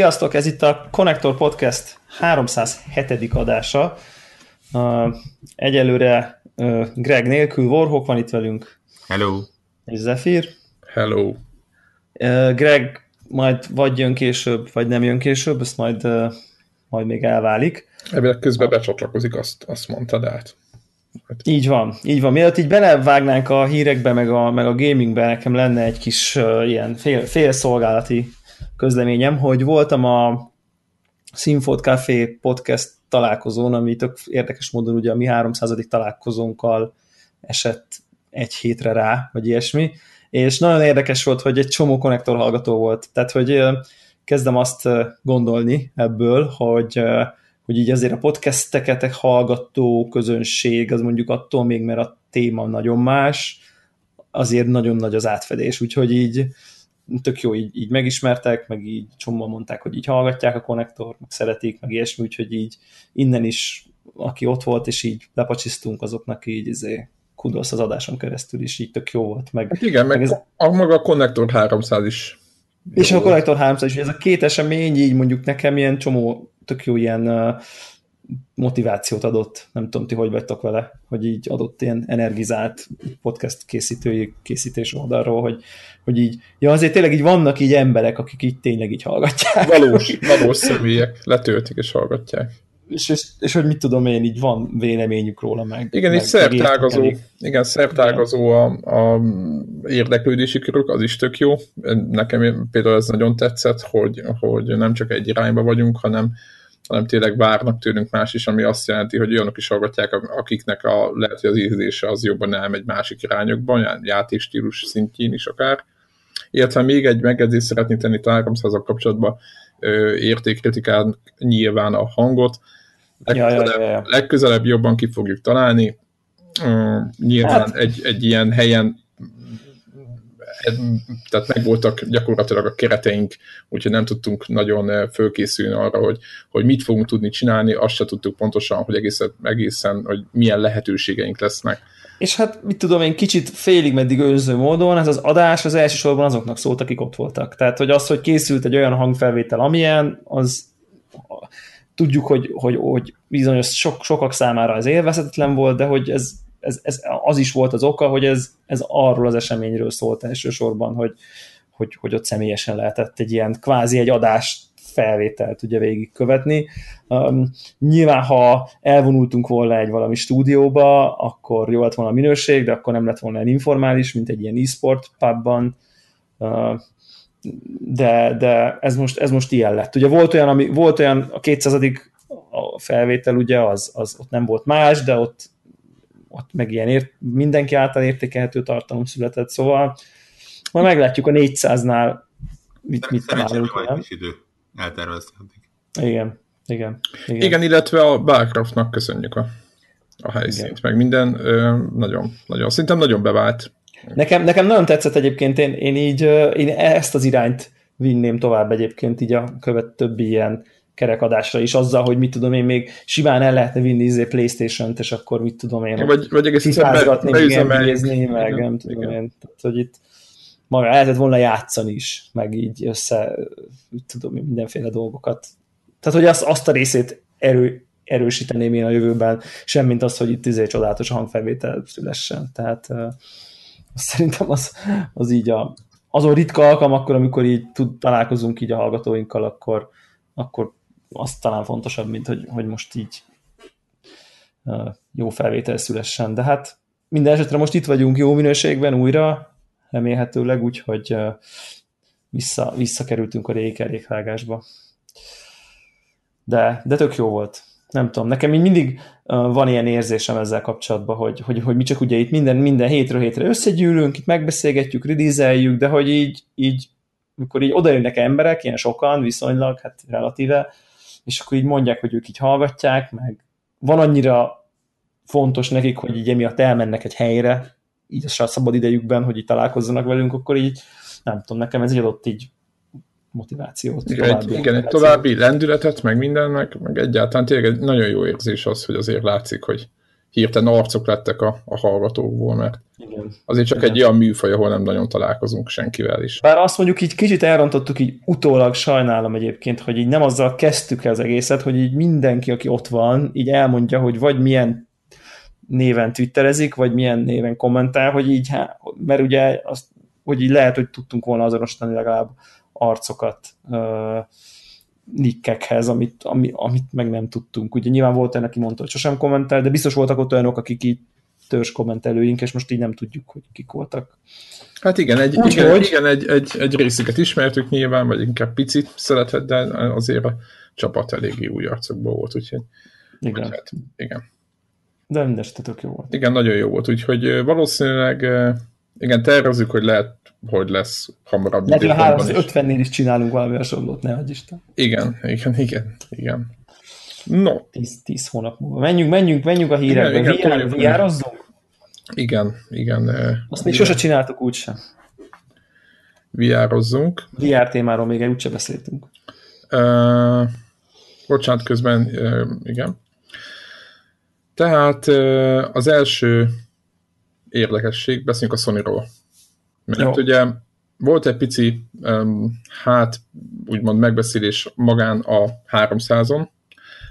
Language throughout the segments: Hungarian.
Sziasztok, ez itt a Connector Podcast 307. adása. Egyelőre Greg nélkül, Warhawk van itt velünk. Hello. És Zephyr. Hello. Greg majd vagy jön később, vagy nem jön később, ezt majd, majd még elválik. Ebből közben becsatlakozik, azt, azt mondtad át. Hát. Így van, így van. Mielőtt így belevágnánk a hírekbe, meg a, meg a gamingbe, nekem lenne egy kis uh, ilyen fél, félszolgálati közleményem, hogy voltam a Sinfot Café podcast találkozón, ami tök érdekes módon ugye a mi 300. találkozónkkal esett egy hétre rá, vagy ilyesmi, és nagyon érdekes volt, hogy egy csomó konnektor hallgató volt, tehát hogy kezdem azt gondolni ebből, hogy hogy így azért a podcasteket hallgató közönség, az mondjuk attól még, mert a téma nagyon más, azért nagyon nagy az átfedés, úgyhogy így tök jó, így, így megismertek, meg így csomóan mondták, hogy így hallgatják a konnektor, meg szeretik, meg ilyesmi, úgyhogy így innen is, aki ott volt, és így lepacsisztunk azoknak így izé, kudosz az adáson keresztül is, így tök jó volt. Meg, hát igen, meg, meg ez... a, maga a Connector 300 is. És a Connector 300 is, ez a két esemény így mondjuk nekem ilyen csomó tök jó ilyen uh, motivációt adott, nem tudom ti, hogy vagytok vele, hogy így adott ilyen energizált podcast készítői készítés oldalról, hogy, hogy így, ja azért tényleg így vannak így emberek, akik így tényleg így hallgatják. Valós, valós személyek letöltik és hallgatják. És, és, és, hogy mit tudom én, így van véleményük róla meg. Igen, meg, így szertágazó, igen, szertágazó a, a érdeklődési körök, az is tök jó. Nekem például ez nagyon tetszett, hogy, hogy nem csak egy irányba vagyunk, hanem hanem tényleg várnak tőlünk más is, ami azt jelenti, hogy olyanok is hallgatják, akiknek a, lehet, hogy az ízlése az jobban elmegy másik irányokban, játékstílus szintjén is akár. Illetve még egy megjegyzést szeretnék tenni a 300 kapcsolatban, értékkritikán nyilván a hangot. Legközelebb, ja, ja, ja. legközelebb jobban ki fogjuk találni. Nyilván hát. egy, egy ilyen helyen tehát megvoltak gyakorlatilag a kereteink, úgyhogy nem tudtunk nagyon fölkészülni arra, hogy, hogy mit fogunk tudni csinálni, azt se tudtuk pontosan, hogy egészen, egészen hogy milyen lehetőségeink lesznek. És hát mit tudom én, kicsit félig meddig őrző módon, ez az adás az elsősorban azoknak szólt, akik ott voltak. Tehát, hogy az, hogy készült egy olyan hangfelvétel, amilyen, az tudjuk, hogy, hogy, hogy bizonyos sok, sokak számára ez élvezetetlen volt, de hogy ez ez, ez, az is volt az oka, hogy ez, ez arról az eseményről szólt elsősorban, hogy, hogy, hogy ott személyesen lehetett egy ilyen kvázi egy adást felvételt ugye végigkövetni. Um, nyilván, ha elvonultunk volna egy valami stúdióba, akkor jó lett volna a minőség, de akkor nem lett volna informális, mint egy ilyen e-sport pubban, uh, de, de ez, most, ez most ilyen lett. Ugye volt olyan, ami, volt olyan a 200 a felvétel, ugye az, az ott nem volt más, de ott ott meg ilyen ért, mindenki által értékelhető tartalom született, szóval majd meglátjuk a 400-nál mit, mit találunk. Van egy kis idő eltervezhetik. Igen, igen, igen. Igen, illetve a Barcraftnak köszönjük a, a helyszínt, igen. meg minden ö, nagyon, nagyon, szerintem nagyon bevált. Nekem, nekem nagyon tetszett egyébként, én, én így én ezt az irányt vinném tovább egyébként így a követ többi ilyen kerekadásra is, azzal, hogy mit tudom én, még simán el lehetne vinni izé Playstation-t, és akkor mit tudom én, vagy, vagy egész be, meg, meg nem tudom igen. én. Tehát, hogy itt maga el lehetett volna játszani is, meg így össze, tudom én, mindenféle dolgokat. Tehát, hogy azt, azt a részét erő, erősíteném én a jövőben, semmint az, hogy itt izé csodálatos hangfelvétel szülessen. Tehát uh, szerintem az, az így a, azon ritka alkalom, akkor, amikor így tud, találkozunk így a hallgatóinkkal, akkor, akkor az talán fontosabb, mint hogy, hogy most így jó felvétel szülessen. De hát minden esetre most itt vagyunk jó minőségben újra, remélhetőleg, úgyhogy vissza, visszakerültünk a régi kerékvágásba. De, de tök jó volt. Nem tudom, nekem így mindig van ilyen érzésem ezzel kapcsolatban, hogy, hogy, hogy mi csak ugye itt minden, minden hétről hétre összegyűlünk, itt megbeszélgetjük, ridizeljük, de hogy így, így amikor így odajönnek emberek, ilyen sokan viszonylag, hát relatíve, és akkor így mondják, hogy ők így hallgatják, meg van annyira fontos nekik, hogy így emiatt elmennek egy helyre, így a szabad idejükben, hogy így találkozzanak velünk, akkor így nem tudom, nekem ez egy adott így motivációt. Igen, egy, igen egy további lendületet, meg mindennek, meg egyáltalán tényleg egy nagyon jó érzés az, hogy azért látszik, hogy hirtelen arcok lettek a, a hallgatókból, mert Igen. Azért csak Igen. egy olyan műfaj, ahol nem nagyon találkozunk senkivel is. Bár azt mondjuk így kicsit elrontottuk, így utólag sajnálom egyébként, hogy így nem azzal kezdtük el az egészet, hogy így mindenki, aki ott van, így elmondja, hogy vagy milyen néven twitterezik, vagy milyen néven kommentál, hogy így, mert ugye azt, hogy így lehet, hogy tudtunk volna azonosítani legalább arcokat uh, nikkekhez, amit, ami, amit meg nem tudtunk. Ugye nyilván volt olyan, aki mondta, hogy sosem kommentál, de biztos voltak ott olyanok, akik így törzs kommentelőink, és most így nem tudjuk, hogy kik voltak. Hát igen, egy, Úgy, igen, hogy... igen egy, egy, egy részüket ismertük nyilván, vagy inkább picit szeretett, de azért a csapat eléggé új arcokból volt, úgyhogy igen. Hát, igen. De mindestetek jó volt. Igen, nagyon jó volt, úgyhogy valószínűleg igen, tervezzük, hogy lehet, hogy lesz hamarabb. Lehet, hogy a 350-nél is csinálunk valami hasonlót, ne Isten. Igen, igen, igen, igen. No. 10, 10 hónap múlva. Menjünk, menjünk, menjünk a hírekbe. Igen, igen, VR, VR-ozzunk? Igen, igen. Azt még sose csináltuk úgysem. VR-ozzunk. VR témáról még úgyse beszéltünk. Uh, bocsánat, közben uh, igen. Tehát uh, az első érdekesség, beszéljünk a Sony-ról. Mert Jó. ugye volt egy pici, um, hát úgymond megbeszélés magán a 300-on,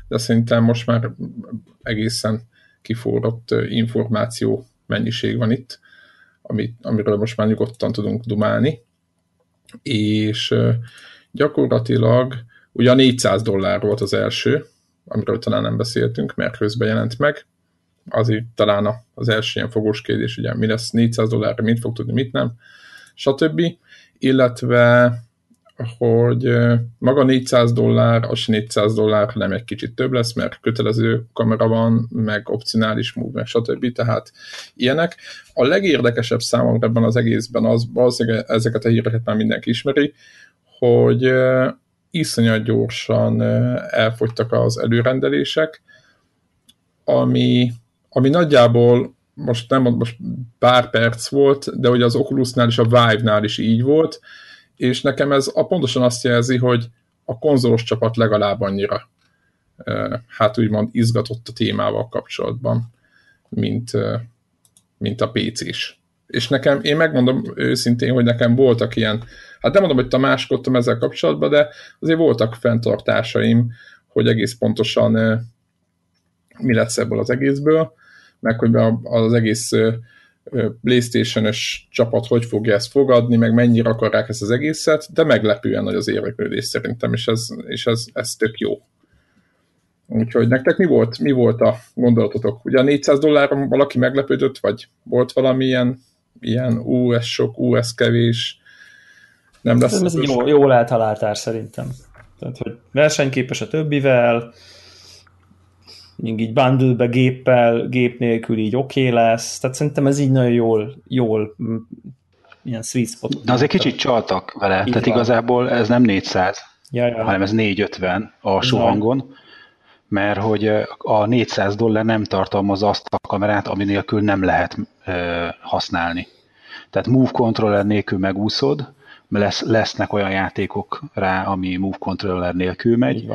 de szerintem most már egészen kiforrott információ mennyiség van itt, amit, amiről most már nyugodtan tudunk dumálni, és gyakorlatilag ugye a 400 dollár volt az első, amiről talán nem beszéltünk, mert közben jelent meg, azért talán az első ilyen fogós kérdés, ugye mi lesz 400 dollárra, mit fog tudni, mit nem, stb. Illetve hogy maga 400 dollár, az 400 dollár, hanem egy kicsit több lesz, mert kötelező kamera van, meg opcionális move, meg stb. Tehát ilyenek. A legérdekesebb számomra ebben az egészben az, valószínűleg ezeket a híreket már mindenki ismeri, hogy iszonyat gyorsan elfogytak az előrendelések, ami, ami nagyjából most nem most pár perc volt, de hogy az Oculusnál és a Vive-nál is így volt, és nekem ez a, pontosan azt jelzi, hogy a konzolos csapat legalább annyira hát úgymond izgatott a témával kapcsolatban, mint, mint a PC-s. És nekem, én megmondom őszintén, hogy nekem voltak ilyen, hát nem mondom, hogy tamáskodtam ezzel kapcsolatban, de azért voltak fenntartásaim, hogy egész pontosan mi lesz ebből az egészből, meg hogy az egész PlayStation-ös csapat hogy fogja ezt fogadni, meg mennyire akarják ezt az egészet, de meglepően nagy az érdeklődés szerintem, és ez, és ez, ez tök jó. Úgyhogy nektek mi volt, mi volt a gondolatotok? Ugye a 400 dolláron valaki meglepődött, vagy volt valamilyen ilyen ú, ez sok, ú, ez kevés, nem lesz. Ez egy jó, jól eltaláltál szerintem. Tehát, hogy versenyképes a többivel, mondjuk így bundle géppel, gép nélkül így oké okay lesz, tehát szerintem ez így nagyon jól, jól ilyen sweet spot. De azért kicsit csaltak vele, így tehát van. igazából ez nem 400, ja, ja. hanem ez 450 a hangon, mert hogy a 400 dollár nem tartalmaz azt a kamerát, ami nélkül nem lehet ö, használni. Tehát Move Controller nélkül megúszod, lesz, lesznek olyan játékok rá, ami Move Controller nélkül megy,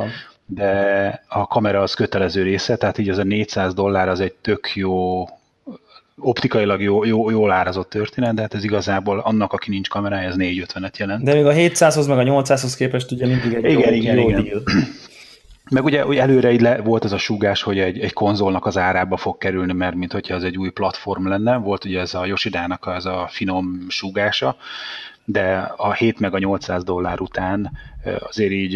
de a kamera az kötelező része, tehát így az a 400 dollár az egy tök jó, optikailag jó, jó, jól árazott történet, de hát ez igazából annak, aki nincs kamerája, ez 450-et jelent. De még a 700-hoz meg a 800-hoz képest ugye mindig egy igen, jó, igen, jó igen. deal. Meg ugye előre így le, volt ez a súgás, hogy egy, egy konzolnak az árába fog kerülni, mert mint hogyha az egy új platform lenne. Volt ugye ez a Yoshidának az a finom súgása, de a 7 meg a 800 dollár után azért így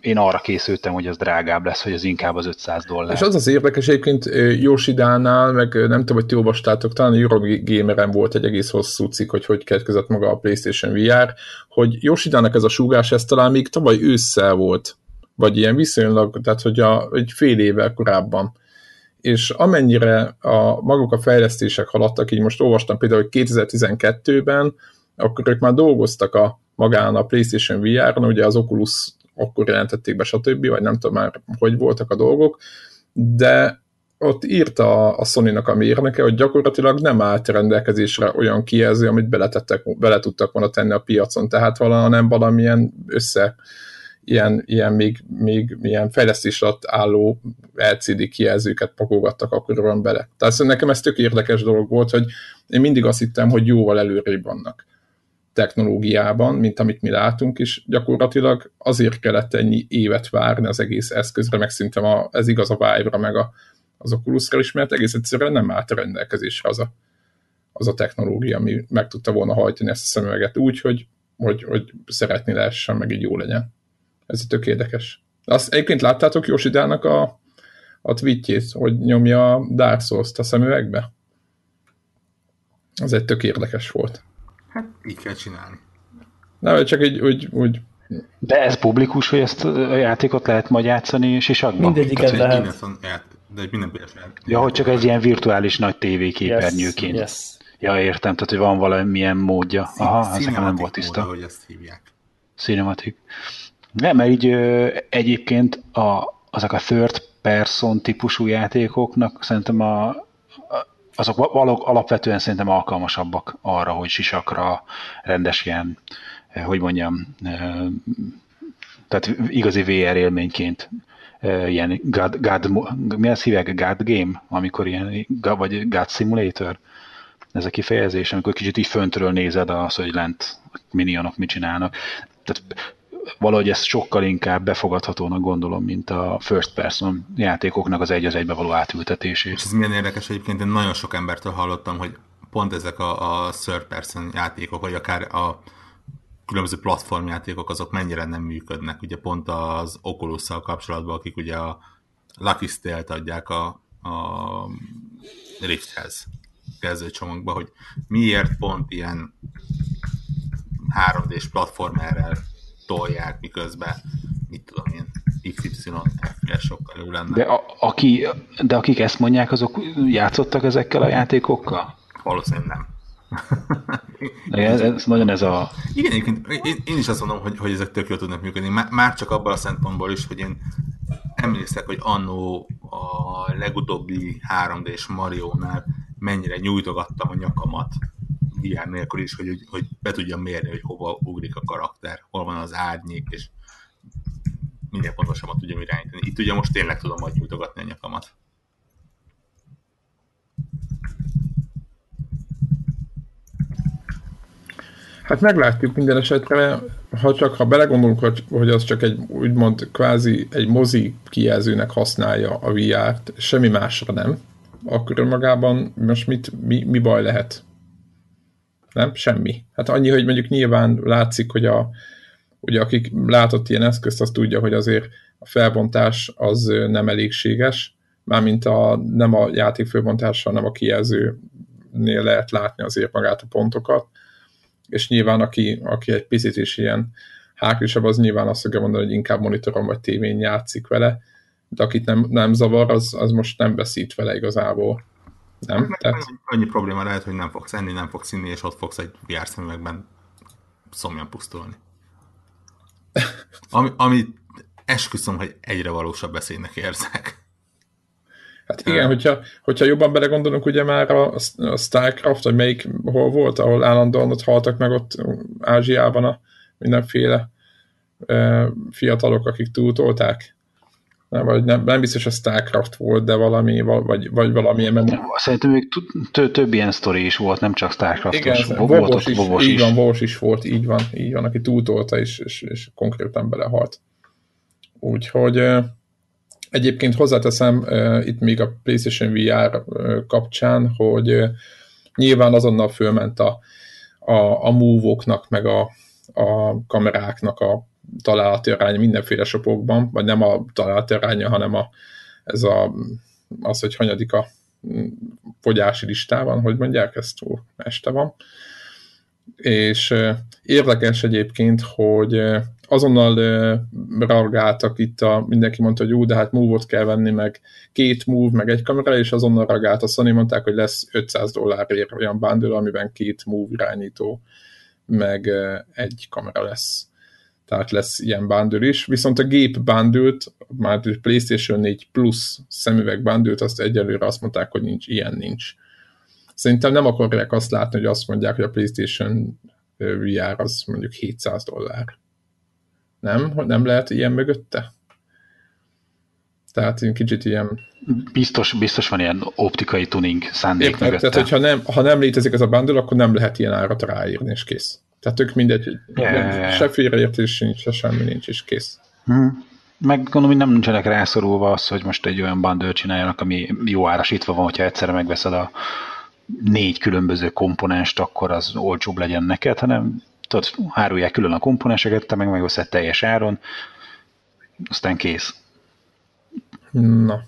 én arra készültem, hogy az drágább lesz, hogy az inkább az 500 dollár. És az az érdekes egyébként Yoshidánál, meg nem tudom, hogy ti olvastátok, talán a Eurogameren volt egy egész hosszú cikk, hogy hogy keletkezett maga a PlayStation VR, hogy Yoshidának ez a súgás, ez talán még tavaly ősszel volt, vagy ilyen viszonylag, tehát hogy a, egy fél évvel korábban és amennyire a maguk a fejlesztések haladtak, így most olvastam például, hogy 2012-ben akkor ők már dolgoztak a magán a PlayStation VR-on, ugye az Oculus akkor jelentették be, stb., vagy nem tudom már, hogy voltak a dolgok, de ott írta a Sony-nak a mérnöke, hogy gyakorlatilag nem állt rendelkezésre olyan kijelző, amit beletettek, bele tudtak volna tenni a piacon, tehát valami, nem valamilyen össze ilyen, ilyen még, még ilyen fejlesztés alatt álló LCD kijelzőket pakolgattak akkor bele. Tehát nekem ez tök érdekes dolog volt, hogy én mindig azt hittem, hogy jóval előrébb vannak technológiában, mint amit mi látunk, és gyakorlatilag azért kellett ennyi évet várni az egész eszközre, meg szerintem a, ez igaz a Vive-ra, meg a, az Oculusra is, mert egész egyszerűen nem állt a rendelkezésre az a, az a technológia, ami meg tudta volna hajtani ezt a szemüveget úgy, hogy, hogy, hogy szeretni lehessen, meg így jó legyen. Ez tök érdekes. Azt egyébként láttátok Josidának a, a tweetjét, hogy nyomja a Dark Souls-t a szemüvegbe? Az egy tök érdekes volt. Hát így kell csinálni. Nem, csak így úgy, úgy de ez publikus, hogy ezt a játékot lehet majd játszani sisakban? Mindegyiket lehet. De egy mindenféle Ja, hogy csak egy ilyen virtuális nagy tévéképernyőként. Yes, yes. Ja, értem, tehát hogy van valamilyen módja. Aha, ez nem volt tiszta. Mód, hogy ezt hívják. Cinematic. Nem, mert így ö, egyébként a, azok a third person típusú játékoknak szerintem a, azok valók alapvetően szerintem alkalmasabbak arra, hogy sisakra rendes ilyen, eh, hogy mondjam, eh, tehát igazi VR élményként eh, ilyen God, God, mi azt hívják, God Game, amikor ilyen, vagy God Simulator, ez a kifejezés, amikor kicsit így föntről nézed az, hogy lent minionok mit csinálnak. Tehát valahogy ezt sokkal inkább befogadhatónak gondolom, mint a first person játékoknak az egy az egybe való átültetését. És ez milyen érdekes egyébként, én nagyon sok embertől hallottam, hogy pont ezek a, a third person játékok, vagy akár a különböző platformjátékok, azok mennyire nem működnek. Ugye pont az oculus kapcsolatban, akik ugye a Lucky Stale-t adják a, a Rifthez kezdőcsomagba, hogy miért pont ilyen 3D-s platformerrel tolják, miközben mit tudom én, XY FPS sokkal jó lenne. De, a, aki, de akik ezt mondják, azok játszottak ezekkel a játékokkal? Valószínűleg nem. De ez, ez nagyon ez a... Igen, egyébként én, én is azt mondom, hogy, hogy ezek tök jól tudnak működni. Már csak abban a szempontból is, hogy én emlékszek, hogy annó a legutóbbi 3D-s Mario-nál mennyire nyújtogattam a nyakamat VR nélkül is, hogy, hogy be tudjam mérni, hogy hova ugrik a karakter, hol van az árnyék, és minden pontosabban tudjam irányítani. Itt ugye most tényleg tudom majd nyújtogatni a nyakamat. Hát meglátjuk minden esetre, ha csak ha belegondolunk, hogy, hogy az csak egy úgymond kvázi egy mozi kijelzőnek használja a VR-t, semmi másra nem, akkor önmagában most mit, mi, mi baj lehet? Nem? Semmi. Hát annyi, hogy mondjuk nyilván látszik, hogy a, ugye akik látott ilyen eszközt, az tudja, hogy azért a felbontás az nem elégséges, mármint a, nem a játék fölbontással, hanem a kijelzőnél lehet látni azért magát a pontokat, és nyilván aki, aki egy picit is ilyen háklisabb, az nyilván azt fogja mondani, hogy inkább monitoron vagy tévén játszik vele, de akit nem, nem zavar, az, az most nem veszít vele igazából. Nem? Hát, Tehát... annyi, annyi probléma lehet, hogy nem fogsz enni, nem fogsz inni, és ott fogsz egy VR szemüvegben szomjan pusztulni. Ami, ami esküszöm, hogy egyre valósabb beszédnek érzek. Hát igen, hogyha, hogyha jobban belegondolunk, ugye már a, a Starcraft, vagy melyik hol volt, ahol állandóan ott haltak meg ott Ázsiában a mindenféle e, fiatalok, akik túltolták vagy nem, nem biztos a Starcraft volt, de valami, vagy, vagy valami Nem, Szerintem még több ilyen sztori is volt, nem csak Starcraft. Igen, Vovos is, Vovos így is. van, Vovos is volt, így van, így van, aki túltolta és, és, és konkrétan belehalt. Úgyhogy egyébként hozzáteszem itt még a PlayStation VR kapcsán, hogy nyilván azonnal fölment a, a, a move-oknak, meg a, a kameráknak a találati aránya mindenféle shopokban, vagy nem a találati aránya, hanem a, ez a, az, hogy hanyadik a fogyási listában, hogy mondják, ezt túl este van. És érdekes egyébként, hogy azonnal reagáltak itt, a, mindenki mondta, hogy jó, de hát move kell venni, meg két move, meg egy kamera, és azonnal reagált a Sony, mondták, hogy lesz 500 dollárért olyan bundle, amiben két move irányító, meg egy kamera lesz tehát lesz ilyen bundle is, viszont a gép bundle már a PlayStation 4 Plus szemüveg bundle azt egyelőre azt mondták, hogy nincs, ilyen nincs. Szerintem nem akarják azt látni, hogy azt mondják, hogy a PlayStation VR az mondjuk 700 dollár. Nem? Hogy nem lehet ilyen mögötte? Tehát én kicsit ilyen... Biztos, biztos van ilyen optikai tuning szándék Épp, mögötte. Tehát, hogyha nem, ha nem létezik ez a bundle, akkor nem lehet ilyen árat ráírni, és kész. Tehát ők mindegy, yeah. se félreértés sincs, se semmi nincs, és kész. Hmm. Meg gondolom, hogy nem nincsenek rászorulva az, hogy most egy olyan bundle csináljanak, ami jó árasítva van, hogyha egyszerre megveszed a négy különböző komponenst, akkor az olcsóbb legyen neked, hanem tudod, árulják külön a komponenseket, te meg megveszed teljes áron, aztán kész. Na.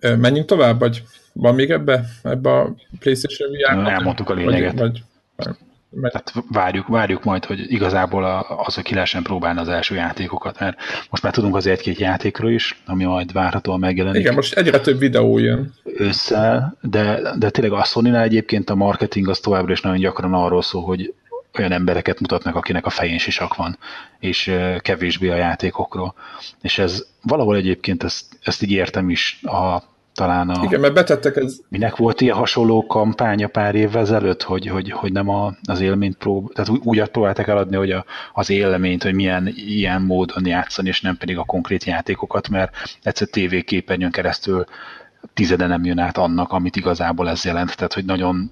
Menjünk tovább, vagy van még ebbe, ebbe a PlayStation VR? Elmondtuk a lényeget. Vagy, vagy, mert... Tehát várjuk, várjuk majd, hogy igazából az, hogy ki lehessen próbálni az első játékokat, mert most már tudunk az egy-két játékról is, ami majd várhatóan megjelenik. Igen, most egyre több videó jön. Össze, de, de tényleg a sony egyébként a marketing az továbbra is nagyon gyakran arról szól, hogy olyan embereket mutatnak, akinek a fején sisak van, és kevésbé a játékokról. És ez valahol egyébként ezt, ezt így értem is a talán a... Igen, mert betettek ez... Minek volt ilyen hasonló kampánya pár évvel ezelőtt, hogy, hogy, hogy nem a, az élményt prób... Tehát úgy, úgy próbáltak eladni, hogy a, az élményt, hogy milyen ilyen módon játszani, és nem pedig a konkrét játékokat, mert egyszer tévéképernyőn keresztül tizede nem jön át annak, amit igazából ez jelent. Tehát, hogy nagyon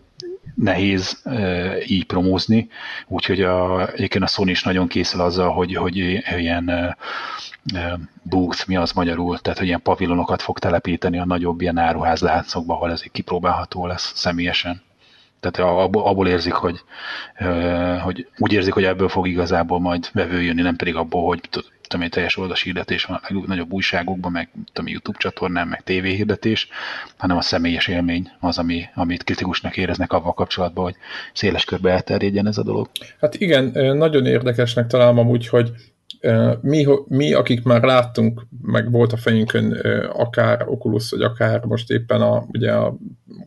nehéz e, így promózni, úgyhogy a, egyébként a Sony is nagyon készül azzal, hogy, hogy ilyen e, booth, mi az magyarul, tehát hogy ilyen pavilonokat fog telepíteni a nagyobb ilyen áruházláncokba, ahol ez kipróbálható lesz személyesen. Tehát abból, abból érzik, hogy, hogy úgy érzik, hogy ebből fog igazából majd vevő jönni, nem pedig abból, hogy tudom én, teljes oldas hirdetés van a legnagyobb újságokban, meg tudom, YouTube csatornán, meg tévéhirdetés, hanem a személyes élmény az, ami, amit kritikusnak éreznek avval kapcsolatban, hogy széles körbe elterjedjen ez a dolog. Hát igen, nagyon érdekesnek találom amúgy, hogy mi, mi, akik már láttunk, meg volt a fejünkön akár Oculus, vagy akár most éppen a, ugye a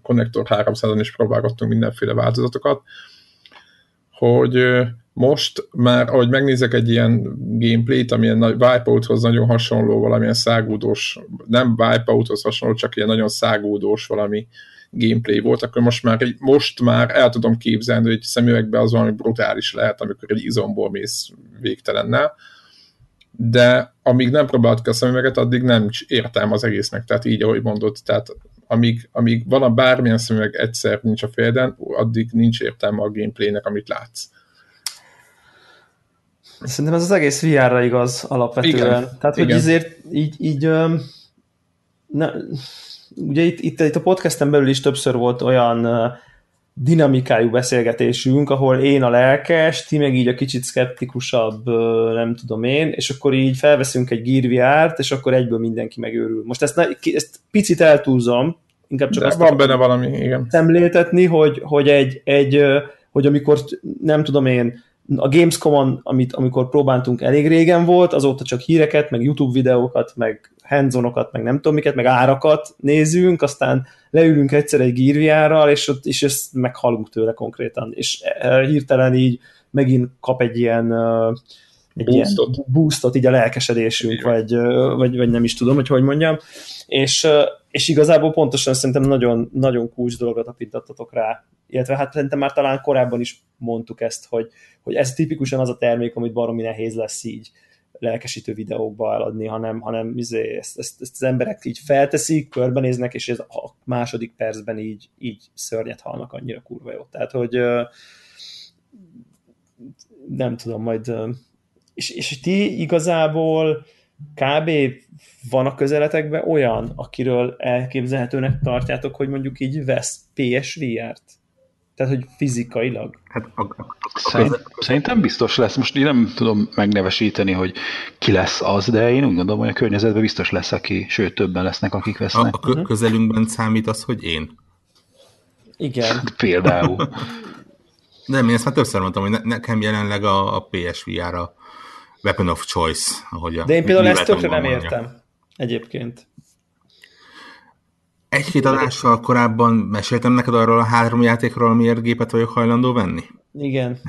Connector 300-on is próbálgattunk mindenféle változatokat, hogy most már, ahogy megnézek egy ilyen gameplayt, amilyen Wipeouthoz nagyon hasonló, valamilyen szágúdós, nem Wipeouthoz hasonló, csak ilyen nagyon szágúdós valami gameplay volt, akkor most már, most már el tudom képzelni, hogy szemüvegben az valami brutális lehet, amikor egy izomból mész végtelennel de amíg nem próbáltuk a szemüveget, addig nem értem az egésznek, tehát így, ahogy mondod, tehát amíg, amíg van a bármilyen szemüveg egyszer nincs a félden, addig nincs értelme a gameplaynek, amit látsz. Szerintem ez az egész VR-ra igaz alapvetően. Igen, Tehát, hogy igen. ezért így, így ne, ugye itt, itt, itt a podcasten belül is többször volt olyan dinamikájú beszélgetésünk, ahol én a lelkes, ti meg így a kicsit szkeptikusabb, nem tudom én, és akkor így felveszünk egy Gear VR-t, és akkor egyből mindenki megőrül. Most ezt, ne, ezt picit eltúzom, inkább csak De azt van benne valami, igen. szemléltetni, hogy, hogy egy, egy hogy amikor nem tudom én, a Gamescom-on, amit, amikor próbáltunk elég régen volt, azóta csak híreket, meg YouTube videókat, meg handzonokat, meg nem tudom miket, meg árakat nézünk, aztán leülünk egyszer egy gírviárral, és, ott, és ezt meghalunk tőle konkrétan, és e, hirtelen így megint kap egy ilyen egy boostot. ilyen boostot. így a lelkesedésünk, vagy, vagy, vagy nem is tudom, hogy hogy mondjam, és, és igazából pontosan szerintem nagyon, nagyon kulcs dologra tapintattatok rá, illetve hát szerintem már talán korábban is mondtuk ezt, hogy, hogy ez tipikusan az a termék, amit baromi nehéz lesz így lelkesítő videókba eladni, hanem, hanem izé, ezt, ezt, ezt, az emberek így felteszik, körbenéznek, és ez a második percben így, így szörnyet halnak annyira kurva jó. Tehát, hogy nem tudom, majd és, és ti igazából kb. van a közeletekben olyan, akiről elképzelhetőnek tartjátok, hogy mondjuk így vesz PSVR-t? Tehát, hogy fizikailag? Hát a, a, a, Szerint, szerintem biztos lesz. Most én nem tudom megnevesíteni, hogy ki lesz az, de én úgy gondolom, hogy a környezetben biztos lesz, aki, sőt, többen lesznek, akik vesznek. A, a közelünkben számít az, hogy én? Igen. Hát például. Nem, én ezt már többször mondtam, hogy nekem jelenleg a, a PSVR a weapon of choice. Ahogy a De én például ezt tökre nem mondja. értem. Egyébként. Egy-két adással korábban meséltem neked arról a három játékról, miért gépet vagyok hajlandó venni? Igen.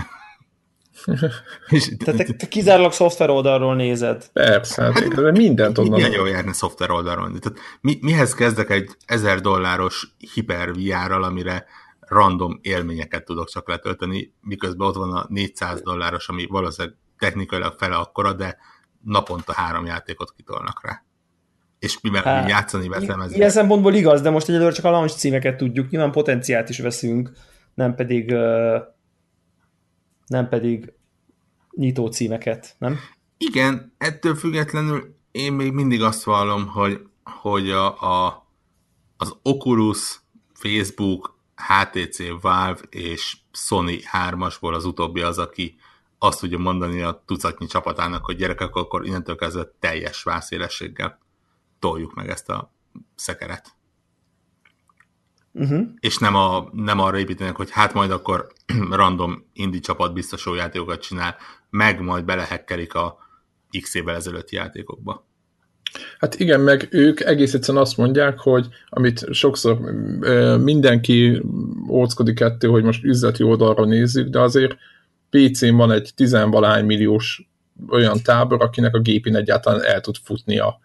Tehát te, te kizárólag szoftver oldalról nézed. Persze, hát de mindent onnan. Milyen jól járna szoftver oldalról. Tehát mi, mihez kezdek egy 1000 dolláros hiper amire random élményeket tudok csak letölteni, miközben ott van a 400 dolláros, ami valószínűleg technikailag fele akkora, de naponta három játékot kitolnak rá. És mivel hát, játszani veszem Ilyen szempontból igaz, de most egyelőre csak a launch címeket tudjuk, nyilván potenciált is veszünk, nem pedig nem pedig nyitó címeket, nem? Igen, ettől függetlenül én még mindig azt vallom, hogy, hogy a, a, az Oculus, Facebook, HTC Valve és Sony 3-asból az utóbbi az, aki azt tudja mondani a tucatnyi csapatának, hogy gyerekek, akkor innentől kezdve teljes vászélességgel toljuk meg ezt a szekeret. Uh-huh. És nem, a, nem arra építenek, hogy hát majd akkor random indie csapat biztos játékokat csinál, meg majd belehekkelik a x évvel ezelőtti játékokba. Hát igen, meg ők egész egyszerűen azt mondják, hogy amit sokszor mindenki óckodik ettől, hogy most üzleti oldalra nézzük, de azért PC-n van egy tizenvalány milliós olyan tábor, akinek a gépén egyáltalán el tud futni a,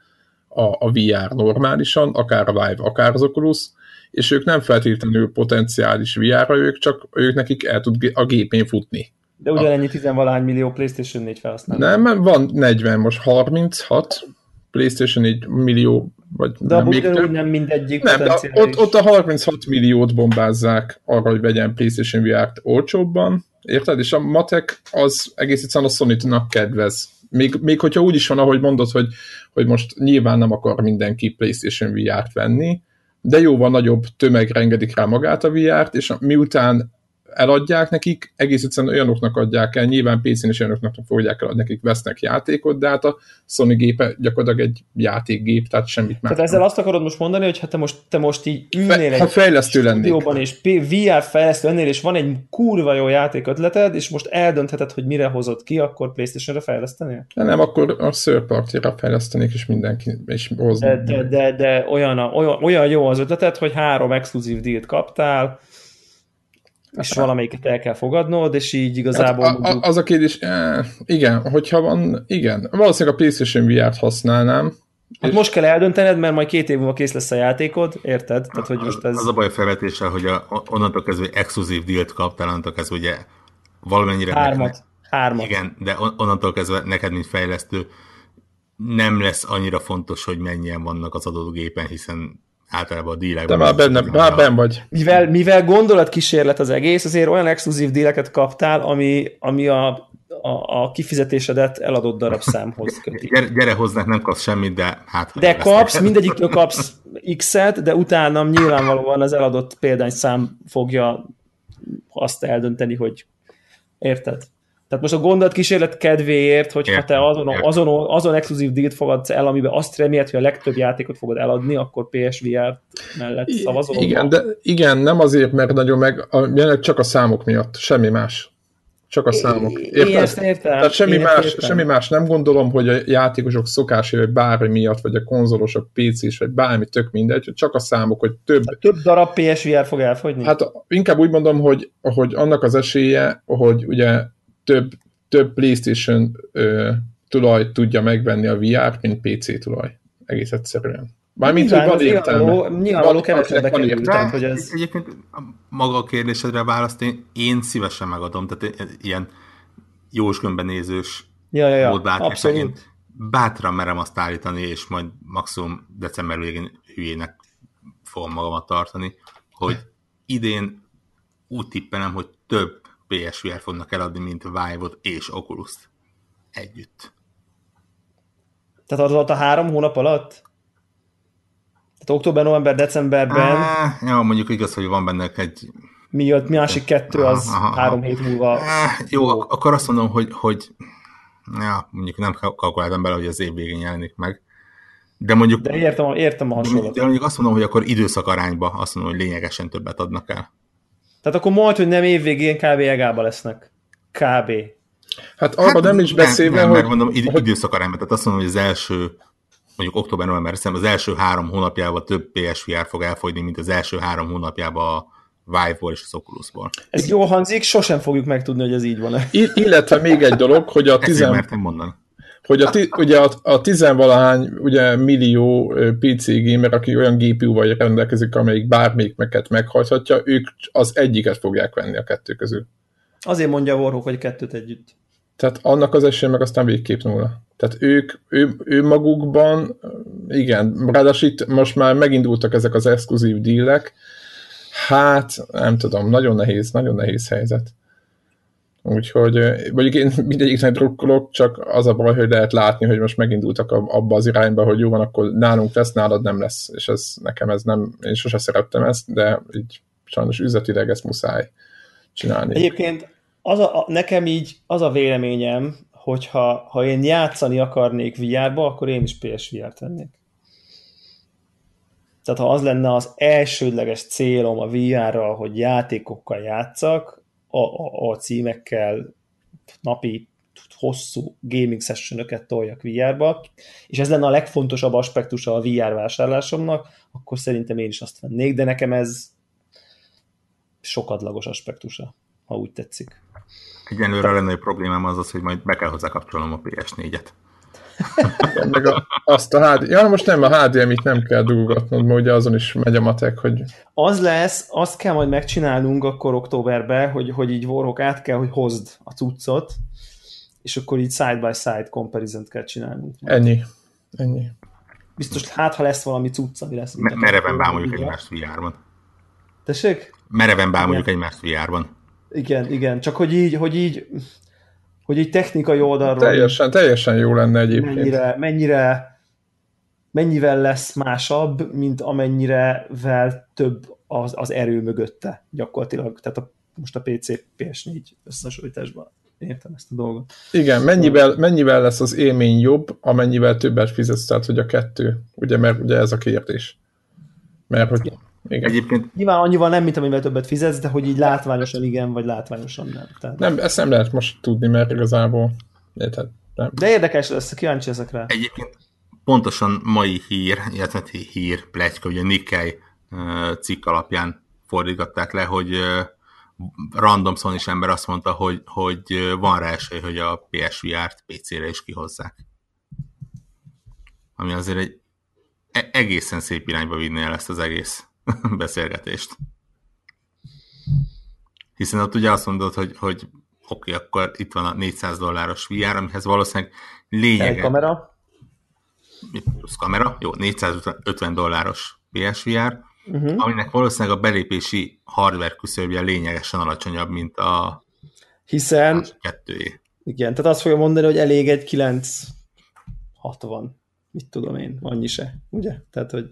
a, a VR normálisan, akár a Vive, akár az Oculus, és ők nem feltétlenül potenciális VR-ra, ők csak ők nekik el tud a gépén futni. De ugyanennyi tizenvalány millió PlayStation 4 felhasználó. Nem, van 40, most 36, PlayStation 4 millió, vagy de nem, még több. nem mindegyik nem, de ott, ott a 36 milliót bombázzák arra, hogy vegyen PlayStation VR-t olcsóbban, érted? És a matek az egész egyszerűen a sony kedvez. Még, még hogyha úgy is van, ahogy mondod, hogy, hogy most nyilván nem akar mindenki PlayStation VR-t venni, de jóval nagyobb tömegre engedik rá magát a VR-t, és miután eladják nekik, egész egyszerűen olyanoknak adják el, nyilván PC-n is olyanoknak fogják el, nekik vesznek játékot, de hát a Sony gépe gyakorlatilag egy játékgép, tehát semmit már. Tehát ezzel azt akarod most mondani, hogy ha te most, te most így ülnél Fe, egy fejlesztő lennék. és VR fejlesztő lennél, és van egy kurva jó játék ötleted, és most eldöntheted, hogy mire hozott ki, akkor Playstation-re fejlesztenél? De nem, akkor a third party fejlesztenék, és mindenki és hozni. De, de, de, de olyan, olyan, olyan jó az ötleted, hogy három exkluzív dílt kaptál, és valamelyiket el kell fogadnod, és így igazából... Hát, a, a, az a kérdés, eh, igen, hogyha van, igen, valószínűleg a PlayStation VR-t használnám, Hát és... most kell eldöntened, mert majd két év múlva kész lesz a játékod, érted? Tehát, hogy most ez... Az a baj a felvetéssel, hogy a, onnantól kezdve exkluzív dílt kaptál, onnantól kezdve ugye valamennyire... Hármat. Neked, Hármat. Igen, de onnantól kezdve neked, mint fejlesztő, nem lesz annyira fontos, hogy mennyien vannak az adott gépen, hiszen általában a dílekben. De már benne, már ben vagy. Mivel, mivel gondolatkísérlet az egész, azért olyan exkluzív díleket kaptál, ami, ami a, a, a kifizetésedet eladott darabszámhoz köti. Gyere, gyere hozzánk, nem kapsz semmit, de hát... De kapsz, mindegyiktől kapsz X-et, de utána nyilvánvalóan az eladott példányszám fogja azt eldönteni, hogy érted? Tehát most a gondolatkísérlet kedvéért, hogyha értem, te azon, azon, azon exkluzív dílt fogadsz el, amiben azt remélt, hogy a legtöbb játékot fogod eladni, akkor PSVR mellett szavazol. Igen, de igen, nem azért, mert nagyon meg, a, csak a számok miatt, semmi más. Csak a számok. Érted? Én ezt értem. Tehát semmi, más, értem. semmi más nem gondolom, hogy a játékosok szokásai, vagy bármi miatt, vagy a konzolosok, PC-s, vagy bármi, tök mindegy, csak a számok, hogy több... A több darab PSVR fog elfogyni? Hát inkább úgy mondom, hogy, hogy annak az esélye, hogy ugye több, több PlayStation ö, tulaj tudja megvenni a VR-t, mint PC tulaj. Egész egyszerűen. Mármint, hogy van értelme. Nyilvánvaló kevesebbe kerül, tehát, hogy ez... Egyébként maga a kérdésedre választ én, én szívesen megadom, tehát ilyen jósgömbben nézős ja, ja, ja. Abszolút. bátran merem azt állítani, és majd maximum december végén hülyének fogom magamat tartani, hogy idén úgy tippelem, hogy több PSVR fognak eladni, mint Vive-ot és Oculus-t együtt. Tehát az alatt a három hónap alatt? Tehát október, november, decemberben... Á, ja, mondjuk igaz, hogy van benne egy... Mi a másik kettő, az aha, aha, három hét múlva... Á, jó, jó, akkor azt mondom, hogy, hogy ja, mondjuk nem kalkuláltam bele, hogy az év végén jelenik meg. De mondjuk... De értem, értem a hasonlatot. De mondjuk azt mondom, hogy akkor időszak arányba azt mondom, hogy lényegesen többet adnak el. Tehát akkor majd, hogy nem évvégén kb. egába lesznek. Kb. Hát arra hát, nem is beszélve, nem, hogy... mondom, id- hogy... időszakarányban, tehát azt mondom, hogy az első mondjuk október, november, az első három hónapjában több PSVR fog elfogyni, mint az első három hónapjában a Vive-ból és az Oculus-ból. Ez jó hangzik, sosem fogjuk megtudni, hogy ez így van-e. Illetve még egy dolog, hogy a tizen... hogy a, ti, ugye a, a tizenvalahány ugye millió PC gamer, aki olyan GPU-val rendelkezik, amelyik bármelyik meket meghajthatja, ők az egyiket fogják venni a kettő közül. Azért mondja Warhawk, hogy kettőt együtt. Tehát annak az esélye meg aztán végképp nulla. Tehát ők, ő, ő magukban, igen, ráadásul itt most már megindultak ezek az exkluzív dílek, hát nem tudom, nagyon nehéz, nagyon nehéz helyzet. Úgyhogy mondjuk én mindegyiknek drukkolok, csak az a baj, hogy lehet látni, hogy most megindultak abba az irányba, hogy jó van, akkor nálunk lesz, nálad nem lesz. És ez nekem ez nem, én sose szerettem ezt, de így sajnos üzletileg ezt muszáj csinálni. Egyébként az a, nekem így az a véleményem, hogyha ha én játszani akarnék VR-ba, akkor én is PSVR-t vennék. Tehát ha az lenne az elsődleges célom a VR-ral, hogy játékokkal játszak, a, a, a címekkel napi hosszú gaming sessionöket toljak VR-ba, és ez lenne a legfontosabb aspektusa a VR vásárlásomnak, akkor szerintem én is azt vennék, de nekem ez sokadlagos aspektusa, ha úgy tetszik. Egyenlőre a legnagyobb problémám az az, hogy majd be kell hozzá kapcsolnom a PS4-et. meg a, azt a HD... Ja, most nem, a HDMI-t nem kell duggatnod, mert ugye azon is megy a matek, hogy... Az lesz, azt kell majd megcsinálnunk akkor októberben, hogy, hogy így Warhawk át kell, hogy hozd a cuccot, és akkor így side-by-side comparison kell csinálnunk. Ennyi. Ennyi. Biztos, hát ha lesz valami cucc, ami lesz. Me- mereven bámuljuk egymást VR-ban. Tessék? Mereven bámuljuk egymást VR-ban. Igen, igen, csak hogy így, hogy így, hogy így technikai oldalról... Teljesen, teljesen jó lenne egyébként. Mennyire, mennyire, mennyivel lesz másabb, mint amennyire vel több az, az erő mögötte gyakorlatilag. Tehát a, most a PC PS4 összesújtásban értem ezt a dolgot. Igen, mennyivel, mennyivel lesz az élmény jobb, amennyivel többet fizetsz, tehát hogy a kettő, ugye, mert ugye ez a kérdés. Mert hogy igen. Egyébként... Nyilván annyival nem, mint amivel többet fizetsz, de hogy így látványosan igen, vagy látványosan nem. Tehát... Nem, ezt nem lehet most tudni, mert igazából érted, nem. De érdekes lesz, kíváncsi ezekre. Egyébként pontosan mai hír, illetve hír, plegyka, ugye Nikkei cikk alapján fordították le, hogy random is ember azt mondta, hogy, hogy van rá esély, hogy a PSVR-t PC-re is kihozzák. Ami azért egy e-, egészen szép irányba vinné el ezt az egész beszélgetést. Hiszen ott ugye azt mondod, hogy, hogy oké, okay, akkor itt van a 400 dolláros VR, amihez valószínűleg lényeges. kamera. Plusz kamera, jó, 450 dolláros PSVR, uh-huh. Mhm. aminek valószínűleg a belépési hardware küszöbje lényegesen alacsonyabb, mint a hiszen kettőjé. Igen, tehát azt fogja mondani, hogy elég egy 960, mit tudom én, annyi se, ugye? Tehát, hogy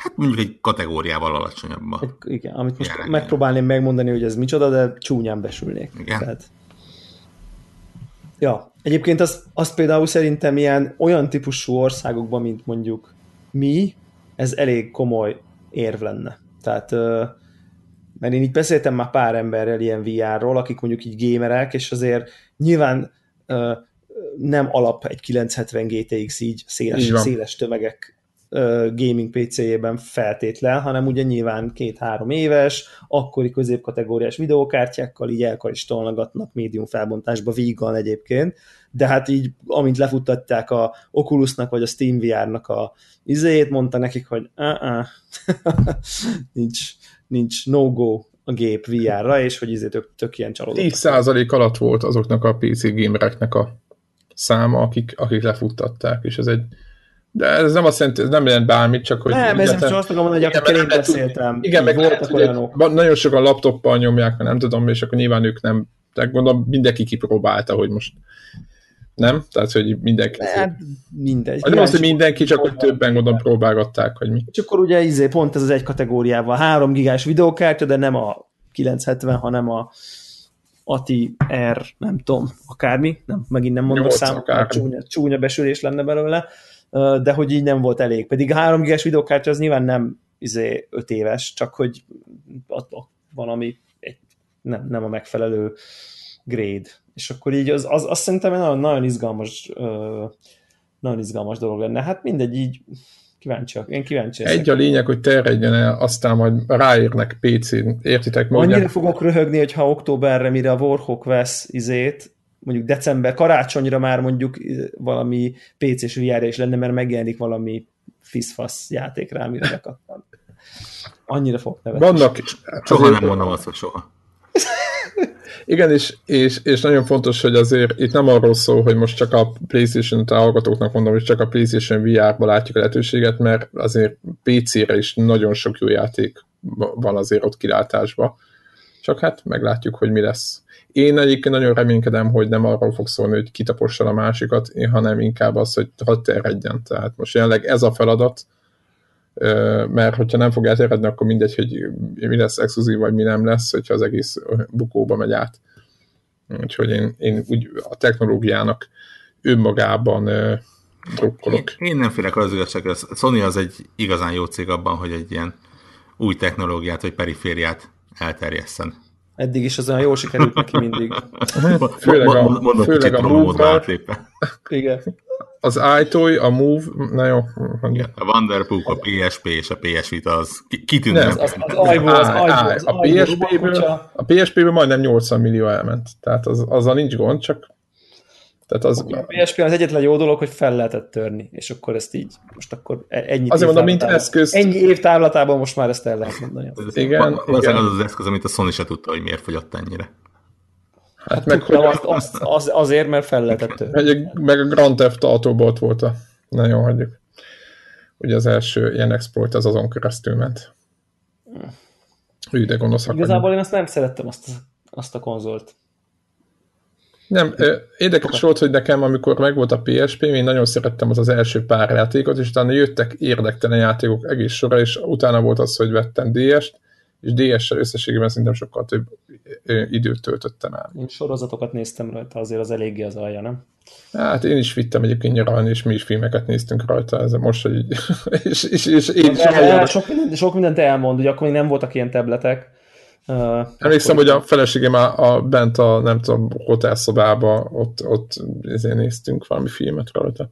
Hát mondjuk egy kategóriával alacsonyabb. Igen, amit most jelenleg. megpróbálném megmondani, hogy ez micsoda, de csúnyán besülnék. Igen. Tehát... Ja, egyébként az, az például szerintem ilyen olyan típusú országokban, mint mondjuk mi, ez elég komoly érv lenne. Tehát mert én így beszéltem már pár emberrel ilyen VR-ról, akik mondjuk így gamerek, és azért nyilván nem alap egy 970 GTX így széles, így széles tömegek gaming PC-jében feltétlen, hanem ugye nyilván két-három éves, akkori középkategóriás videókártyákkal így elkaristolnagatnak médium felbontásba vígan egyébként, de hát így, amint lefuttatták a Oculusnak vagy a Steam VR-nak a izéjét, mondta nekik, hogy nincs, nincs no-go a gép VR-ra, és hogy izé tök, tök ilyen csalódottak. 10% alatt volt azoknak a PC gamereknek a száma, akik, akik lefuttatták, és ez egy de ez nem azt jelenti, ez nem jelent bármit, csak hogy... Nem, ez nem csak azt mondani, hogy akikkel én beszéltem. Igen, meg voltak olyanok. Nagyon sokan laptoppal nyomják, nem tudom, és akkor nyilván ők nem... Tehát gondolom mindenki kipróbálta, hogy most nem? Tehát, hogy mindenki... Hát, mindegy. Nem azt, hogy mindenki, csak hogy többen gondolom próbálgatták, hogy mi. Csak akkor ugye izé, pont ez az egy kategóriával. 3 gigás videókártya, de nem a 970, hanem a Ati R, nem tudom, akármi, nem, megint nem mondok számokat, csúnya, csúnya besülés lenne belőle, de hogy így nem volt elég. Pedig a 3 g videókártya az nyilván nem izé 5 éves, csak hogy van, ami egy, nem, nem a megfelelő grade. És akkor így az, az, azt szerintem nagyon, nagyon izgalmas nagyon izgalmas dolog lenne. Hát mindegy, így kíváncsiak. Én kíváncsi Egy a lényeg, hogy terjedjen el, aztán majd ráérnek PC-n. Értitek? Mondják? Annyira fogok röhögni, hogyha októberre, mire a Warhawk vesz izét, mondjuk december, karácsonyra már mondjuk valami PC-s vr is lenne, mert megjelenik valami fiszfasz játék rá, amire bekattan. Annyira fog nevetni. Vannak... Soha nem mondom azt, hogy soha. Igen, és, és, és nagyon fontos, hogy azért itt nem arról szól, hogy most csak a PlayStation hallgatóknak mondom, hogy csak a PlayStation VR-ba látjuk a lehetőséget, mert azért PC-re is nagyon sok jó játék van azért ott kilátásba. Csak hát meglátjuk, hogy mi lesz. Én egyébként nagyon reménykedem, hogy nem arról fog szólni, hogy kitapossal a másikat, hanem inkább az, hogy hadd terjedjen. Tehát most jelenleg ez a feladat, mert hogyha nem fog elterjedni, akkor mindegy, hogy mi lesz exkluzív, vagy mi nem lesz, hogyha az egész bukóba megy át. Úgyhogy én, én úgy a technológiának önmagában drukkolok. Én, én nem félek az igazság, a Sony az egy igazán jó cég abban, hogy egy ilyen új technológiát vagy perifériát elterjesszen. Eddig is az olyan jól sikerült neki mindig. főleg a, főleg a move Igen az iToy, a Move, na jó. Igen, a Wonderbook, a PSP és a PS Vita az kitűnő. Az, az, az, az, az, az, a PSP-ből, a PSP-ből majdnem 80 millió elment. Tehát az, azzal nincs gond, csak tehát az... A PSP az egyetlen jó dolog, hogy fel lehetett törni, és akkor ezt így, most akkor e- ennyi Azért mondom, mint eszköz. Ennyi év távlatában most már ezt el lehet mondani. Igen, igen. Az az eszköz, amit a Sony se tudta, hogy miért fogyott ennyire. Hát, hát meg hogy... azt, azt, az, azért, mert fel lehetett meg, meg a Grand Theft auto ott volt a... Na jó, hagyjuk. Ugye az első ilyen exploit az azon keresztül ment. Hű, de gonosz Igazából én azt nem szerettem, azt, azt a konzolt. Nem, érdekes volt, hogy nekem, amikor megvolt a PSP, én nagyon szerettem az az első pár játékot, és utána jöttek érdektelen játékok egész sorra, és utána volt az, hogy vettem DS-t, és DS-sel összességében szerintem sokkal több időt töltöttem el. Én sorozatokat néztem rajta, azért az eléggé az alja, nem? Hát én is vittem egyébként nyaralni, és mi is filmeket néztünk rajta, ez most, hogy és, és, és én de, de, sok, mindent, sok mindent elmond, hogy akkor még nem voltak ilyen tabletek. Uh, Emlékszem, hogy a feleségem a, a, bent a, nem tudom, hotelszobába, ott, ott ezért néztünk valami filmet rajta.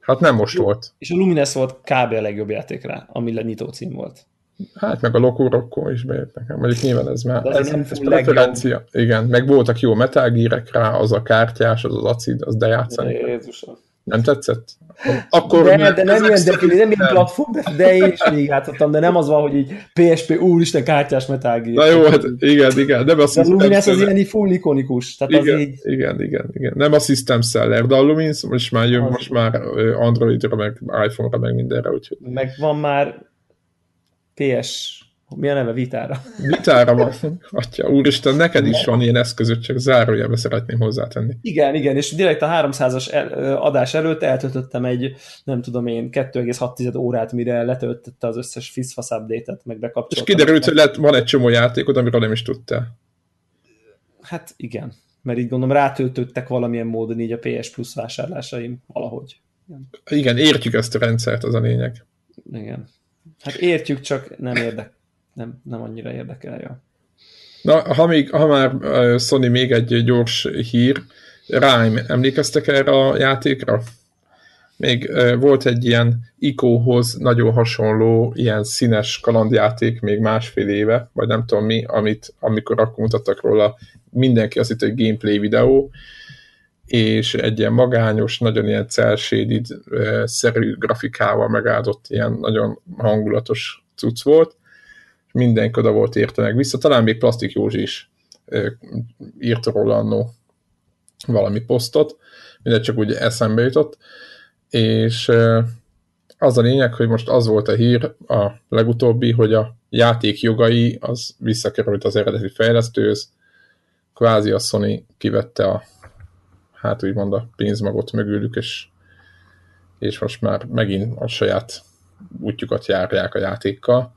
Hát nem most Jó. volt. És a Lumines volt kb. a legjobb játék rá, ami nyitó cím volt. Hát meg a Loco Rocco is bejött nekem. Mondjuk nyilván ez már ez, nem ez preferencia. Igen, meg voltak jó metágírek rá, az a kártyás, az az acid, az de játszani. Jézusom. Nem tetszett? Akkor de, de nem ilyen, de, nem ilyen platform, de, de én is még játszottam, de nem az van, hogy így PSP, úristen, kártyás metágír. Na jó, hát igen, igen. Nem a de a Lumines az ilyen full ikonikus. Tehát igen, az így... igen, igen, igen. Nem a System Seller, de a Lumines most már jön, az most már Androidra, meg iPhone-ra, meg mindenre, úgyhogy. Meg van már PS, mi a neve? Vitára. Vitára van. Atya, úristen, neked is van ilyen eszközöd, csak zárójelbe szeretném hozzátenni. Igen, igen, és direkt a 300-as el, adás előtt eltöltöttem egy, nem tudom én, 2,6 órát, mire letöltötte az összes FISFAS update-et, meg bekapcsoltam. És kiderült, hogy lett, van egy csomó játékod, amiről nem is tudtál. Hát igen, mert így gondolom rátöltöttek valamilyen módon így a PS Plus vásárlásaim valahogy. Igen, igen értjük ezt a rendszert, az a lényeg. Igen. Hát értjük, csak nem érdek, nem, nem annyira érdekel. Ja. Na, ha, még, ha már Sony még egy gyors hír, Rime, emlékeztek erre a játékra? Még volt egy ilyen Ico-hoz nagyon hasonló, ilyen színes kalandjáték még másfél éve, vagy nem tudom mi, amit amikor akkor mutattak róla, mindenki azt hitt, hogy gameplay videó, és egy ilyen magányos, nagyon ilyen cel szerű grafikával megáldott ilyen nagyon hangulatos cucc volt, mindenki oda volt érte meg vissza, talán még Plastik Józsi is írt róla annó valami posztot, mindegy csak úgy eszembe jutott, és az a lényeg, hogy most az volt a hír, a legutóbbi, hogy a játék jogai az visszakerült az eredeti fejlesztőhöz, kvázi a Sony kivette a hát úgymond a pénzmagot mögülük, és, és most már megint a saját útjukat járják a játékkal.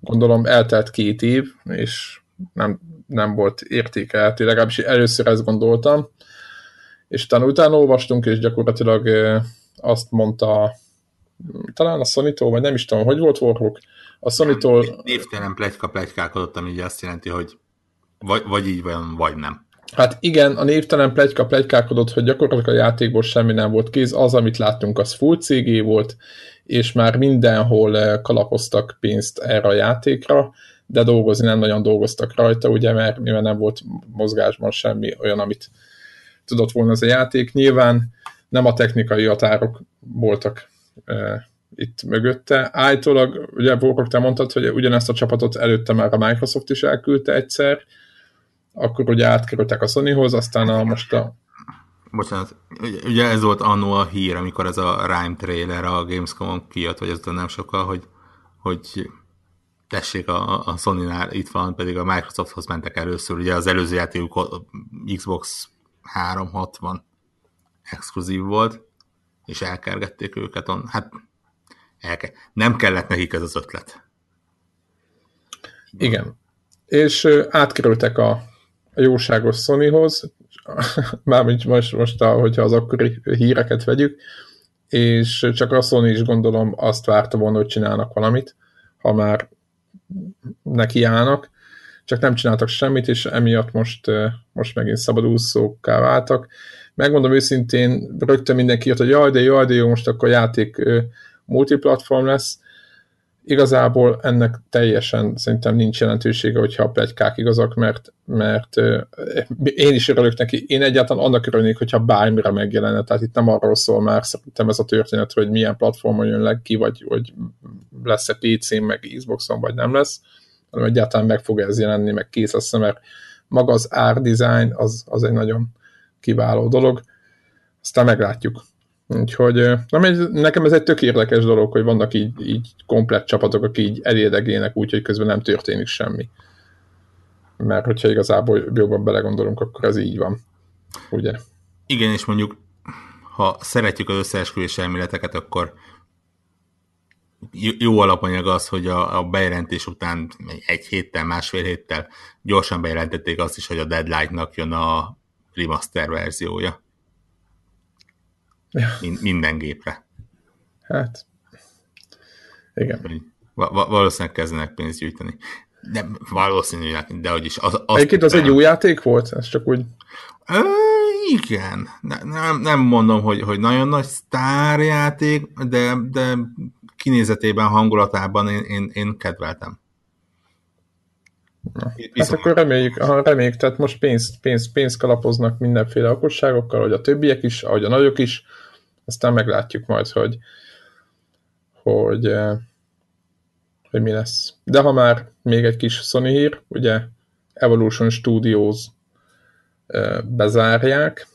Gondolom eltelt két év, és nem, nem volt értékelhető, legalábbis először ezt gondoltam, és utána utána olvastunk, és gyakorlatilag azt mondta talán a sony vagy nem is tudom, hogy volt Warhawk, a Sony-tól... Névtelen plegyka plegykálkodott, ami így azt jelenti, hogy vagy, vagy így van, vagy nem. Hát igen, a névtelen plegyka plegykálkodott, hogy gyakorlatilag a játékból semmi nem volt kéz, az, amit láttunk, az full CG volt, és már mindenhol eh, kalapoztak pénzt erre a játékra, de dolgozni nem nagyon dolgoztak rajta, ugye, mert mivel nem volt mozgásban semmi olyan, amit tudott volna ez a játék. Nyilván nem a technikai határok voltak e, itt mögötte. Állítólag, ugye Borkok, te mondtad, hogy ugyanezt a csapatot előtte már a Microsoft is elküldte egyszer, akkor ugye átkerültek a Sonyhoz, aztán a most a... Bocsánat, ugye ez volt annó a hír, amikor ez a Rhyme trailer a Gamescom-on kijött, vagy ez nem sokkal, hogy, hogy tessék a, a Sony-nál itt van, pedig a Microsofthoz mentek először, ugye az előző játékuk Xbox 360 exkluzív volt, és elkergették őket. On, hát elke, nem kellett nekik ez az ötlet. Igen. És átkerültek a, a jóságos Sonyhoz, mármint most, most a, hogyha az akkori híreket vegyük, és csak a Sony is gondolom azt várta volna, hogy csinálnak valamit, ha már nekiállnak, csak nem csináltak semmit, és emiatt most, most megint szabadúszókká váltak. Megmondom őszintén, rögtön mindenki írt, hogy jaj, de jaj, de jó, most akkor játék multiplatform lesz. Igazából ennek teljesen szerintem nincs jelentősége, hogyha a plegykák igazak, mert, mert én is örülök neki. Én egyáltalán annak örülnék, hogyha bármire megjelenne, tehát itt nem arról szól már szerintem ez a történet, hogy milyen platformon jön le ki, vagy hogy lesz-e PC-n, meg Xboxon, vagy nem lesz, hanem egyáltalán meg fog ez jelenni, meg kész lesz, mert maga az art design az, az egy nagyon kiváló dolog. Aztán meglátjuk. Úgyhogy nem, nekem ez egy tök érdekes dolog, hogy vannak így, így komplett csapatok, akik így elérdegének úgy, hogy közben nem történik semmi. Mert hogyha igazából jobban belegondolunk, akkor ez így van. Ugye? Igen, és mondjuk, ha szeretjük az összeesküvés elméleteket, akkor jó alapanyag az, hogy a, a bejelentés után egy héttel, másfél héttel gyorsan bejelentették azt is, hogy a Deadlight-nak jön a remaster verziója. Ja. Minden gépre. Hát, igen. Va- valószínűleg kezdenek pénzt gyűjteni. De valószínűleg, de hogy is. Az, az Egyébként az egy jó játék volt? Ez csak úgy... Ö, igen. Ne, nem, nem mondom, hogy, hogy nagyon nagy sztárjáték, de, de kinézetében, hangulatában én, én, én kedveltem. Na, hát akkor reméljük, ha reméljük, tehát most pénzt, pénzt, pénzt kalapoznak mindenféle okosságokkal, hogy a többiek is, ahogy a nagyok is, aztán meglátjuk majd, hogy, hogy, eh, hogy mi lesz. De ha már még egy kis Sony hír, ugye Evolution Studios eh, bezárják,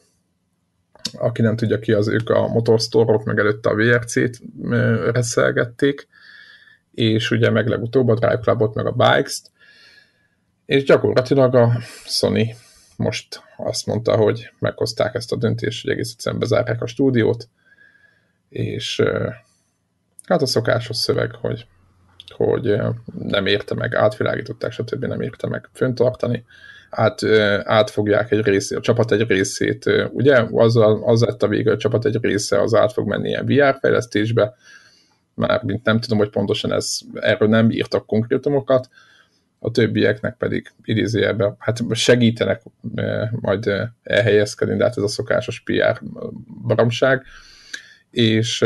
aki nem tudja ki, az ők a motorstore meg előtte a VRC-t eh, reszelgették, és ugye meg legutóbb a Drive Clubot, meg a Bikes-t, és gyakorlatilag a Sony most azt mondta, hogy meghozták ezt a döntést, hogy egész egyszerűen bezárják a stúdiót, és hát a szokásos szöveg, hogy, hogy nem érte meg, átvilágították, stb. nem érte meg föntartani, át, átfogják egy részét, a csapat egy részét, ugye, az, az lett a vége, a csapat egy része az át fog menni ilyen VR fejlesztésbe, már mint nem tudom, hogy pontosan ez, erről nem írtak konkrétumokat, a többieknek pedig idézőjelben hát segítenek majd elhelyezkedni, de hát ez a szokásos PR baromság. És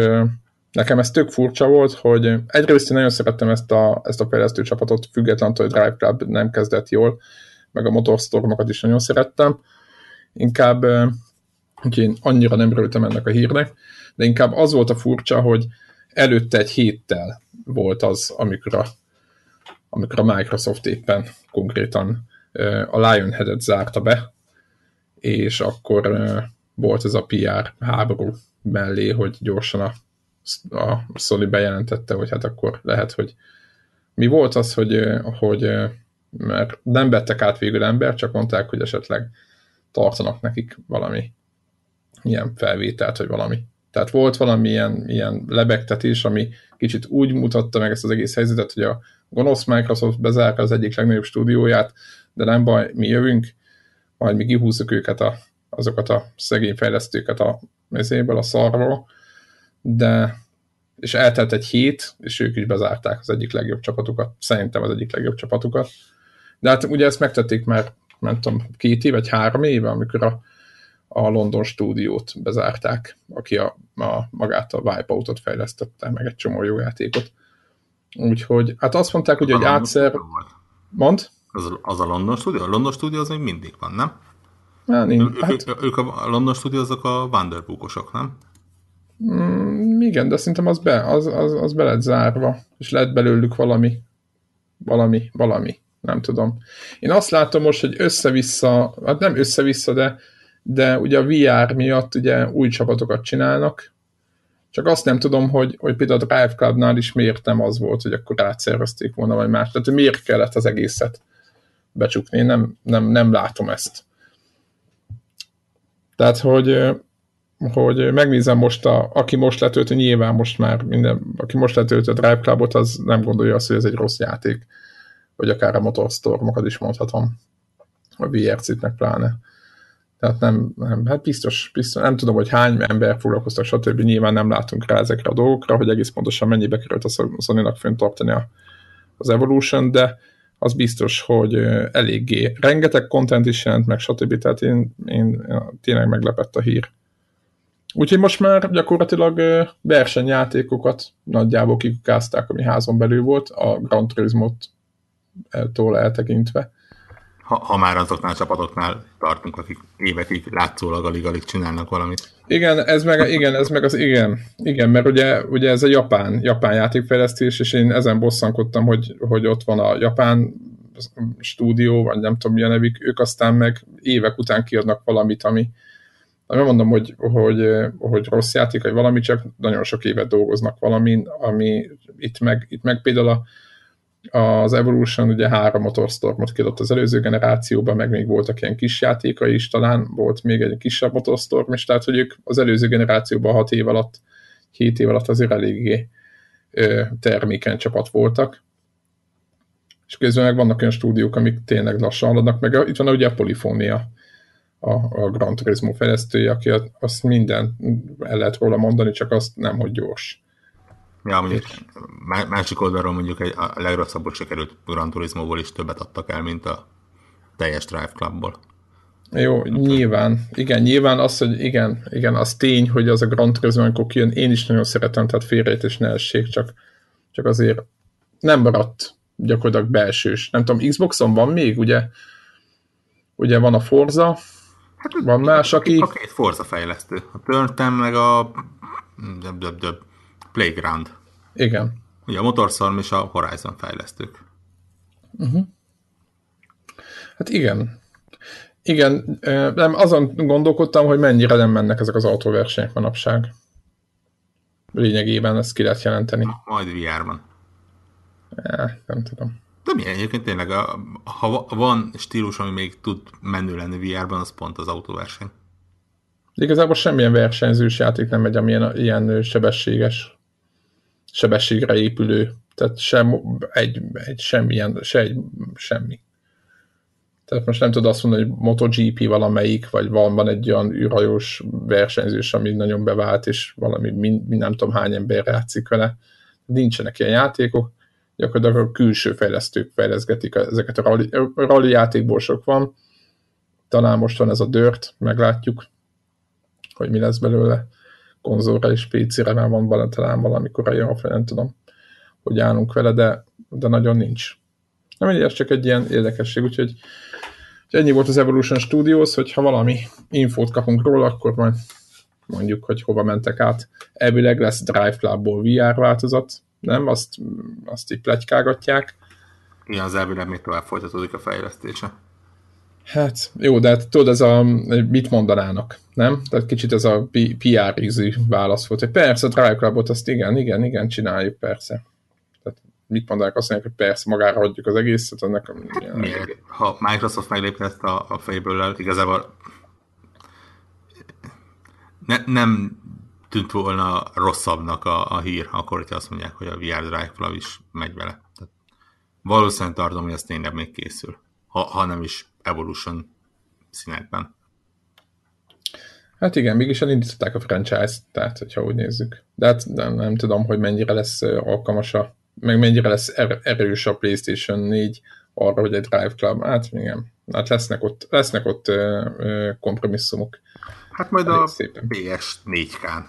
nekem ez tök furcsa volt, hogy egyrészt én nagyon szerettem ezt a, ezt a fejlesztő csapatot, függetlenül, hogy Drive Club nem kezdett jól, meg a motorstormokat is nagyon szerettem. Inkább, úgyhogy én annyira nem örültem ennek a hírnek, de inkább az volt a furcsa, hogy előtte egy héttel volt az, amikor a amikor a Microsoft éppen konkrétan a Lionhead-et zárta be, és akkor volt ez a PR háború mellé, hogy gyorsan a, a Sony bejelentette, hogy hát akkor lehet, hogy mi volt az, hogy, hogy mert nem vettek át végül ember, csak mondták, hogy esetleg tartanak nekik valami ilyen felvételt, vagy valami. Tehát volt valami ilyen, ilyen lebegtetés, ami kicsit úgy mutatta meg ezt az egész helyzetet, hogy a gonosz Microsoft bezárja az egyik legnagyobb stúdióját, de nem baj, mi jövünk, majd mi kihúzzuk őket, a, azokat a szegény fejlesztőket a mezéből, a szarról, de és eltelt egy hét, és ők is bezárták az egyik legjobb csapatukat, szerintem az egyik legjobb csapatukat. De hát ugye ezt megtették már, nem tudom, két év vagy három éve, amikor a, a London stúdiót bezárták, aki a, a magát a Wipeout-ot fejlesztette, meg egy csomó jó játékot. Úgyhogy, hát azt mondták, hogy egy átszer... Mond? Az, az a London Studio? A London Studio az még mindig van, nem? Ja, nincs, ők, hát... ők, a London Studio azok a Wanderbookosok, nem? Mm, igen, de szerintem az be, az, az, az be lett zárva, és lett belőlük valami, valami, valami. Nem tudom. Én azt látom most, hogy össze-vissza, hát nem össze-vissza, de, de ugye a VR miatt ugye új csapatokat csinálnak, csak azt nem tudom, hogy, hogy például a Drive Clubnál is miért nem az volt, hogy akkor átszervezték volna, vagy más. Tehát miért kellett az egészet becsukni. Én nem, nem, nem látom ezt. Tehát, hogy, hogy megnézem most, a, aki most letöltő, nyilván most már minden, aki most letöltő a Drive Clubot, az nem gondolja azt, hogy ez egy rossz játék, vagy akár a Motorstormokat is mondhatom, a VRC-t meg pláne. Tehát nem, nem, hát biztos, biztos, nem tudom, hogy hány ember foglalkoztak, stb. Nyilván nem látunk rá ezekre a dolgokra, hogy egész pontosan mennyibe került a Sony-nak a, az Evolution, de az biztos, hogy eléggé rengeteg content is jelent meg, stb. Tehát én, én tényleg meglepett a hír. Úgyhogy most már gyakorlatilag versenyjátékokat nagyjából kikukázták, ami házon belül volt, a Grand Turismo-tól eltekintve ha, ha már azoknál a csapatoknál tartunk, akik évekig látszólag alig-alig csinálnak valamit. Igen, ez meg, igen, ez meg az igen, igen, mert ugye, ugye ez a japán, japán játékfejlesztés, és én ezen bosszankodtam, hogy, hogy ott van a japán stúdió, vagy nem tudom mi a nevük, ők aztán meg évek után kiadnak valamit, ami nem mondom, hogy, hogy, hogy rossz játék, vagy valami, csak nagyon sok évet dolgoznak valamin, ami itt meg, itt meg például a, az Evolution ugye három motorstormot kiadott az előző generációban, meg még voltak ilyen kis játékai is, talán volt még egy kisebb motorstorm is, tehát hogy ők az előző generációban hat év alatt, hét év alatt azért eléggé ö, termékeny csapat voltak. És közben meg vannak olyan stúdiók, amik tényleg lassan haladnak, meg itt van ugye a Polyphonia, a, a Gran Turismo fejlesztője, aki azt minden el lehet róla mondani, csak azt nem, hogy gyors. Ja, mondjuk másik oldalról mondjuk egy, a legrosszabbul sikerült Gran Turismo-ból is többet adtak el, mint a teljes Drive Clubból. Jó, nyilván, igen, nyilván az, hogy igen, igen, az tény, hogy az a Gran Turismo, amikor kijön, én is nagyon szeretem, tehát félrejét ne essék, csak, csak azért nem maradt gyakorlatilag belsős. Nem tudom, Xboxon van még, ugye? Ugye van a Forza, hát, van más, aki... A két Forza fejlesztő. A Turntem meg a döb, döb, döb. Playground. Igen. Ugye a Motorstorm és a Horizon fejlesztők. Uh-huh. Hát igen. Igen, nem, azon gondolkodtam, hogy mennyire nem mennek ezek az autóversenyek manapság. Lényegében ezt ki lehet jelenteni. Majd VR-ban. Ja, nem tudom. De mi egyébként tényleg, a, ha van stílus, ami még tud menő lenni VR-ban, az pont az autóverseny. Igazából semmilyen versenyzős játék nem megy, amilyen ilyen sebességes sebességre épülő, tehát sem egy, egy semmilyen, se egy, semmi. Tehát most nem tudod azt mondani, hogy MotoGP valamelyik, vagy van, van egy olyan űrhajós versenyzés, ami nagyon bevált, és valami, mind, mind nem tudom hány ember játszik vele. Nincsenek ilyen játékok, gyakorlatilag a külső fejlesztők fejleszgetik ezeket a rally, rally játékból sok van. Talán most van ez a Dirt, meglátjuk, hogy mi lesz belőle konzolra és PC-re már van benne talán valamikor a jav, nem tudom, hogy állunk vele, de, de nagyon nincs. Nem ez csak egy ilyen érdekesség, úgyhogy, úgyhogy ennyi volt az Evolution Studios, hogy ha valami infót kapunk róla, akkor majd mondjuk, hogy hova mentek át. Elvileg lesz Drive Clubból VR változat, nem? Azt, azt így pletykágatják. Igen, az elvileg még tovább folytatódik a fejlesztése. Hát jó, de hát tudod, ez a, mit mondanának, nem? Tehát kicsit ez a PR ízű válasz volt, hogy persze, a Drive Clubot, azt igen, igen, igen, csináljuk, persze. Tehát mit mondanak, azt mondják, hogy persze, magára hagyjuk az egészet, ennek hát, miért? Ha Microsoft meglépne ezt a, a fejből, igazából ne, nem tűnt volna rosszabbnak a, a hír, akkor, hogyha azt mondják, hogy a VR Drive Club is megy vele. Tehát valószínűleg tartom, hogy ez tényleg még készül. Ha, ha nem is Evolution színekben. Hát igen, mégis elindították a franchise-t, tehát hogyha úgy nézzük. De hát nem, nem tudom, hogy mennyire lesz alkalmas a, meg mennyire lesz er, erős a PlayStation 4 arra, hogy egy Drive Club, hát igen, hát lesznek ott, lesznek ott ö, ö, kompromisszumok. Hát majd Elég a szépen. PS 4K-n.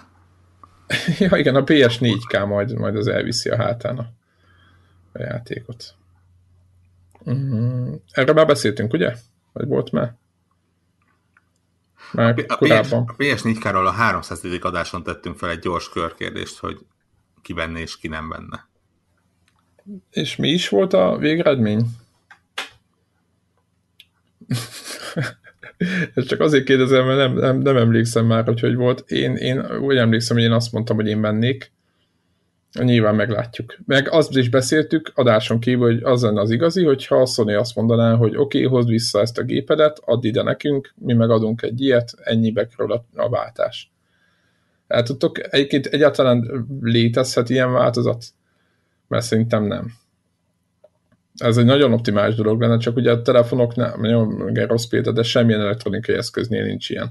ja igen, a PS 4K majd, majd az elviszi a hátán a, a játékot. Mm, erről már beszéltünk, ugye? Vagy volt már? Már a, korábban. A, PS, a PS4-káról a 300. adáson tettünk fel egy gyors körkérdést, hogy ki benne és ki nem benne. És mi is volt a végeredmény? Ez csak azért kérdezem, mert nem, nem, nem emlékszem már, hogy hogy volt. Én, én úgy emlékszem, hogy én azt mondtam, hogy én mennék. Nyilván meglátjuk. Meg azt is beszéltük adáson kívül, hogy az lenne az igazi, hogyha a Sony azt mondaná, hogy oké, okay, hozd vissza ezt a gépedet, add ide nekünk, mi megadunk egy ilyet, ennyibe kerül a, a váltás. El tudtok, egyébként egyáltalán létezhet ilyen változat? Mert szerintem nem ez egy nagyon optimális dolog lenne, csak ugye a telefonok nem, nagyon rossz példa, de semmilyen elektronikai eszköznél nincs ilyen.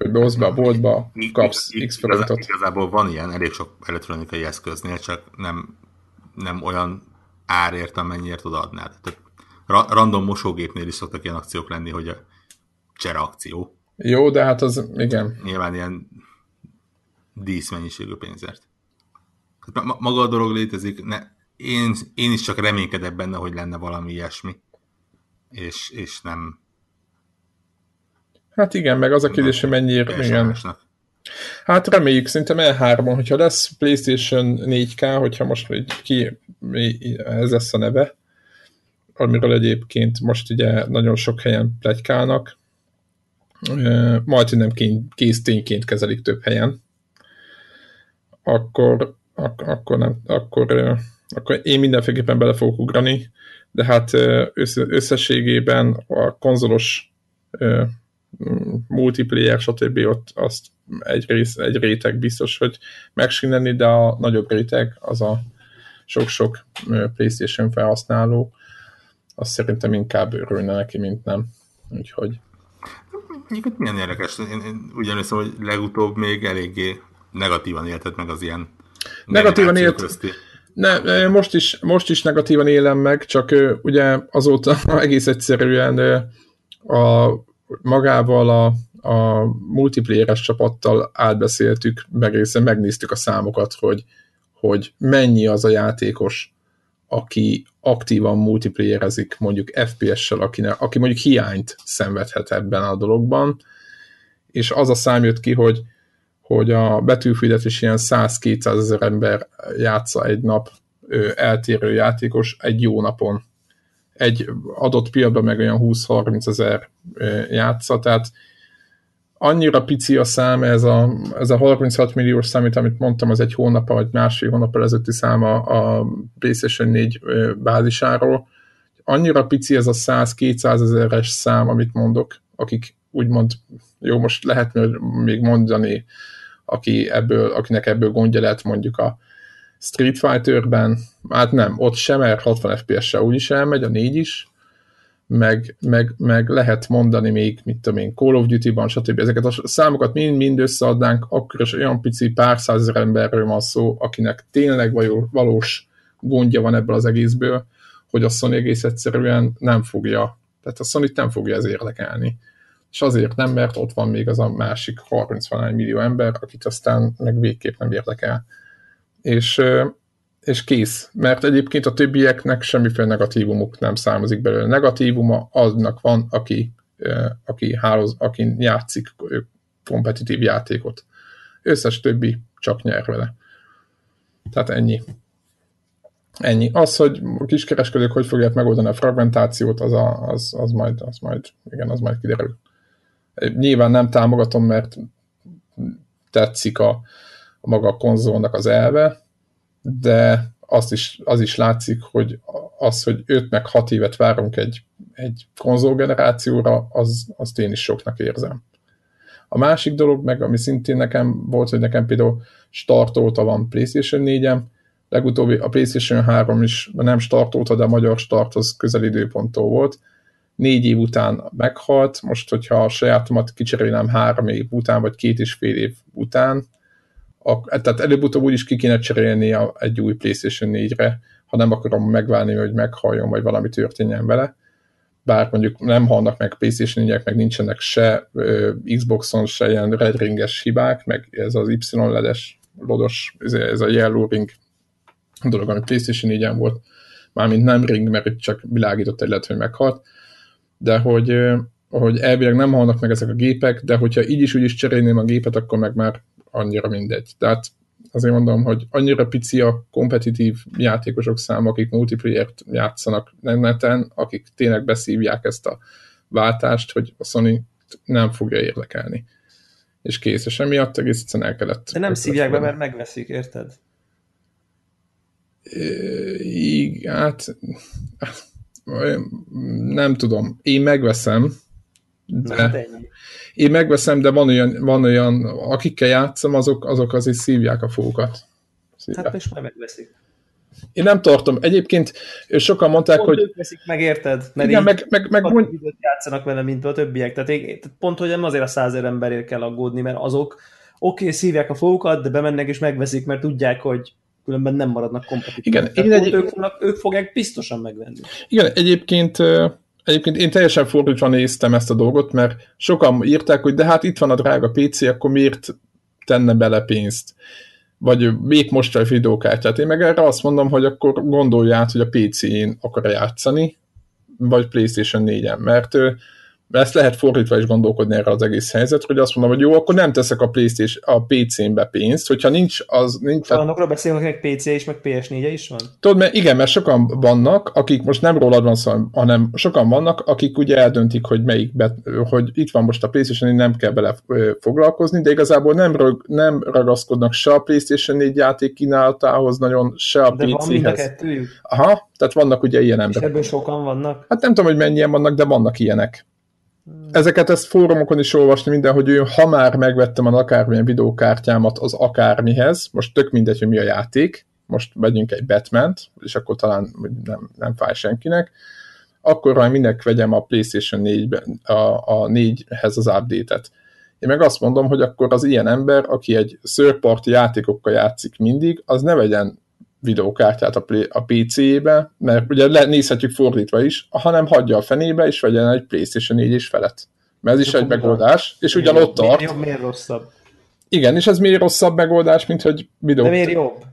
Hogy behozz be a boltba, kapsz X forintot. Igazából van ilyen elég sok elektronikai eszköznél, csak nem, nem olyan árért, amennyiért odaadnád. Tehát ra- random mosógépnél is szoktak ilyen akciók lenni, hogy a csere akció. Jó, de hát az, igen. Nyilván ilyen díszmennyiségű pénzért. Tehát maga a dolog létezik, ne, én, én is csak reménykedek benne, hogy lenne valami ilyesmi. És, és nem... Hát igen, meg az a kérdés, hogy mennyire... Igen. Hát reméljük, szerintem E3-on, hogyha lesz PlayStation 4K, hogyha most ki ez lesz a neve, amiről egyébként most ugye nagyon sok helyen plegykálnak, majd nem kész tényként kezelik több helyen, akkor, ak- akkor, nem, akkor akkor én mindenféleképpen bele fogok ugrani, de hát összességében a konzolos multiplayer, stb. ott azt egy, rész, egy réteg biztos, hogy megsinelni, de a nagyobb réteg az a sok-sok PlayStation felhasználó, azt szerintem inkább örülne neki, mint nem. Úgyhogy... Egyébként milyen érdekes. Én, én ugyanis hogy legutóbb még eléggé negatívan élted meg az ilyen negatívan élt, közti. Ne, most is, most is negatívan élem meg, csak ugye azóta egész egyszerűen a, magával a, a multiplayeres csapattal átbeszéltük, meg részen megnéztük a számokat, hogy, hogy mennyi az a játékos, aki aktívan multiplayerezik mondjuk FPS-sel, akinek, aki mondjuk hiányt szenvedhet ebben a dologban, és az a szám jött ki, hogy hogy a betűfidet is ilyen 100-200 ezer ember játsza egy nap ö, eltérő játékos egy jó napon. Egy adott pillanatban meg olyan 20-30 ezer játsza, tehát annyira pici a szám, ez a, ez a 36 milliós számít, amit mondtam, az egy hónap vagy másfél hónap ezelőtti száma a PlayStation 4 bázisáról. Annyira pici ez a 100-200 ezeres szám, amit mondok, akik úgymond, jó, most lehet még mondani aki ebből, akinek ebből gondja lett mondjuk a Street Fighterben, hát nem, ott sem, mert 60 FPS-sel úgyis elmegy, a 4 is, meg, meg, meg lehet mondani még, mit tudom én, Call of Duty-ban, stb. Ezeket a számokat mind-mind összeadnánk, akkor is olyan pici pár százezer emberről van szó, akinek tényleg valós gondja van ebből az egészből, hogy a Sony egész egyszerűen nem fogja, tehát a Sony nem fogja ez érdekelni és azért nem, mert ott van még az a másik 30 millió ember, akit aztán meg végképp nem érdekel. És, és kész. Mert egyébként a többieknek semmiféle negatívumuk nem származik belőle. Negatívuma aznak van, aki, aki, háloz, aki játszik kompetitív játékot. Összes többi csak nyer vele. Tehát ennyi. Ennyi. Az, hogy a kiskereskedők hogy fogják megoldani a fragmentációt, az, a, az, az, majd, az majd, igen, az majd kiderül. Nyilván nem támogatom, mert tetszik a, a maga a konzolnak az elve, de azt is, az is látszik, hogy az, hogy 5 meg 6 évet várunk egy, egy konzolgenerációra, az, azt én is soknak érzem. A másik dolog meg, ami szintén nekem volt, hogy nekem például startolta van PlayStation 4-em, legutóbbi a PlayStation 3 is nem startolta, de a magyar start az közel időponttól volt, négy év után meghalt, most hogyha a sajátomat kicserélem három év után, vagy két és fél év után, a, tehát előbb-utóbb úgyis ki kéne cserélni a, egy új PlayStation 4-re, ha nem akarom megválni, hogy meghalljon, vagy valami történjen vele. Bár mondjuk nem halnak meg PlayStation 4 meg nincsenek se ö, Xboxon, se ilyen Red Ringes hibák, meg ez az Y-ledes, lodos, ez, ez a Yellow Ring dolog, ami PlayStation 4 volt, mármint nem ring, mert itt csak világított egy lehet, hogy meghalt, de hogy, hogy elvileg nem halnak meg ezek a gépek, de hogyha így is úgy is cserélném a gépet, akkor meg már annyira mindegy. Tehát azért mondom, hogy annyira pici a kompetitív játékosok száma, akik multiplayer-t játszanak neten, akik tényleg beszívják ezt a váltást, hogy a Sony nem fogja érdekelni. És kész, és emiatt egész egyszerűen el kellett. De nem szívják be, mert megveszik, érted? Igen, hát nem tudom. Én megveszem, de, hát én megveszem, de van olyan, van olyan akikkel játszom, azok, azok azért szívják a fókat. Szívják. Hát és majd megveszik. Én nem tartom. Egyébként sokan mondták, pont hogy... Ők veszik meg, érted? Mert igen, meg, meg, meg mond... játszanak vele, mint a többiek. Tehát én, pont, hogy nem azért a százer emberért kell aggódni, mert azok oké, okay, szívják a fókat, de bemennek és megveszik, mert tudják, hogy különben nem maradnak kompetitívek. Igen, én egy... ők, fognak, ők fogják biztosan megvenni. Igen, egyébként Egyébként én teljesen fordítva néztem ezt a dolgot, mert sokan írták, hogy de hát itt van a drága PC, akkor miért tenne bele pénzt? Vagy még most a videókártyát. Én meg erre azt mondom, hogy akkor gondolj át, hogy a PC-n akar játszani, vagy PlayStation 4-en, mert ezt lehet fordítva is gondolkodni erre az egész helyzetre, hogy azt mondom, hogy jó, akkor nem teszek a PlayStation, a PC-be pénzt, hogyha nincs az... Nincs, tehát... Olyanokról beszélünk, meg PC is, meg PS4-e is van? Tudod, mert igen, mert sokan vannak, akik most nem rólad van szó, hanem sokan vannak, akik ugye eldöntik, hogy melyik, be, hogy itt van most a PlayStation 4, nem kell bele foglalkozni, de igazából nem, rag, nem ragaszkodnak se a PlayStation 4 játék kínálatához, nagyon, se a de PC-hez. van mind a kettőjük? Aha, tehát vannak ugye ilyen emberek. És ebből sokan vannak? Hát nem tudom, hogy mennyien vannak, de vannak ilyenek. Ezeket ezt fórumokon is olvasni minden, hogy én ha már megvettem az akármilyen videókártyámat az akármihez, most tök mindegy, hogy mi a játék, most vegyünk egy batman és akkor talán nem, nem fáj senkinek, akkor majd mindenki vegyem a PlayStation 4 a, a 4-hez az update-et. Én meg azt mondom, hogy akkor az ilyen ember, aki egy szörparti játékokkal játszik mindig, az ne vegyen videókártyát a, a PC-be, mert ugye nézhetjük fordítva is, hanem hagyja a fenébe, és vegyen egy PlayStation 4 is felett. Mert ez is egy megoldás, és ugyan ott tart. Miért jobb, miért rosszabb? Igen, és ez miért rosszabb megoldás, mint hogy videó... De miért jobb?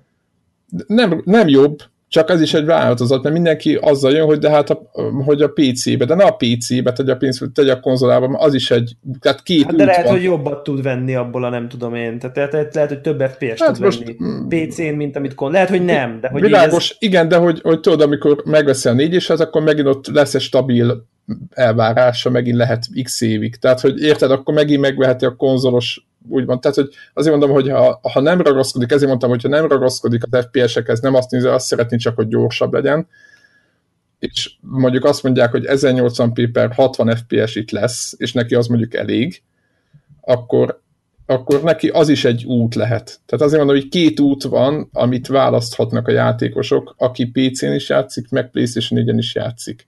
Nem, nem jobb, csak ez is egy változat, mert mindenki azzal jön, hogy de hát a, hogy a PC-be, de ne a PC-be tegye a pénzt, tegye a konzolában, az is egy, tehát két hát de lehet, van. hogy jobbat tud venni abból a nem tudom én, tehát lehet, lehet hogy több FPS hát tud most, venni mm. PC-n, mint amit kon... Lehet, hogy nem, de hogy Világos, ez... igen, de hogy, hogy tudod, amikor megveszi a négyeshez, akkor megint ott lesz egy stabil elvárása, megint lehet x évig. Tehát, hogy érted, akkor megint megveheti a konzolos úgymond. Tehát, hogy azért mondom, hogy ha, ha nem ragaszkodik, ezért mondtam, hogy ha nem ragaszkodik az FPS-ekhez, nem azt nézi, azt szeretné csak, hogy gyorsabb legyen, és mondjuk azt mondják, hogy 1080p per 60 FPS itt lesz, és neki az mondjuk elég, akkor, akkor neki az is egy út lehet. Tehát azért mondom, hogy két út van, amit választhatnak a játékosok, aki PC-n is játszik, meg PlayStation 4-en is játszik.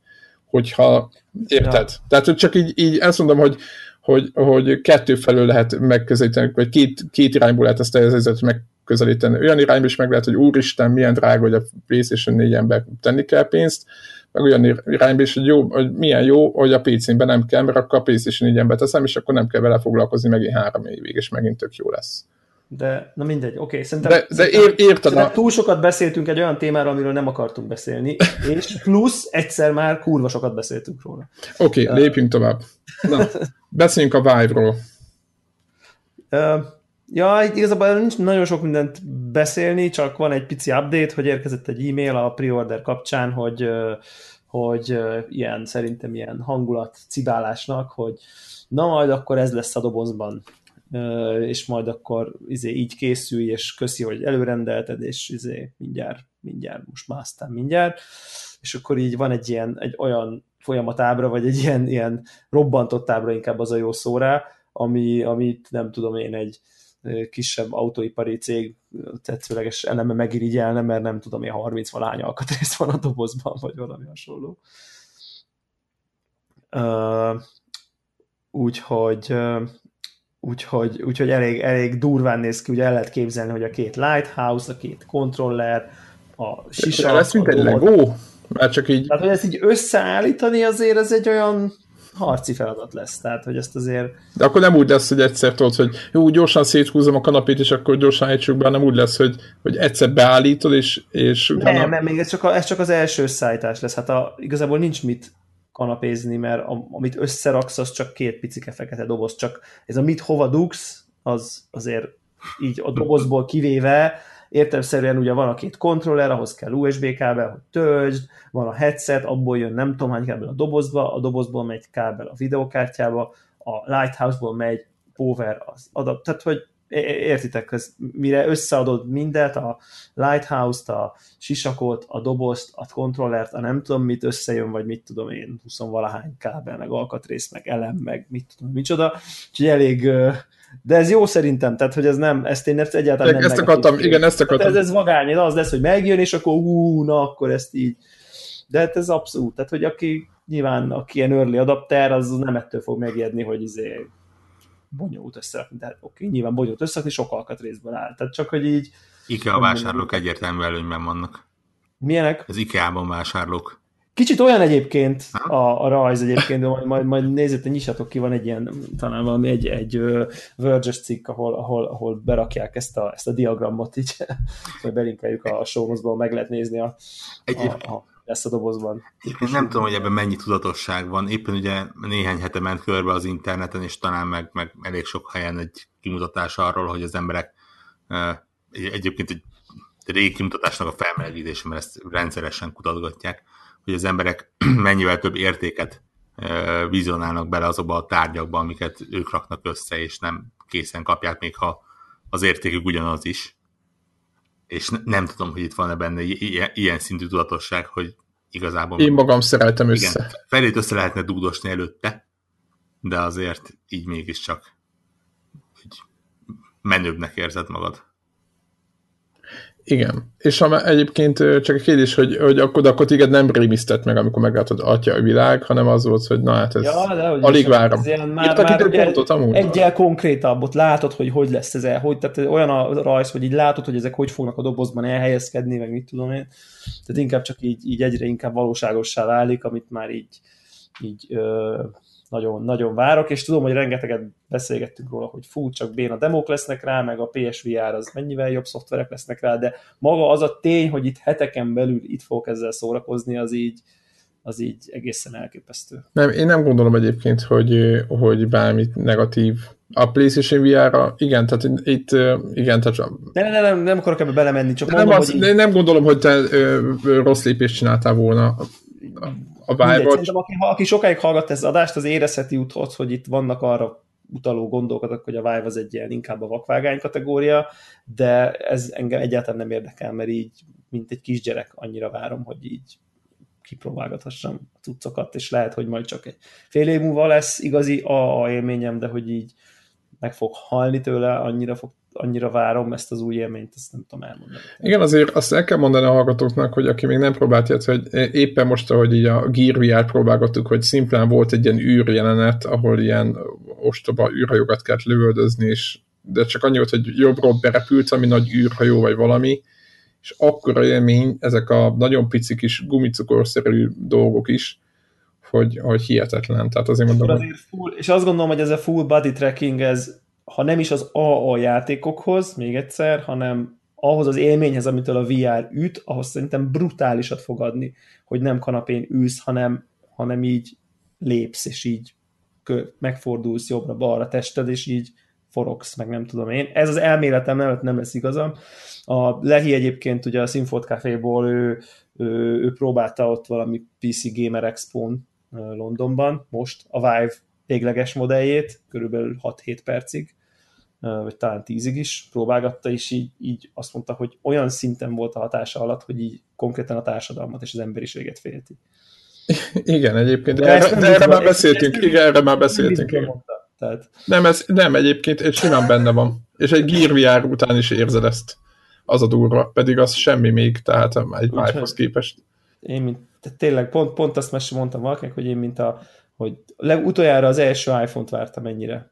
Hogyha érted? Ja. Tehát csak így, így ezt mondom, hogy hogy, hogy kettő felől lehet megközelíteni, vagy két, két irányból lehet ezt a helyzetet megközelíteni. Olyan irányból is meg lehet, hogy úristen, milyen drága, hogy a PlayStation 4 ember tenni kell pénzt, meg olyan irányba is, hogy, jó, hogy milyen jó, hogy a PC-ben nem kell, mert akkor a PlayStation 4 ember teszem, és akkor nem kell vele foglalkozni megint három évig, és megint tök jó lesz. De, na mindegy, oké, okay, szerintem, de, de ér, érted a... túl sokat beszéltünk egy olyan témáról, amiről nem akartunk beszélni, és plusz egyszer már kurva sokat beszéltünk róla. Oké, okay, uh, lépjünk tovább. Na, beszéljünk a Vive-ról. Uh, ja, igazából nincs nagyon sok mindent beszélni, csak van egy pici update, hogy érkezett egy e-mail a pre-order kapcsán, hogy, hogy ilyen, szerintem ilyen hangulat cibálásnak, hogy na majd akkor ez lesz a dobozban és majd akkor izé, így készülj, és köszi, hogy előrendelted, és izé, mindjárt, mindjárt, most már aztán mindjárt, és akkor így van egy ilyen, egy olyan folyamatábra, vagy egy ilyen, ilyen robbantott ábra inkább az a jó szóra, ami, amit nem tudom én egy kisebb autóipari cég tetszőleges eleme megirigyelne, mert nem tudom én 30 valány alkatrész van a dobozban, vagy valami hasonló. Uh, úgyhogy uh, úgyhogy, úgyhogy elég, elég durván néz ki, ugye el lehet képzelni, hogy a két Lighthouse, a két controller, a sisak. Lesz, mint egy Lego? Már csak így... Tehát, hogy ezt így összeállítani azért ez egy olyan harci feladat lesz, tehát, hogy ezt azért... De akkor nem úgy lesz, hogy egyszer tudod, hogy jó, gyorsan széthúzom a kanapét, és akkor gyorsan egysük be, nem úgy lesz, hogy, hogy egyszer beállítod, és, és utána... Nem, nem, még ez csak, a, ez csak az első összeállítás lesz, hát a, igazából nincs mit kanapézni, mert amit összeraksz, az csak két picike fekete doboz, csak ez a mit hova dugsz, az azért így a dobozból kivéve, értelmszerűen ugye van a két kontroller, ahhoz kell USB kábel, hogy töltsd, van a headset, abból jön nem tudom hány kábel a dobozba, a dobozból megy kábel a videokártyába, a Lighthouse-ból megy power az adapt, tehát hogy értitek, ez, mire összeadod mindet, a Lighthouse-t, a sisakot, a dobozt, a kontrollert, a nem tudom mit összejön, vagy mit tudom én, 20 valahány kábel, meg alkatrész, meg elem, meg mit tudom, micsoda, úgyhogy elég, de ez jó szerintem, tehát hogy ez nem, ezt én ezt egyáltalán nem Ezt akartam, igen, igen, ezt akartam. ez, ez vagány, az lesz, hogy megjön, és akkor hú, na, akkor ezt így. De hát ez abszolút, tehát hogy aki nyilván, aki ilyen early adapter, az nem ettől fog megijedni, hogy izé bonyolult összerakni, de oké, nyilván bonyolult összerakni, sok alkatrészből áll. Tehát csak, hogy így... IKEA vásárlók egyértelmű előnyben vannak. Milyenek? Az IKEA-ban vásárlók. Kicsit olyan egyébként a, a rajz egyébként, de majd, majd, majd nézzétek, nyissatok ki, van egy ilyen, talán valami egy, egy uh, verge cikk, ahol, ahol, ahol berakják ezt a, ezt a diagramot, így majd belinkeljük a show meg lehet nézni a, a, a lesz a dobozban. Én nem tudom, hogy ebben mennyi tudatosság van. Éppen ugye néhány hete ment körbe az interneten, és talán meg, meg elég sok helyen egy kimutatás arról, hogy az emberek egyébként egy régi kimutatásnak a felmelegítése, mert ezt rendszeresen kutatgatják, hogy az emberek mennyivel több értéket vizionálnak bele azokba a tárgyakba, amiket ők raknak össze, és nem készen kapják, még ha az értékük ugyanaz is és nem tudom, hogy itt van-e benne ilyen, ilyen szintű tudatosság, hogy igazából... Én magam szereltem össze. Igen, felét össze lehetne dugdosni előtte, de azért így mégiscsak hogy menőbbnek érzed magad. Igen. És ha egyébként csak egy kérdés, hogy, hogy akkor, akkor téged nem rémisztett meg, amikor meglátod atya a világ, hanem az volt, hogy na hát ez ja, de, hogy alig várom. Már, már ugye pontot, amúgy. Egyel konkrétabb, ott látod, hogy hogy lesz ez el, hogy, tehát olyan a rajz, hogy így látod, hogy ezek hogy fognak a dobozban elhelyezkedni, meg mit tudom én. Tehát inkább csak így, így egyre inkább valóságossá válik, amit már így, így ö, nagyon, nagyon várok, és tudom, hogy rengeteget beszélgettünk róla, hogy fú, csak béna demók lesznek rá, meg a PSVR az mennyivel jobb szoftverek lesznek rá, de maga az a tény, hogy itt heteken belül itt fogok ezzel szórakozni, az így, az így egészen elképesztő. Nem, én nem gondolom egyébként, hogy, hogy bármit negatív a PlayStation VR-ra, igen, tehát itt, igen, tehát... Nem, nem, nem, nem akarok ebbe belemenni, csak mondom, nem, az, hogy így... nem gondolom, hogy te ö, rossz lépést csináltál volna a Mindegy, szerintem aki, aki sokáig hallgat ezt az adást, az érezheti utot, hogy itt vannak arra utaló gondolkodok, hogy a Vive az egy ilyen inkább a vakvágány kategória, de ez engem egyáltalán nem érdekel, mert így, mint egy kisgyerek, annyira várom, hogy így kipróbálgathassam a cuccokat, és lehet, hogy majd csak egy fél év múlva lesz igazi AA élményem, de hogy így meg fog halni tőle, annyira fog annyira várom ezt az új élményt, ezt nem tudom elmondani. Igen, azért azt el kell mondani a hallgatóknak, hogy aki még nem próbált ilyet, hogy éppen most, ahogy így a Gear VR próbálgattuk, hogy szimplán volt egy ilyen űrjelenet, ahol ilyen ostoba űrhajókat kellett lövöldözni, és de csak annyi volt, hogy jobbról berepült, ami nagy űrhajó vagy valami, és akkora élmény, ezek a nagyon pici kis gumicukorszerű dolgok is, hogy, hogy hihetetlen. Tehát azért mondom, azért full, és azt gondolom, hogy ez a full body tracking, ez ha nem is az AA játékokhoz, még egyszer, hanem ahhoz az élményhez, amitől a VR üt, ahhoz szerintem brutálisat fog adni, hogy nem kanapén ülsz, hanem, hanem így lépsz, és így megfordulsz jobbra-balra tested, és így forogsz, meg nem tudom én. Ez az elméletem nem, nem lesz igazam. A Lehi egyébként ugye a Sinfot Café-ból ő, ő, ő próbálta ott valami PC Gamer Expo-n Londonban, most a Vive végleges modelljét, körülbelül 6-7 percig, vagy talán tízig is próbálgatta, és így, így azt mondta, hogy olyan szinten volt a hatása alatt, hogy így konkrétan a társadalmat és az emberiséget félti. Igen, egyébként, de, de, erre, de erre már beszéltünk, ezt, igen, erre már beszéltünk. Igen. Tehát... Nem, ez, nem, egyébként egy simán benne van. És egy VR után is érzed ezt. Az a durva, pedig az semmi még, tehát egy Vive-hoz képest. Én, mint, tényleg pont, pont azt messze mondtam valakinek, hogy én, mint a, hogy utoljára az első iPhone-t vártam ennyire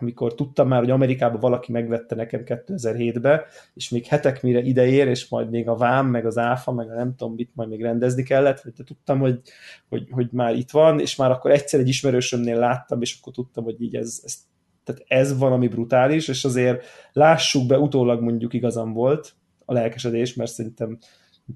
amikor tudtam már, hogy Amerikában valaki megvette nekem 2007-be, és még hetek mire ideér, és majd még a vám, meg az áfa, meg a nem tudom mit majd még rendezni kellett, vagy tudtam, hogy, hogy, hogy már itt van, és már akkor egyszer egy ismerősömnél láttam, és akkor tudtam, hogy így ez, ez tehát ez van, ami brutális, és azért lássuk be, utólag mondjuk igazam volt a lelkesedés, mert szerintem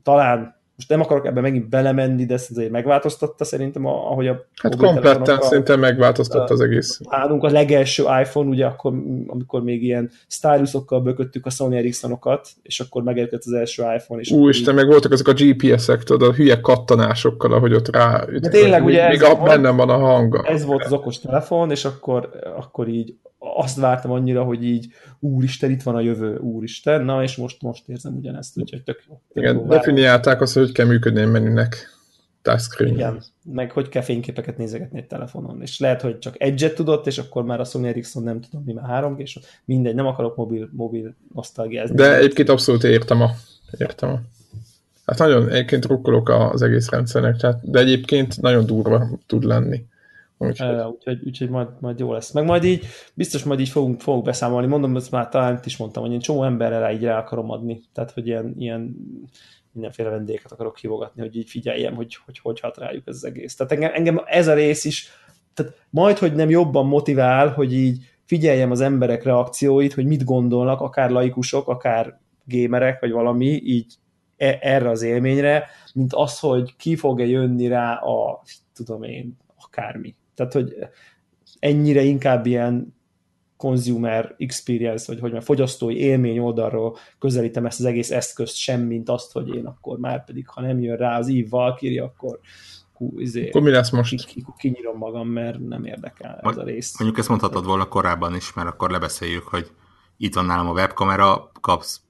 talán most nem akarok ebben megint belemenni, de ezt azért megváltoztatta szerintem, ahogy a Hát kompletten szerintem megváltoztatta az egész. Nálunk a legelső iPhone, ugye akkor, amikor még ilyen stylusokkal bököttük a Sony Ericssonokat, és akkor megérkezett az első iPhone. És Úristen, meg voltak azok a GPS-ek, tudod, a hülye kattanásokkal, ahogy ott rá... De tényleg, ugye még, ez még bennem van a hanga. Ez volt az okos telefon, és akkor, akkor így azt vártam annyira, hogy így úristen, itt van a jövő, úristen, na és most, most érzem ugyanezt, úgyhogy tök jó. Tök Igen, jó definiálták azt, hogy kell működni egy menünek touchscreen. Igen, meg hogy kell fényképeket nézegetni egy telefonon, és lehet, hogy csak egyet tudott, és akkor már a Sony Ericsson nem tudom, mi már három, és mindegy, nem akarok mobil, mobil nosztalgiázni. De egyébként abszolút értem a, értem a Hát nagyon egyébként rukkolok az egész rendszernek, tehát, de egyébként nagyon durva tud lenni. Úgyhogy, uh, úgyhogy, majd, majd jó lesz. Meg majd így, biztos majd így fogunk, fogunk beszámolni. Mondom, ezt már talán is mondtam, hogy én csomó emberre rá így rá akarom adni. Tehát, hogy ilyen, ilyen mindenféle vendégeket akarok hívogatni, hogy így figyeljem, hogy hogy, hogy hat rájuk ez az egész. Tehát engem, engem ez a rész is, tehát majd, hogy nem jobban motivál, hogy így figyeljem az emberek reakcióit, hogy mit gondolnak, akár laikusok, akár gémerek, vagy valami, így e, erre az élményre, mint az, hogy ki fog-e jönni rá a, tudom én, akármi. Tehát, hogy ennyire inkább ilyen consumer experience, vagy hogy már fogyasztói élmény oldalról közelítem ezt az egész eszközt sem, mint azt, hogy én akkor már pedig, ha nem jön rá az Eve Valkyrie, akkor hú, izé, akkor mi lesz most? Ki, kinyírom magam, mert nem érdekel ez a rész. Mondjuk ezt mondhatod volna korábban is, mert akkor lebeszéljük, hogy itt van nálam a webkamera, kapsz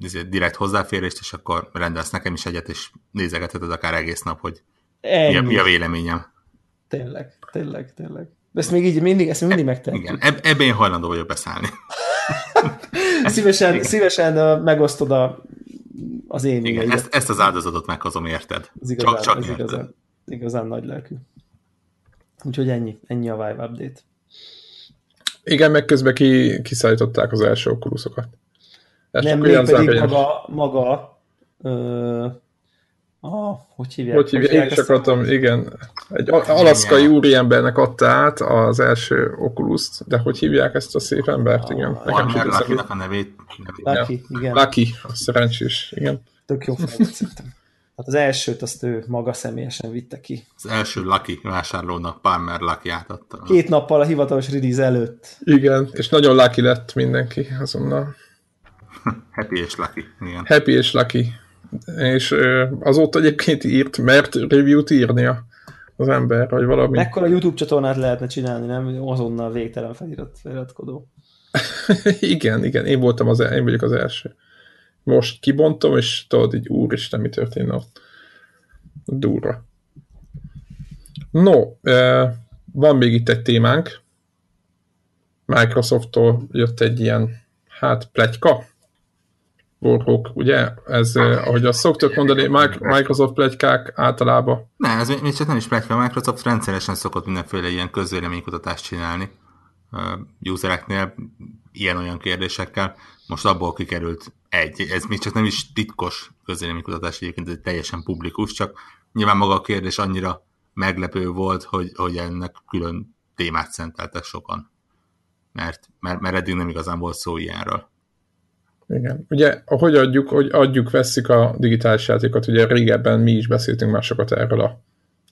izé, direkt hozzáférést, és akkor rendelsz nekem is egyet, és nézegetheted akár egész nap, hogy mi a, mi a véleményem. Tényleg, tényleg, tényleg. De ezt még így mindig, ezt mindig megtehetjük. Igen, eb- ebben én hajlandó vagyok beszállni. szívesen, szívesen uh, megosztod a, az én Igen, ezt, ezt, az áldozatot meghozom, érted? Ez igazán, csak, csak ez érted. Igazán, igazán nagy lelkű. Úgyhogy ennyi, ennyi a Vive Update. Igen, meg közben ki, kiszállították az első okuluszokat. Nem, még pedig maga, maga ö, hogy hívják? Hogy hívják? Én is akartam, igen. Egy alaszkai úriembernek adta át az első oculus de hogy hívják ezt a szép embert? Ah, igen. Nekem lucky a nevét. Lucky, igen. Lucky, a szerencsés, igen. Tök jó szerintem. Hát az elsőt azt ő maga személyesen vitte ki. Az első Lucky vásárlónak Palmer Lucky átadta. Két nappal a hivatalos release előtt. Igen, és nagyon Lucky lett mindenki azonnal. Happy és Lucky, igen. Happy és Lucky és azóta egyébként írt, mert review-t írnia az ember, vagy valami. Mekkora YouTube csatornát lehetne csinálni, nem? Azonnal végtelen felirat, feliratkodó. igen, igen, én voltam az, én vagyok az első. Most kibontom, és tudod, így úristen, mi történne ott. Durva. No, van még itt egy témánk. Microsofttól jött egy ilyen, hát, plegyka, Warhawk, ugye? Ez, ah, ahogy azt szoktuk mondani, Microsoft plegykák általában. Ne, ez még csak nem is pletyka, Microsoft rendszeresen szokott mindenféle ilyen közvéleménykutatást csinálni uh, usereknél, ilyen-olyan kérdésekkel. Most abból kikerült egy, ez még csak nem is titkos közvéleménykutatás, egyébként ez teljesen publikus, csak nyilván maga a kérdés annyira meglepő volt, hogy, hogy ennek külön témát szenteltek sokan. Mert, mert, mert eddig nem igazán volt szó ilyenről. Igen. Ugye, ahogy adjuk, hogy adjuk, veszik a digitális játékot, ugye régebben mi is beszéltünk már sokat erről a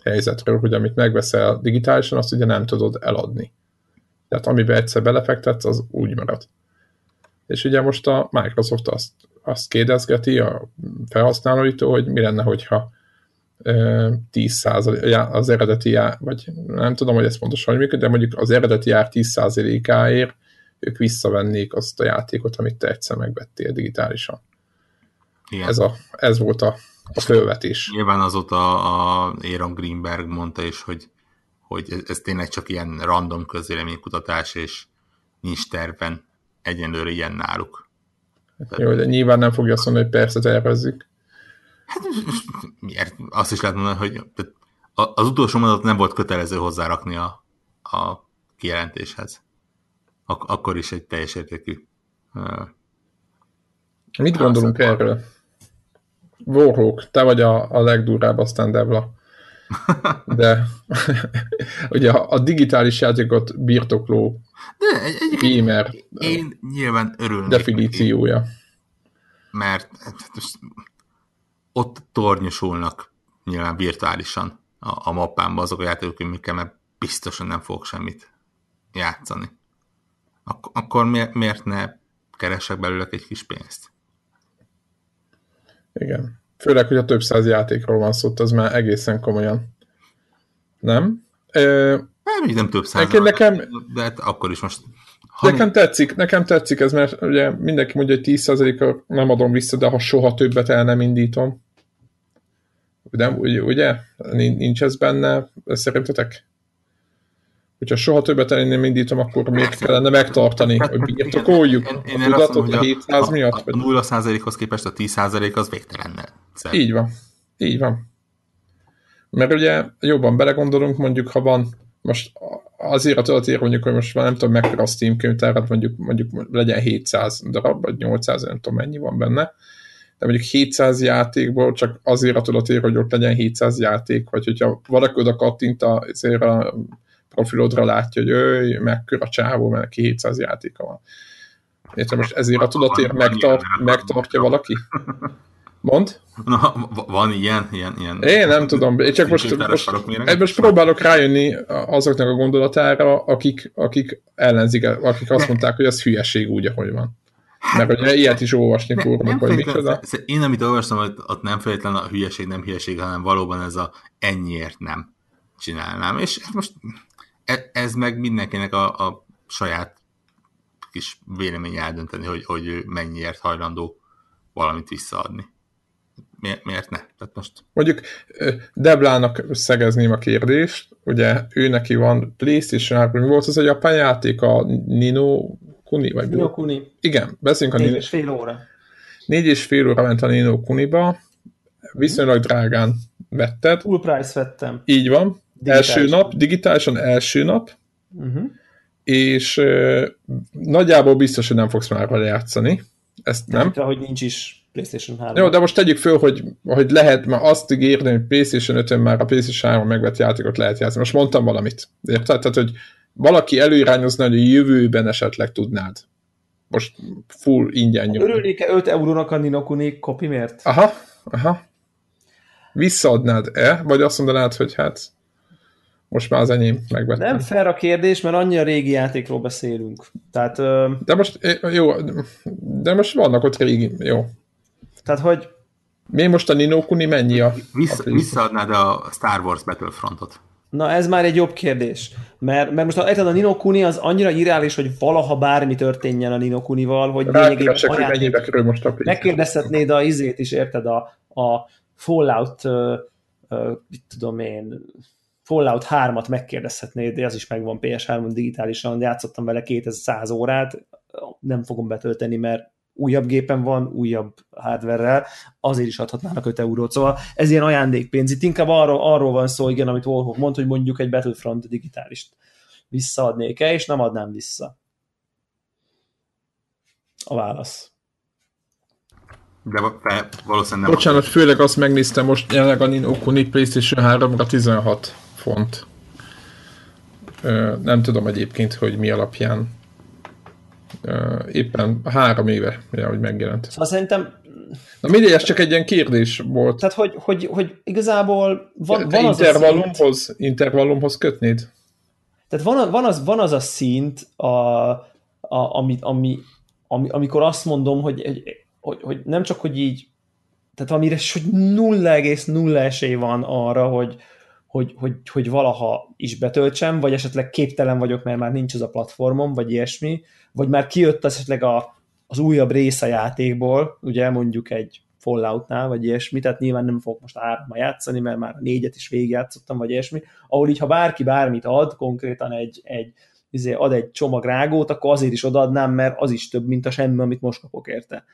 helyzetről, hogy amit megveszel digitálisan, azt ugye nem tudod eladni. Tehát amiben egyszer belefektetsz, az úgy marad. És ugye most a Microsoft azt, azt kérdezgeti a felhasználóitól, hogy mi lenne, hogyha 10 az eredeti ár, vagy nem tudom, hogy ez pontosan működik, de mondjuk az eredeti ár 10%-áért ők visszavennék azt a játékot, amit te egyszer megvettél digitálisan. Igen. Ez, a, ez volt a, a fölvetés. Nyilván azóta a Aaron Greenberg mondta is, hogy, hogy ez, ez tényleg csak ilyen random közéleménykutatás, és nincs terven egyenlőre ilyen náluk. Jó, de nyilván nem fogja azt mondani, hogy persze tervezzük. Hát miért? Azt is lehet mondani, hogy az utolsó mondat nem volt kötelező hozzárakni a, a kijelentéshez ak- akkor is egy teljes értékű. Uh, Mit gondolunk erről? Warhawk, te vagy a, a legdurvább aztán Devla. De ugye a, a digitális játékot birtokló De egy, gamer én nyilván örülnék definíciója. Neki, mert hát most ott tornyosulnak nyilván virtuálisan a, a mappámban azok a játékok, amikkel mert biztosan nem fogok semmit játszani. Ak- akkor miért, miért ne keresek belőle egy kis pénzt? Igen. Főleg, hogy a több száz játékról van szó, az már egészen komolyan. Nem? Ö, nem, nem több száz. Nekem, de hát akkor is most... Ha nekem tetszik, nekem tetszik ez, mert ugye mindenki mondja, hogy 10%-a nem adom vissza, de ha soha többet el nem indítom. De, ugye? Nincs ez benne szerintetek? Hogyha soha többet el nem indítom, akkor még kellene megtartani, hogy birtokoljuk én, én a tudatot a 700 a, miatt? A, a 0%-hoz képest a 10% az végtelen. Így van. Így van. Mert ugye jobban belegondolunk, mondjuk, ha van most azért a töltér mondjuk, hogy most nem tudom mekkora a Steam könyvtárat, mondjuk, mondjuk legyen 700 darab, vagy 800, nem tudom mennyi van benne, de mondjuk 700 játékból csak azért a tudatér, hogy ott legyen 700 játék, vagy hogyha valaki oda kattint a, azért a profilodra látja, hogy ő, mekkora csávó, mert neki 700 játéka van. Értem, most ezért a tudatér megtart, megtartja valaki? Mond? Na, van ilyen, ilyen, ilyen. Én nem tudom, én csak most, most, most próbálok rájönni azoknak a gondolatára, akik, akik ellenzik, akik azt mondták, hogy ez hülyeség úgy, ahogy van. Mert ugye ilyet is olvasni fórumok, hogy micsoda. Én amit olvastam, hogy ott nem feltétlen a hülyeség, nem hülyeség, hanem valóban ez a ennyiért nem csinálnám. És most e, ez meg mindenkinek a, a saját kis vélemény eldönteni, hogy, hogy mennyiért hajlandó valamit visszaadni miért, miért ne? Tehát most... Mondjuk Deblának szegezném a kérdést, ugye ő neki van PlayStation 3, mi volt az a japán játék, a Nino Kuni? Vagy Nino Kuni. Igen, beszélünk a Négy Nino. és fél óra. Négy és fél óra ment a Nino Kuniba, viszonylag drágán vetted. Full price vettem. Így van. Első nap, digitálisan első nap, uh-huh. és uh, nagyjából biztos, hogy nem fogsz már vele játszani. Ezt nem. nem. hogy nincs is PlayStation 3. Jó, de most tegyük föl, hogy, hogy lehet, mert azt ígérni, hogy PlayStation 5 már a PlayStation 3 megvett játékot lehet játszani. Most mondtam valamit. Érted? Tehát, hogy valaki előirányozna, hogy a jövőben esetleg tudnád. Most full ingyen nyom. Örülnék-e 5 eurónak a Ninokuni miért? Aha, aha. Visszaadnád-e, vagy azt mondanád, hogy hát most már az enyém megvettem. Nem fair a kérdés, mert annyira régi játékról beszélünk. Tehát, de most, jó, de most vannak ott régi, jó. Tehát, hogy... Mi most a Nino Kuni mennyi a... Vissz, a visszaadnád a Star Wars Battlefrontot? Na ez már egy jobb kérdés. Mert, mert most a, a Nino Kuni az annyira irreális, hogy valaha bármi történjen a Nino Kunival, hogy lényegében hogy most a Megkérdezhetnéd a izét is, érted, a, a Fallout, uh, uh, mit tudom én, Fallout 3-at megkérdezhetnéd, de az is megvan PS3-on digitálisan, játszottam vele 2100 órát, nem fogom betölteni, mert újabb gépen van, újabb hardware azért is adhatnának 5 eurót. Szóval ez ilyen ajándékpénz. Itt inkább arról, arról van szó, igen, amit Wolhoff mond, hogy mondjuk egy Battlefront digitálist visszaadnék-e, és nem adnám vissza. A válasz. De valószínűleg nem. Bocsánat, főleg azt megnéztem most jelenleg a Nino Kuni PlayStation 3-ra 16 font. Nem tudom egyébként, hogy mi alapján éppen három éve, ja, hogy megjelent. Szóval szerintem... Na mindegy, ez csak egy ilyen kérdés volt. Tehát, hogy, hogy, hogy igazából van, van az intervallumhoz, szint, intervallumhoz kötnéd? Tehát van, van, az, van az a szint, a, a, ami, ami, ami, amikor azt mondom, hogy, hogy, hogy, hogy nem csak, hogy így, tehát amire hogy 0,0 esély van arra, hogy, hogy, hogy, hogy valaha is betöltsem, vagy esetleg képtelen vagyok, mert már nincs az a platformom, vagy ilyesmi, vagy már kijött esetleg a, az újabb rész a játékból, ugye mondjuk egy Falloutnál, vagy ilyesmi, tehát nyilván nem fogok most árma játszani, mert már négyet is végigjátszottam, vagy ilyesmi, ahol így, ha bárki bármit ad, konkrétan egy, egy izé, ad egy csomag rágót, akkor azért is odaadnám, mert az is több, mint a semmi, amit most kapok érte.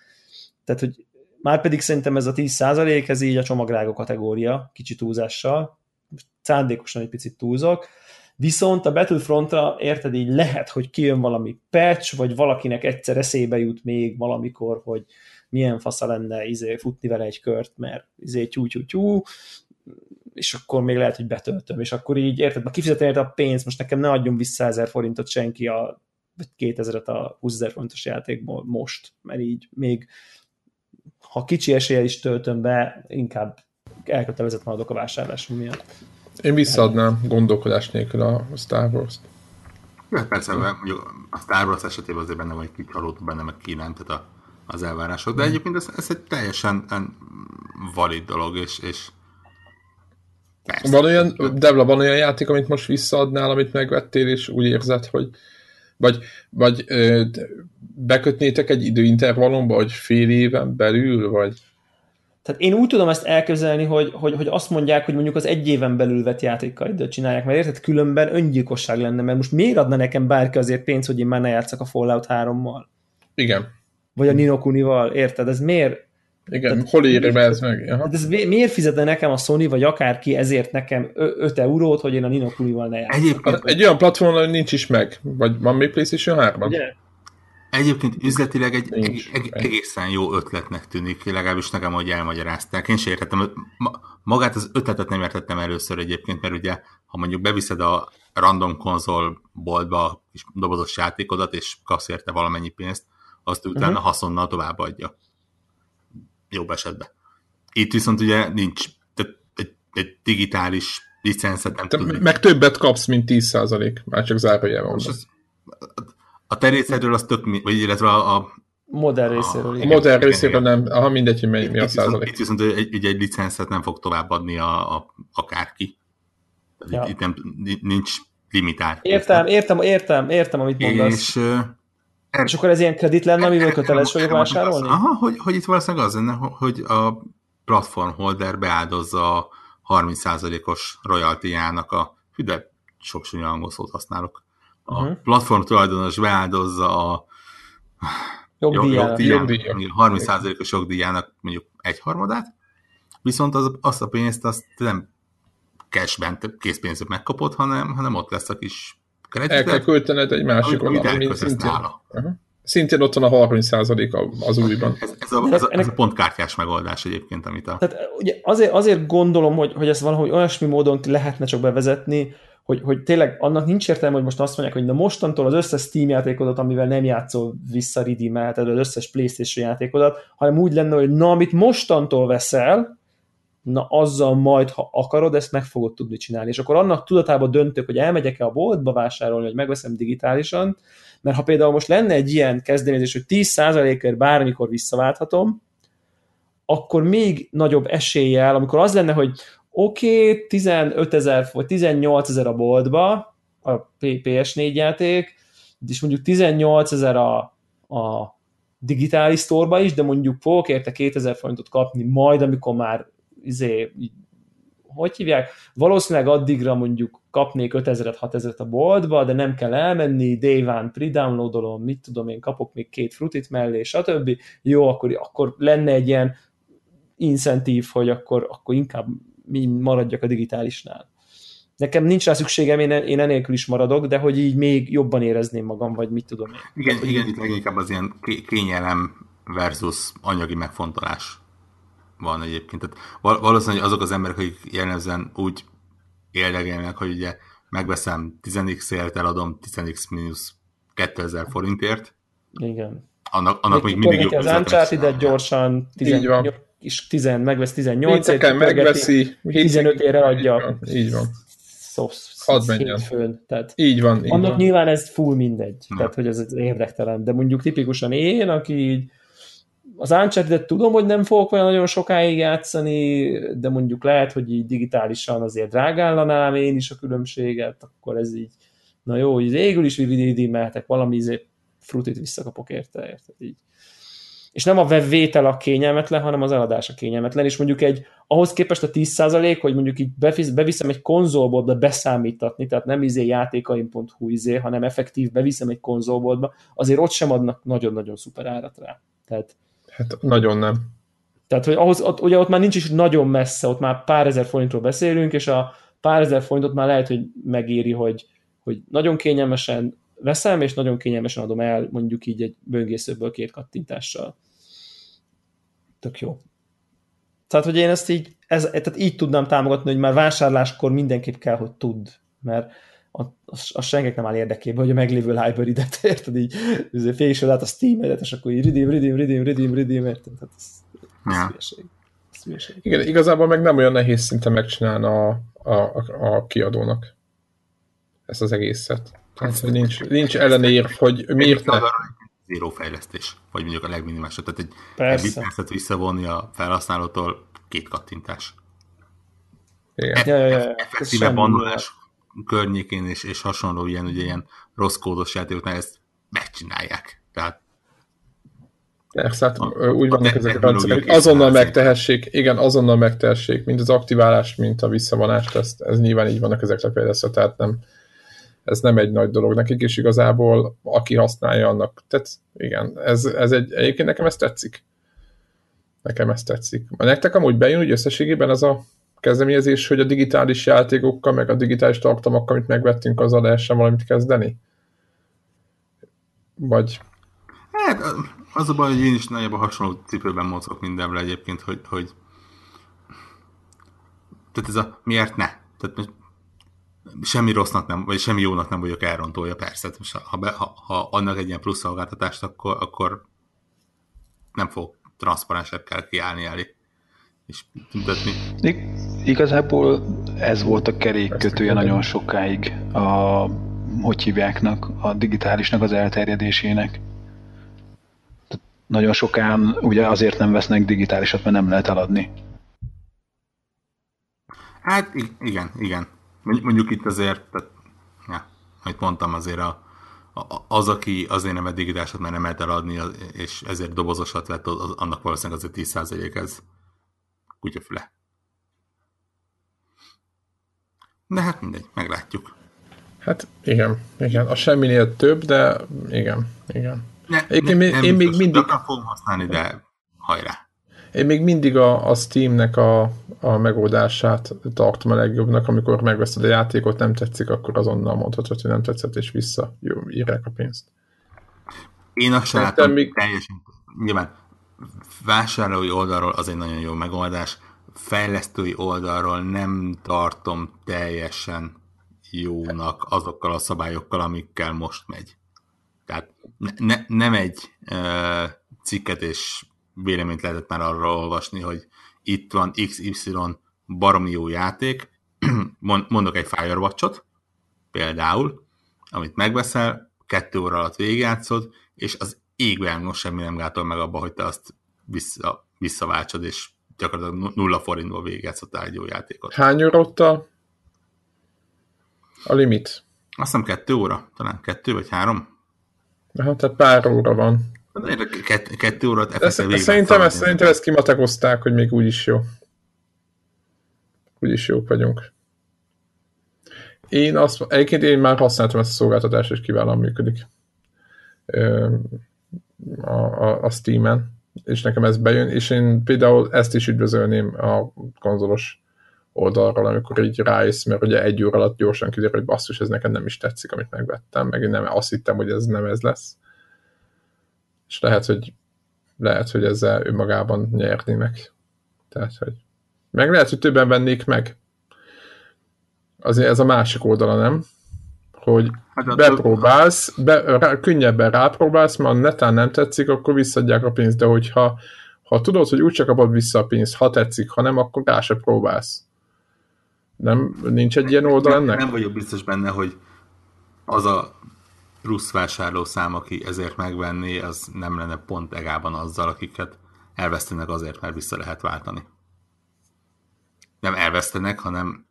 Tehát, hogy már pedig szerintem ez a 10% ez így a csomagrágó kategória, kicsit túlzással, szándékosan egy picit túlzok, viszont a Battlefrontra érted így lehet, hogy kijön valami patch, vagy valakinek egyszer eszébe jut még valamikor, hogy milyen fasza lenne izé, futni vele egy kört, mert izé tyú, tyú, tyú, és akkor még lehet, hogy betöltöm, és akkor így érted, kifizetem érte a pénzt, most nekem ne adjon vissza ezer forintot senki a vagy 2000-et a 20 ezer forintos játékból most, mert így még ha kicsi esélye is töltöm be, inkább elkötelezett maradok a vásárlásom miatt. Én visszaadnám gondolkodás nélkül a Star Wars-t. Ja, persze, mondjuk a Star Wars esetében azért benne van egy kicsit csalódó, benne meg kívánt, tehát a, az elvárások, de egyébként ez, ez egy teljesen valid dolog, és, és persze. Van olyan, Devla, van olyan játék, amit most visszaadnál, amit megvettél, és úgy érzed, hogy vagy, vagy ö, bekötnétek egy időintervallumba, hogy fél éven belül, vagy tehát én úgy tudom ezt elképzelni, hogy, hogy, hogy azt mondják, hogy mondjuk az egy éven belül vett játékkal időt csinálják, mert érted, különben öngyilkosság lenne, mert most miért adna nekem bárki azért pénzt, hogy én már ne játszak a Fallout 3-mal? Igen. Vagy a Ninokunival, érted? Ez miért? Igen, Tehát, hol éri ez meg? Aha. Ez miért fizetne nekem a Sony, vagy akárki ezért nekem 5 eurót, hogy én a Ninokunival ne játszak? Egyébként... Egy olyan platformon, nincs is meg. Vagy van még PlayStation 3 Ugye? Egyébként üzletileg egy Nincs. eg- egészen jó ötletnek tűnik, legalábbis nekem, hogy elmagyarázták. Én sem értettem, magát az ötletet nem értettem először egyébként, mert ugye, ha mondjuk beviszed a random konzol boltba és dobozos játékodat, és kapsz érte valamennyi pénzt, azt utána uh-huh. haszonnal továbbadja. Jobb esetben. Itt viszont ugye nincs egy, egy digitális licenszet nem tud. Meg többet kapsz, mint 10%, már csak zárójelben van. A terészetről az tök, vagy illetve a, a modern részéről. A modern részéről nem, aha, mindegy, hogy mi, mi a százalék. Itt viszont egy, egy, egy licenszet nem fog továbbadni a, a, akárki. Ja. Itt, nem, nincs limitált. Értem, értem, értem, értem, amit mondasz. És, er, és akkor ez ilyen kredit lenne, amivel köteles vagyok vásárolni? Aha, hogy, hogy itt valószínűleg az lenne, hogy a platform holder beáldozza a 30%-os royalty-jának a, hű, de sok angol szót használok, a uh-huh. platform tulajdonos beáldozza a jogdíjának, jogdíjának, 30%-os jogdíjának mondjuk egyharmadát, viszont az, azt a pénzt azt nem cashben, készpénzet megkapod, hanem, hanem ott lesz a kis kreditet. El kell költened egy másik mint szintén. Uh-huh. Szintén ott van a 30% az újban. Ez, ez, a, ez, a, ez a pontkártyás megoldás egyébként, amit a... Tehát ugye azért, azért gondolom, hogy, hogy ezt valahogy olyasmi módon lehetne csak bevezetni, hogy, hogy tényleg annak nincs értelme, hogy most azt mondják, hogy na mostantól az összes Steam játékodat, amivel nem játszol, visszaredeemelted az összes Playstation játékodat, hanem úgy lenne, hogy na, amit mostantól veszel, na azzal majd, ha akarod, ezt meg fogod tudni csinálni. És akkor annak tudatában döntök, hogy elmegyek-e a boltba vásárolni, hogy megveszem digitálisan, mert ha például most lenne egy ilyen kezdeményezés, hogy 10%-ért bármikor visszaválthatom, akkor még nagyobb eséllyel, amikor az lenne, hogy oké, okay, 15 ezer vagy 18 ezer a boltba, a PS4 játék, és mondjuk 18 ezer a, a digitális sztorba is, de mondjuk fogok érte 2000 forintot kapni majd, amikor már izé, hogy hívják, valószínűleg addigra mondjuk kapnék 5000-et, 6000-et a boltba, de nem kell elmenni, day one pre-downloadolom, mit tudom én, kapok még két frutit mellé, stb. Jó, akkor, akkor lenne egy ilyen incentív, hogy akkor, akkor inkább mi maradjak a digitálisnál. Nekem nincs rá szükségem, én, én enélkül is maradok, de hogy így még jobban érezném magam, vagy mit tudom én. Igen, hát, igen itt leginkább az ilyen kényelem versus anyagi megfontolás van egyébként. Tehát valószínűleg azok az emberek, akik jellemzően úgy érdekelnek, hogy ugye megveszem 10x-ért, eladom 10x mínusz 2000 forintért. Igen. Annak, annak még, még mindig jobb. Az Uncharted gyorsan 18, és 10, megvesz 18 ért, megveszi, 15 ére adja. Így van. Szó, Hadd menjen. Tehát így van. Így annak van. nyilván ez full mindegy. Na. Tehát, hogy ez érdektelen. De mondjuk tipikusan én, aki így az uncharted tudom, hogy nem fogok olyan nagyon sokáig játszani, de mondjuk lehet, hogy így digitálisan azért drágállanám én is a különbséget, akkor ez így, na jó, így végül is mehetek valami izé frutit visszakapok érte, érted így és nem a vétel a kényelmetlen, hanem az eladás a kényelmetlen, és mondjuk egy, ahhoz képest a 10% hogy mondjuk így beviszem egy konzolboltba beszámítatni, tehát nem izé játékaim.hu izé, hanem effektív beviszem egy konzolboltba, azért ott sem adnak nagyon-nagyon szuper árat rá. Tehát, hát nagyon nem. Tehát, hogy ahhoz, ott, ugye ott már nincs is nagyon messze, ott már pár ezer forintról beszélünk, és a pár ezer forintot már lehet, hogy megéri, hogy, hogy nagyon kényelmesen veszem, és nagyon kényelmesen adom el, mondjuk így egy böngészőből két kattintással. Tök jó. Tehát, hogy én ezt így, ez, tehát így tudnám támogatni, hogy már vásárláskor mindenképp kell, hogy tud, mert az, az senkik nem áll érdekében, hogy a meglévő library-det, érted így, féksod át a Steam-edet, és akkor így redeem, redeem, redeem, redeem, redeem, érted? Tehát ez Ja. Igen, igazából meg nem olyan nehéz szinte megcsinálni a, a, a, a kiadónak ezt az egészet. Tehát, hogy nincs, nincs ellenérv, hogy miért ne. Zero fejlesztés, vagy mondjuk a legminimálisabb. Tehát egy percet visszavonni a felhasználótól két kattintás. Igen. E- ja, ja, ja. Effektíve bannolás környékén és, és hasonló ilyen, ugye, ilyen rossz kódos játékoknál ezt megcsinálják. Tehát Persze, hát úgy vannak ezek a rendszerek, hogy azonnal megtehessék, igen, azonnal megtehessék, mint az aktiválást, mint a visszavonást, ezt, ez nyilván így vannak ezek a fejlesztve, tehát nem, ez nem egy nagy dolog nekik, és igazából aki használja annak, tehát igen, ez, ez egy, egyébként nekem ez tetszik. Nekem ez tetszik. Nektek amúgy bejön úgy összességében ez a kezdeményezés, hogy a digitális játékokkal, meg a digitális tartalmakkal, amit megvettünk, azzal lehessen valamit kezdeni? Vagy... Hát, az a baj, hogy én is nagyjából hasonló cipőben mozgok mindenre egyébként, hogy, hogy tehát ez a miért ne? Tehát semmi rossznak nem, vagy semmi jónak nem vagyok elrontója, persze. Most ha, be, ha, ha annak egy ilyen plusz szolgáltatást, akkor, akkor nem fog transzparensekkel kiállni elé és tüntetni. Igazából ez volt a kerékkötője nagyon sokáig a, hogy hívjáknak, a digitálisnak az elterjedésének. Nagyon sokán ugye azért nem vesznek digitálisat, mert nem lehet eladni. Hát igen, igen. Mondjuk itt azért, tehát, ja, amit mondtam, azért a, a, az, aki azért nem vett digitálisat, mert nem lehet eladni, és ezért dobozosat vett, az, annak valószínűleg azért 10% ez kutyafüle. De hát mindegy, meglátjuk. Hát igen, igen. A semminél több, de igen, igen. Ne, Egyébként ne, én még mindig... fogom használni, de hajrá. Én még mindig a, a Steamnek a, a megoldását tartom a legjobbnak, amikor megveszed a játékot, nem tetszik, akkor azonnal mondhatod, hogy nem tetszett, és vissza jó, írják a pénzt. Én azt sem látom még... teljesen, nyilván vásárlói oldalról az egy nagyon jó megoldás, fejlesztői oldalról nem tartom teljesen jónak azokkal a szabályokkal, amikkel most megy. Tehát ne, ne, nem egy uh, cikket és véleményt lehetett már arra olvasni, hogy itt van XY baromi jó játék, mondok egy Firewatch-ot, például, amit megveszel, kettő óra alatt végigjátszod, és az égben most semmi nem gátol meg abba, hogy te azt vissza, visszaváltsad, és gyakorlatilag nulla forintból végigjátszottál egy jó játékot. Hány óra a limit? Azt hiszem kettő óra, talán kettő vagy három. Hát tehát pár óra van. Kett, kettő órát ezt, szerintem, ezt, szerintem ezt kimategozták, hogy még úgy is jó. Úgy is jók vagyunk. Én azt, egyébként én már használtam ezt a szolgáltatást, és kiválóan működik. A, a, a Steam-en, és nekem ez bejön, és én például ezt is üdvözölném a konzolos oldalról, amikor így rájössz, mert ugye egy óra alatt gyorsan kiderül, hogy basszus, ez nekem nem is tetszik, amit megvettem, meg én nem, azt hittem, hogy ez nem ez lesz és lehet, hogy lehet, hogy ezzel önmagában nyernének. Tehát, hogy meg lehet, hogy többen vennék meg. Azért ez a másik oldala, nem? Hogy hát bepróbálsz, be, rá, könnyebben rápróbálsz, mert netán nem tetszik, akkor visszadják a pénzt, de hogyha ha tudod, hogy úgyse kapod vissza a pénzt, ha tetszik, ha nem, akkor rá se próbálsz. Nem, nincs egy ilyen oldal ennek? Nem vagyok biztos benne, hogy az a plusz vásárlószám, aki ezért megvenné, az nem lenne pont egában azzal, akiket elvesztenek azért, mert vissza lehet váltani. Nem elvesztenek, hanem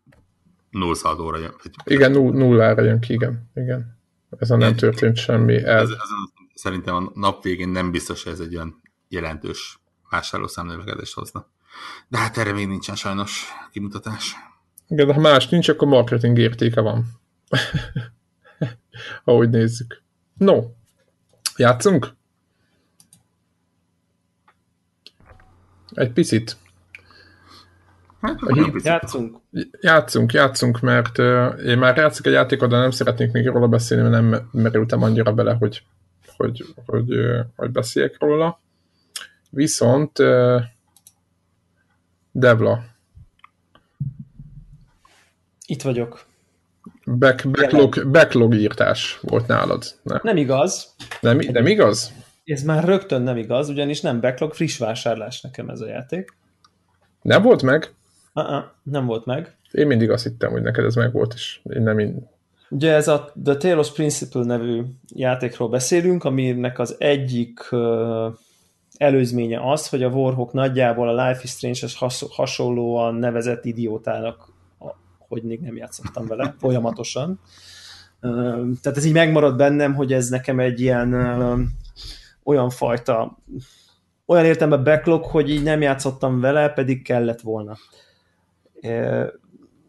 null szaldóra jön. Igen, nullára jön ki, igen. igen. Ez a nem történt semmi. El... Ez, ez, szerintem a nap végén nem biztos, hogy ez egy olyan jelentős vásárlószám növekedést hozna. De hát erre még nincsen sajnos kimutatás. Igen, de ha más nincs, akkor marketing értéke van. ahogy nézzük. No, játszunk? Egy picit. Hát. Játszunk. Játszunk, játszunk, mert uh, én már játszik egy játékot, de nem szeretnék még róla beszélni, mert nem merültem annyira bele, hogy, hogy, hogy, uh, hogy beszéljek róla. Viszont uh, Devla. Itt vagyok. Back, backlog, backlog írtás volt nálad. Ne. Nem igaz. Nem, nem igaz? Ez már rögtön nem igaz, ugyanis nem backlog, friss vásárlás nekem ez a játék. Nem volt meg? Uh-uh, nem volt meg. Én mindig azt hittem, hogy neked ez meg volt, és én nem én... Ugye ez a The Talos Principle nevű játékról beszélünk, aminek az egyik uh, előzménye az, hogy a Warhawk nagyjából a Life is Strange-hez hasonlóan nevezett idiótának, hogy még nem játszottam vele, folyamatosan. Tehát ez így megmaradt bennem, hogy ez nekem egy ilyen olyan fajta olyan értelemben backlog, hogy így nem játszottam vele, pedig kellett volna.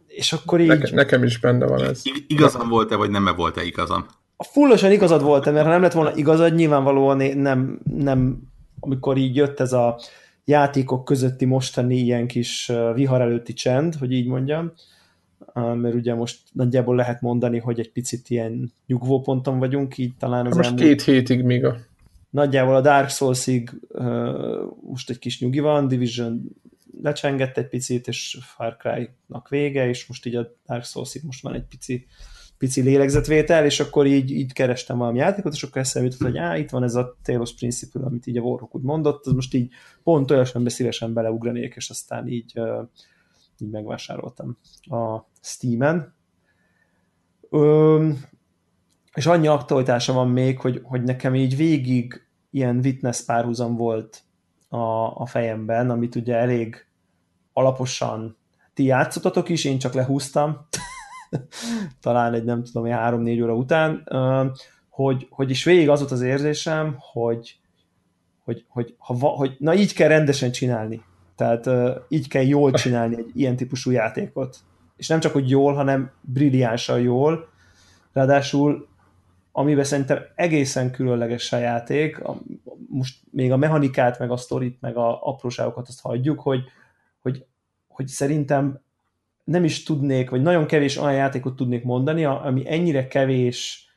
És akkor így... Nekem, nekem is benne van ez. Igazam volt-e, vagy nem -e volt-e igazam? A fullosan igazad volt-e, mert ha nem lett volna igazad, nyilvánvalóan nem, nem, amikor így jött ez a játékok közötti mostani ilyen kis vihar előtti csend, hogy így mondjam, mert ugye most nagyjából lehet mondani, hogy egy picit ilyen nyugvóponton vagyunk, így talán az Most elmúlt... két hétig még a nagyjából a Dark Souls-ig uh, most egy kis nyugi van, Division lecsengett egy picit, és Far Cry-nak vége, és most így a Dark Souls-ig most van egy pici, pici lélegzetvétel, és akkor így, így kerestem valami játékot, és akkor eszembe jutott, hogy á, itt van ez a Talos Principle, amit így a Warhawk úgy mondott, az most így pont olyasmiben szívesen beleugranék, és aztán így, uh, így megvásároltam a Steam-en. Um, és annyi aktualitása van még, hogy, hogy nekem így végig ilyen witness párhuzam volt a, a fejemben, amit ugye elég alaposan ti játszottatok is, én csak lehúztam, talán egy nem tudom, három-négy óra után, hogy, hogy is végig az volt az érzésem, hogy, hogy, hogy, ha va, hogy na így kell rendesen csinálni. Tehát így kell jól csinálni egy ilyen típusú játékot. És nem csak, hogy jól, hanem brilliánsan jól. Ráadásul amiben szerintem egészen különleges a játék, most még a mechanikát, meg a sztorit, meg a apróságokat azt hagyjuk, hogy, hogy, hogy szerintem nem is tudnék, vagy nagyon kevés olyan játékot tudnék mondani, ami ennyire kevés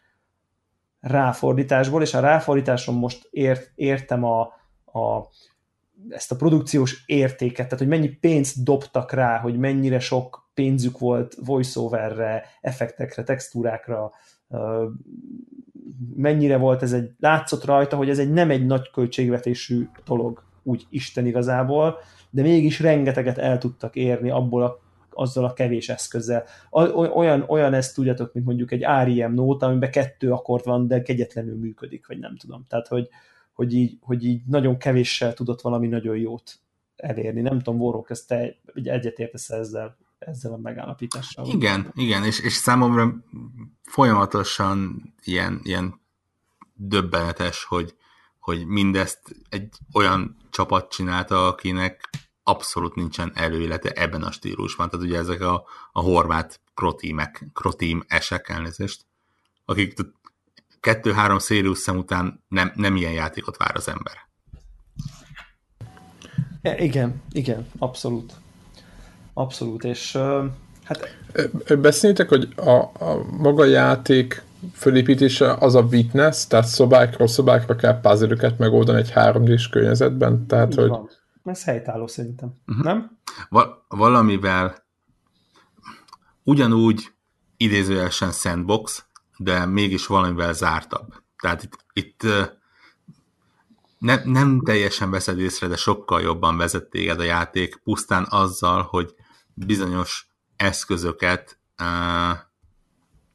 ráfordításból, és a ráfordításon most ért, értem a, a, ezt a produkciós értéket, tehát hogy mennyi pénzt dobtak rá, hogy mennyire sok pénzük volt voiceoverre, effektekre, textúrákra, mennyire volt ez egy, látszott rajta, hogy ez egy nem egy nagy költségvetésű dolog, úgy Isten igazából, de mégis rengeteget el tudtak érni abból a, azzal a kevés eszközzel. Olyan, olyan ezt tudjátok, mint mondjuk egy REM nóta, amiben kettő akkord van, de kegyetlenül működik, vagy nem tudom. Tehát, hogy, hogy, így, hogy így nagyon kevéssel tudott valami nagyon jót elérni. Nem tudom, Warhawk, ezt te egyetértesz ezzel? ezzel a megállapítással. Igen, igen, és, és számomra folyamatosan ilyen, ilyen döbbenetes, hogy, hogy mindezt egy olyan csapat csinálta, akinek abszolút nincsen előélete ebben a stílusban. Tehát ugye ezek a, a horvát krotím esek elnézést, akik kettő-három Sirius szem után nem, nem ilyen játékot vár az ember. E, igen, igen, abszolút. Abszolút, és hát... Beszéltek, hogy a, a maga játék fölépítése az a witness, tehát szobákról szobákra kell puzzle megoldani egy 3 d környezetben, tehát Így hogy... Van. Ez helytálló szerintem, uh-huh. nem? Val- valamivel ugyanúgy idézőjelesen sandbox, de mégis valamivel zártabb. Tehát itt, itt ne, nem teljesen veszed észre, de sokkal jobban vezet téged a játék, pusztán azzal, hogy bizonyos eszközöket uh,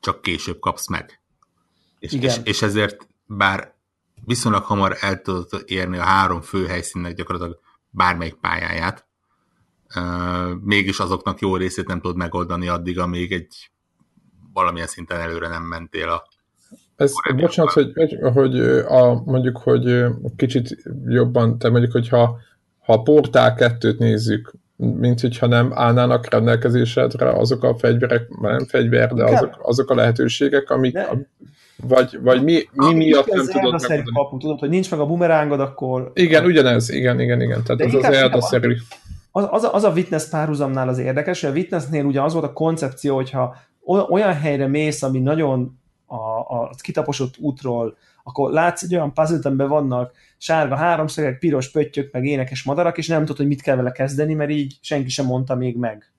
csak később kapsz meg. És, és, és ezért bár viszonylag hamar el tudod érni a három fő helyszínnek gyakorlatilag bármelyik pályáját, uh, mégis azoknak jó részét nem tudod megoldani addig, amíg egy valamilyen szinten előre nem mentél a ez, bocsánat, hogy, hogy a, mondjuk, hogy kicsit jobban, te mondjuk, hogyha ha a Portál 2-t nézzük, mint hogyha nem állnának rendelkezésedre azok a fegyverek, nem fegyver, de azok, azok a lehetőségek, amik, de... vagy, vagy mi, mi miatt nem tudod megoldani. Kapu, tudod, hogy nincs meg a bumerángod, akkor... Igen, ugyanez, igen, igen, igen, tehát de az az Elda-szerű. Az, az, a, az a Witness párhuzamnál az érdekes, hogy a Witnessnél ugye az volt a koncepció, hogyha olyan helyre mész, ami nagyon a, a kitaposott útról akkor látsz egy olyan puzzle amiben vannak sárga háromszögek, piros pöttyök, meg énekes madarak, és nem tudod, hogy mit kell vele kezdeni, mert így senki sem mondta még meg.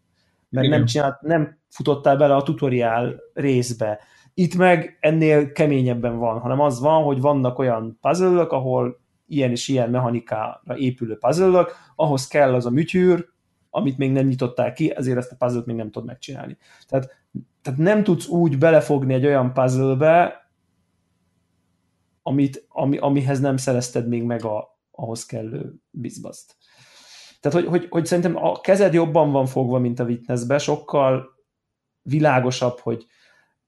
Mert Igen. nem, csinált, nem futottál bele a tutoriál részbe. Itt meg ennél keményebben van, hanem az van, hogy vannak olyan puzzle ahol ilyen és ilyen mechanikára épülő puzzle ahhoz kell az a műtyűr, amit még nem nyitották ki, ezért ezt a puzzle még nem tudod megcsinálni. Tehát, tehát nem tudsz úgy belefogni egy olyan puzzle-be, amit, ami, amihez nem szerezted még meg a, ahhoz kellő bizbaszt. Tehát, hogy, hogy, hogy szerintem a kezed jobban van fogva, mint a Witnessbe, sokkal világosabb, hogy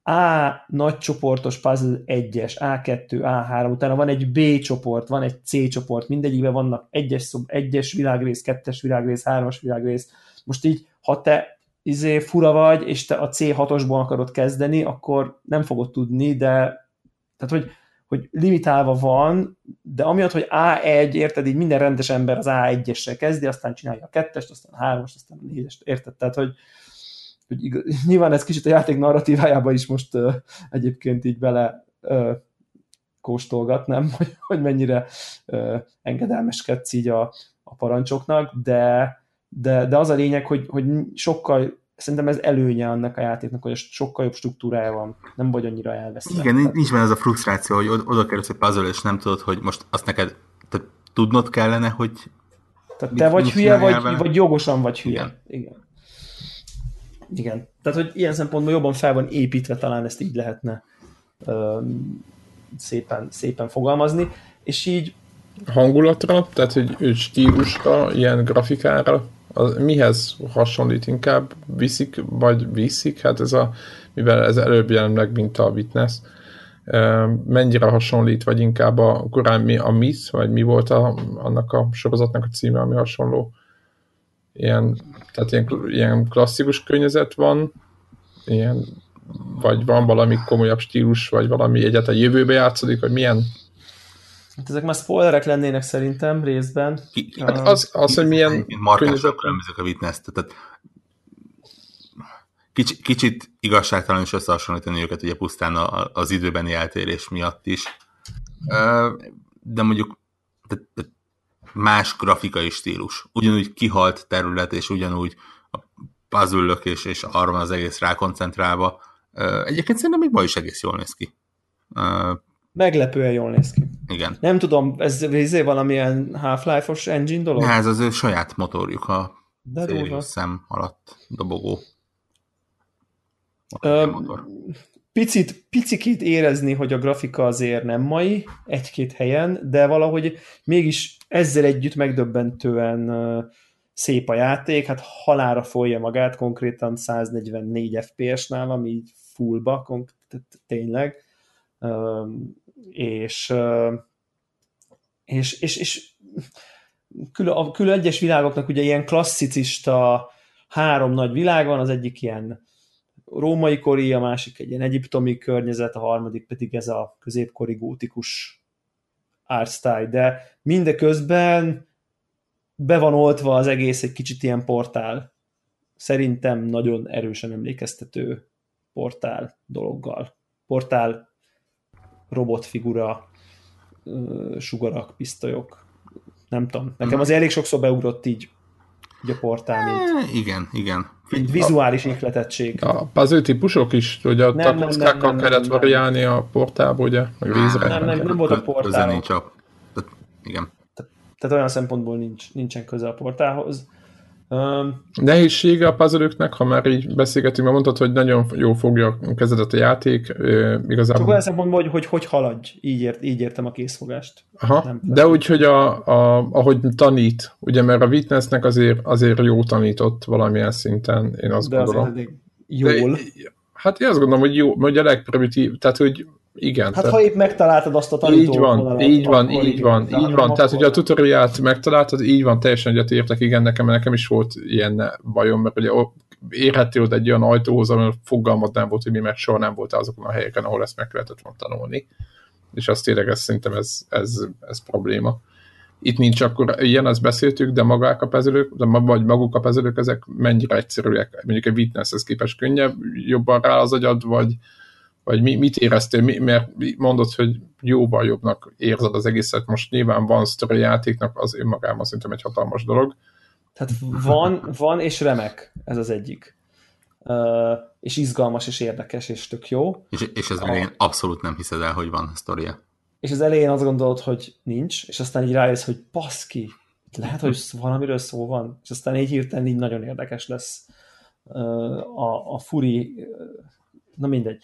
A nagy csoportos puzzle 1-es, A2, A3, utána van egy B csoport, van egy C csoport, mindegyikben vannak egyes, szob, egyes világrész, kettes világrész, hármas világrész. Most így, ha te izé fura vagy, és te a C6-osból akarod kezdeni, akkor nem fogod tudni, de tehát, hogy hogy limitálva van, de amiatt, hogy A1, érted, így minden rendes ember az A1-essel kezdi, aztán csinálja a kettest, aztán a hármas, aztán a négyest, érted? Tehát, hogy, hogy igaz, nyilván ez kicsit a játék narratívájába is most uh, egyébként így bele uh, kóstolgat, nem? Hogy, hogy mennyire uh, engedelmeskedsz így a, a parancsoknak, de, de, de az a lényeg, hogy, hogy sokkal szerintem ez előnye annak a játéknak, hogy sokkal jobb struktúrája van, nem vagy annyira elveszve. Igen, tehát... nincs benne ez a frusztráció, hogy oda kerülsz egy puzzle, és nem tudod, hogy most azt neked tehát tudnod kellene, hogy tehát te vagy hülye, vagy, vagy jogosan vagy hülye. Igen. Igen. Igen. Tehát, hogy ilyen szempontból jobban fel van építve, talán ezt így lehetne um, szépen, szépen fogalmazni, és így hangulatra, tehát hogy stílusra, ilyen grafikára az mihez hasonlít inkább? Viszik, vagy viszik? Hát ez a, mivel ez előbb jelen meg, mint a Witness, mennyire hasonlít, vagy inkább a korán mi a Miss, vagy mi volt a, annak a sorozatnak a címe, ami hasonló? Ilyen, tehát ilyen, ilyen klasszikus környezet van, ilyen, vagy van valami komolyabb stílus, vagy valami egyet a jövőbe játszódik, vagy milyen Hát ezek már spoilerek lennének szerintem részben. Ki, hát az, az, hogy milyen... Markánsan különbözők a witness tehát kicsit, kicsit igazságtalan is összehasonlítani őket ugye pusztán az időbeni eltérés miatt is. De mondjuk más grafikai stílus. Ugyanúgy kihalt terület, és ugyanúgy a puzzle és, és arra van az egész rákoncentrálva. Egyébként szerintem még ma is egész jól néz ki. Meglepően jól néz ki. Igen. Nem tudom, ez izé valamilyen Half-Life-os engine dolog? Ja, ez az ő saját motorjuk a szem alatt dobogó. Ö, picit, picikét érezni, hogy a grafika azért nem mai, egy-két helyen, de valahogy mégis ezzel együtt megdöbbentően szép a játék, hát halára folyja magát, konkrétan 144 FPS-nál, ami fullba, tényleg és, és, és, és külön, a külön egyes világoknak ugye ilyen klasszicista három nagy világ van, az egyik ilyen római kori, a másik egy ilyen egyiptomi környezet, a harmadik pedig ez a középkori gótikus artstyle, de mindeközben be van oltva az egész egy kicsit ilyen portál. Szerintem nagyon erősen emlékeztető portál dologgal. Portál robotfigura, sugarak, pisztolyok. Nem tudom. Nekem az elég sokszor beugrott így, így a portál, mint, igen, igen. Mint vizuális ihletettség. A puzzle típusok is, hogy a takaszkákkal kellett variálni a portálba, ugye? Meg vízre. Nem, nem, nem volt a portál. nincs a... Igen. Tehát olyan szempontból nincs, nincsen köze a portálhoz. Um, Nehézsége a puzzle ha már így beszélgetünk, mert mondtad, hogy nagyon jó fogja a kezedet a játék. igazából... Csak olyan szempontból, hogy, hogy hogy haladj, így, ért, így értem a készfogást. Aha, Nem, de úgy, hogy a, a, ahogy tanít, ugye, mert a Witnessnek azért, azért jó tanított valamilyen szinten, én azt de gondolom. Azért jól. De, hát én azt gondolom, hogy jó, hogy a legprimitív, tehát hogy igen. Hát tehát, ha épp megtaláltad azt a tanító Így van, vonalat, így van, így van, így van. Tehát, hogy a tutoriát megtaláltad, így van, teljesen egyet értek, igen, nekem, nekem is volt ilyen bajom, mert ugye érhettél oda egy olyan ajtóhoz, ahol fogalmat nem volt, hogy mi, mert soha nem volt azokon a helyeken, ahol ezt meg lehetett volna tanulni. És azt tényleg ez, szerintem ez, ez, ez probléma. Itt nincs akkor ilyen, azt beszéltük, de magák a pezelők, de vagy maguk a pezelők, ezek mennyire egyszerűek. Mondjuk egy witnesshez képest könnyebb, jobban rá az agyad, vagy, vagy mi, mit éreztél, mi, mert mondod, hogy jóval jobbnak érzed az egészet, most nyilván van sztori játéknak, az önmagában szerintem egy hatalmas dolog. Tehát van, van és remek, ez az egyik. és izgalmas, és érdekes, és tök jó. És, és az elején abszolút nem hiszed el, hogy van sztoria. És az elején azt gondolod, hogy nincs, és aztán így rájössz, hogy baszki, lehet, hogy valamiről szó van, és aztán így hirtelen így nagyon érdekes lesz a, a furi, na mindegy.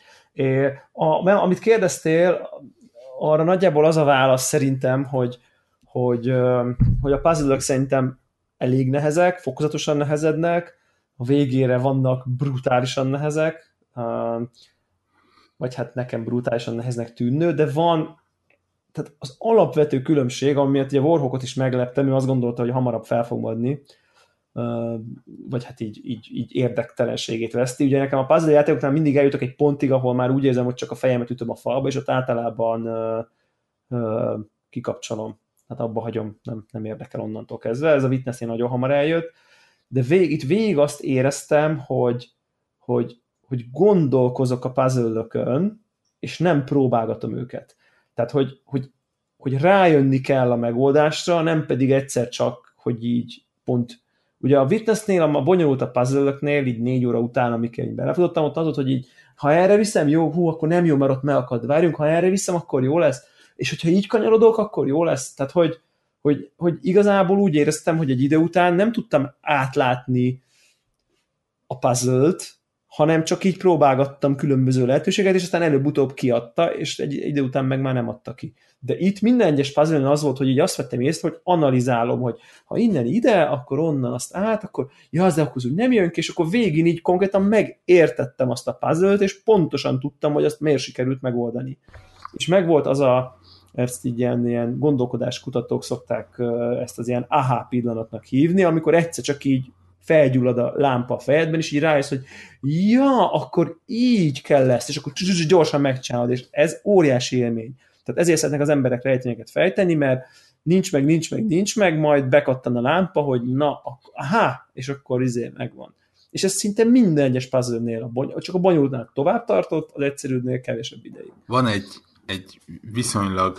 A, amit kérdeztél, arra nagyjából az a válasz szerintem, hogy, hogy, hogy a puzzle szerintem elég nehezek, fokozatosan nehezednek, a végére vannak brutálisan nehezek, vagy hát nekem brutálisan neheznek tűnő, de van tehát az alapvető különbség, amiért ugye Warhawkot is megleptem, ő azt gondolta, hogy hamarabb fel fog adni, vagy hát így, így, így érdektelenségét veszti. Ugye nekem a puzzle játékoknál mindig eljutok egy pontig, ahol már úgy érzem, hogy csak a fejemet ütöm a falba, és ott általában uh, kikapcsolom. Hát abba hagyom, nem, nem érdekel onnantól kezdve. Ez a Witness nagyon hamar eljött, de vég, itt végig azt éreztem, hogy, hogy, hogy gondolkozok a puzzle és nem próbálgatom őket. Tehát, hogy, hogy, hogy rájönni kell a megoldásra, nem pedig egyszer csak, hogy így pont Ugye a Witnessnél, a bonyolult a puzzle így négy óra után, amiket én belefutottam, ott az volt, hogy így, ha erre viszem, jó, hú, akkor nem jó, mert ott megakad, várjunk, ha erre viszem, akkor jó lesz, és hogyha így kanyarodok, akkor jó lesz. Tehát, hogy, hogy, hogy igazából úgy éreztem, hogy egy idő után nem tudtam átlátni a puzzle-t, hanem csak így próbálgattam különböző lehetőséget, és aztán előbb-utóbb kiadta, és egy idő után meg már nem adta ki. De itt minden egyes puzzle az volt, hogy így azt vettem észre, hogy analizálom, hogy ha innen ide, akkor onnan azt át, akkor ja, az akkor úgy nem jön ki, és akkor végig így konkrétan megértettem azt a puzzle és pontosan tudtam, hogy azt miért sikerült megoldani. És megvolt az a, ezt így ilyen, ilyen gondolkodáskutatók szokták ezt az ilyen aha pillanatnak hívni, amikor egyszer csak így felgyullad a lámpa a fejedben, és így rájössz, hogy ja, akkor így kell lesz, és akkor gyorsan megcsinálod, és ez óriási élmény. Tehát ezért szeretnek az emberek rejtényeket fejteni, mert nincs meg, nincs meg, nincs meg, majd bekattan a lámpa, hogy na, aha, és akkor izé megvan. És ez szinte minden egyes puzzle-nél, a bony- csak a bonyolultnál tovább tartott, az egyszerűnél kevesebb ideig. Van egy, egy viszonylag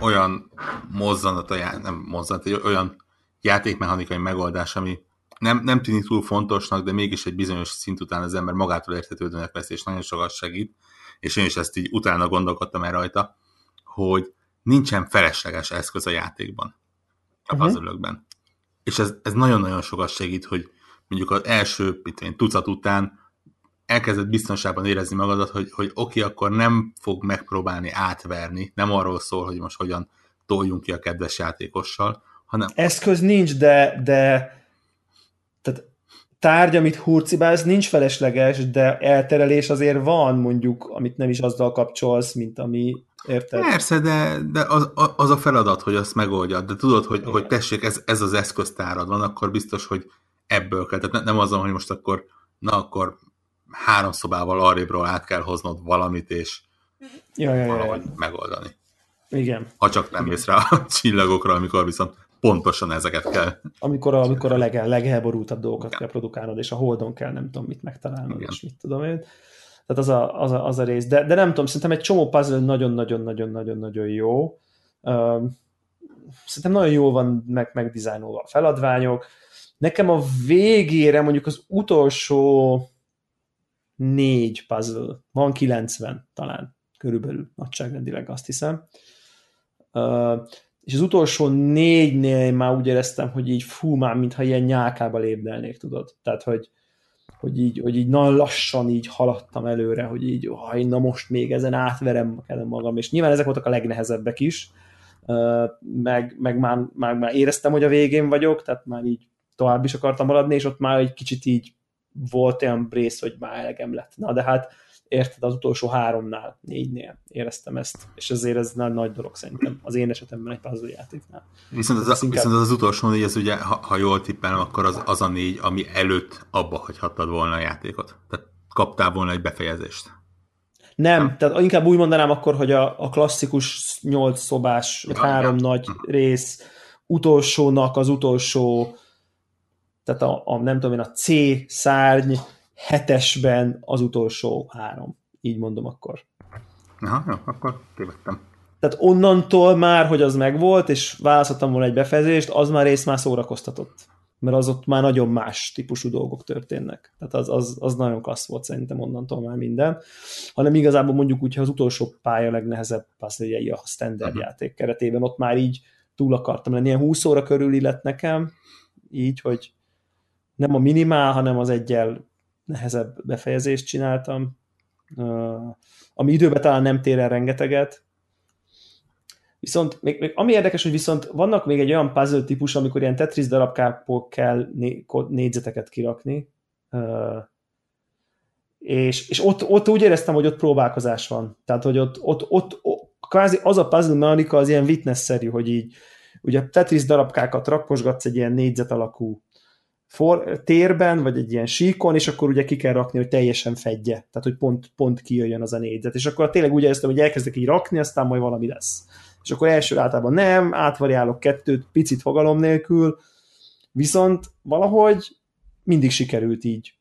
olyan mozzanat, nem mozzanat, egy olyan játékmechanikai megoldás, ami nem, nem tűnik túl fontosnak, de mégis egy bizonyos szint után az ember magától értetődőnek lesz, és nagyon sokat segít, és én is ezt így utána gondolkodtam el rajta, hogy nincsen felesleges eszköz a játékban, a uh-huh. puzzle És ez, ez nagyon-nagyon sokat segít, hogy mondjuk az első én, tucat után elkezded biztonságban érezni magadat, hogy, hogy oké, akkor nem fog megpróbálni átverni, nem arról szól, hogy most hogyan toljunk ki a kedves játékossal, hanem... Eszköz nincs, de, de tehát tárgy, amit hurcibálsz, nincs felesleges, de elterelés azért van, mondjuk, amit nem is azzal kapcsolsz, mint ami Érted? Persze, de, de az, az a feladat, hogy azt megoldja. De tudod, hogy, hogy tessék, ez, ez az eszköztárad van, akkor biztos, hogy ebből kell. Tehát nem azon, hogy most akkor, na akkor három szobával arrébről át kell hoznod valamit, és ja, ja, ja, ja. megoldani. Igen. Ha csak nem mész rá a csillagokra, amikor viszont pontosan ezeket kell. Amikor a, amikor a leg, legelborultabb dolgokat Igen. kell produkálnod, és a holdon kell nem tudom mit megtalálnod, Igen. és mit tudom én. Tehát az a, az a, az a rész. De, de nem tudom, szerintem egy csomó puzzle nagyon-nagyon-nagyon-nagyon-nagyon jó. szerintem nagyon jól van meg, megdizájnolva a feladványok. Nekem a végére mondjuk az utolsó négy puzzle, van 90 talán, körülbelül nagyságrendileg azt hiszem. És az utolsó négynél már úgy éreztem, hogy így fú, már mintha ilyen nyálkába lépdelnék, tudod? Tehát, hogy, hogy így, hogy így nagyon lassan így haladtam előre, hogy így, haj, na most még ezen átverem magam, és nyilván ezek voltak a legnehezebbek is, meg, meg már, már, már éreztem, hogy a végén vagyok, tehát már így tovább is akartam maradni, és ott már egy kicsit így volt olyan brész, hogy már elegem lett. Na de hát érted, az utolsó háromnál, négynél éreztem ezt, és ezért ez nagy, nagy dolog szerintem az én esetemben egy puzzle játéknál. Viszont az, inkább... viszont az, az utolsó négy, az ugye, ha, ha jól tippelem, akkor az, az a négy, ami előtt abba hagyhattad volna a játékot. Tehát kaptál volna egy befejezést. Nem, nem. tehát inkább úgy mondanám akkor, hogy a, a klasszikus nyolc szobás, vagy ja, három ja. nagy rész utolsónak az utolsó tehát a, a nem tudom én, a C szárny hetesben az utolsó három. Így mondom akkor. Aha, jó, akkor kivettem. Tehát onnantól már, hogy az megvolt, és választottam volna egy befejezést, az már rész már szórakoztatott. mert az ott már nagyon más típusú dolgok történnek. Tehát az, az, az nagyon klassz volt szerintem onnantól már minden. Hanem igazából mondjuk úgy, ha az utolsó pálya legnehezebb puzzle a standard uh-huh. játék keretében, ott már így túl akartam lenni. Ilyen 20 óra körül lett nekem, így, hogy nem a minimál, hanem az egyel nehezebb befejezést csináltam, ami időben talán nem tér el rengeteget, Viszont még, még ami érdekes, hogy viszont vannak még egy olyan puzzle típus, amikor ilyen Tetris darabkából kell né, négyzeteket kirakni, és, és ott, ott úgy éreztem, hogy ott próbálkozás van. Tehát, hogy ott, ott, ott, ott kvázi az a puzzle mechanika az ilyen witness-szerű, hogy így ugye Tetris darabkákat rakosgatsz egy ilyen négyzet alakú for, térben, vagy egy ilyen síkon, és akkor ugye ki kell rakni, hogy teljesen fedje. Tehát, hogy pont, pont kijöjjön az a négyzet. És akkor tényleg úgy éreztem, hogy elkezdek így rakni, aztán majd valami lesz és akkor első általában nem, átvariálok kettőt, picit fogalom nélkül, viszont valahogy mindig sikerült így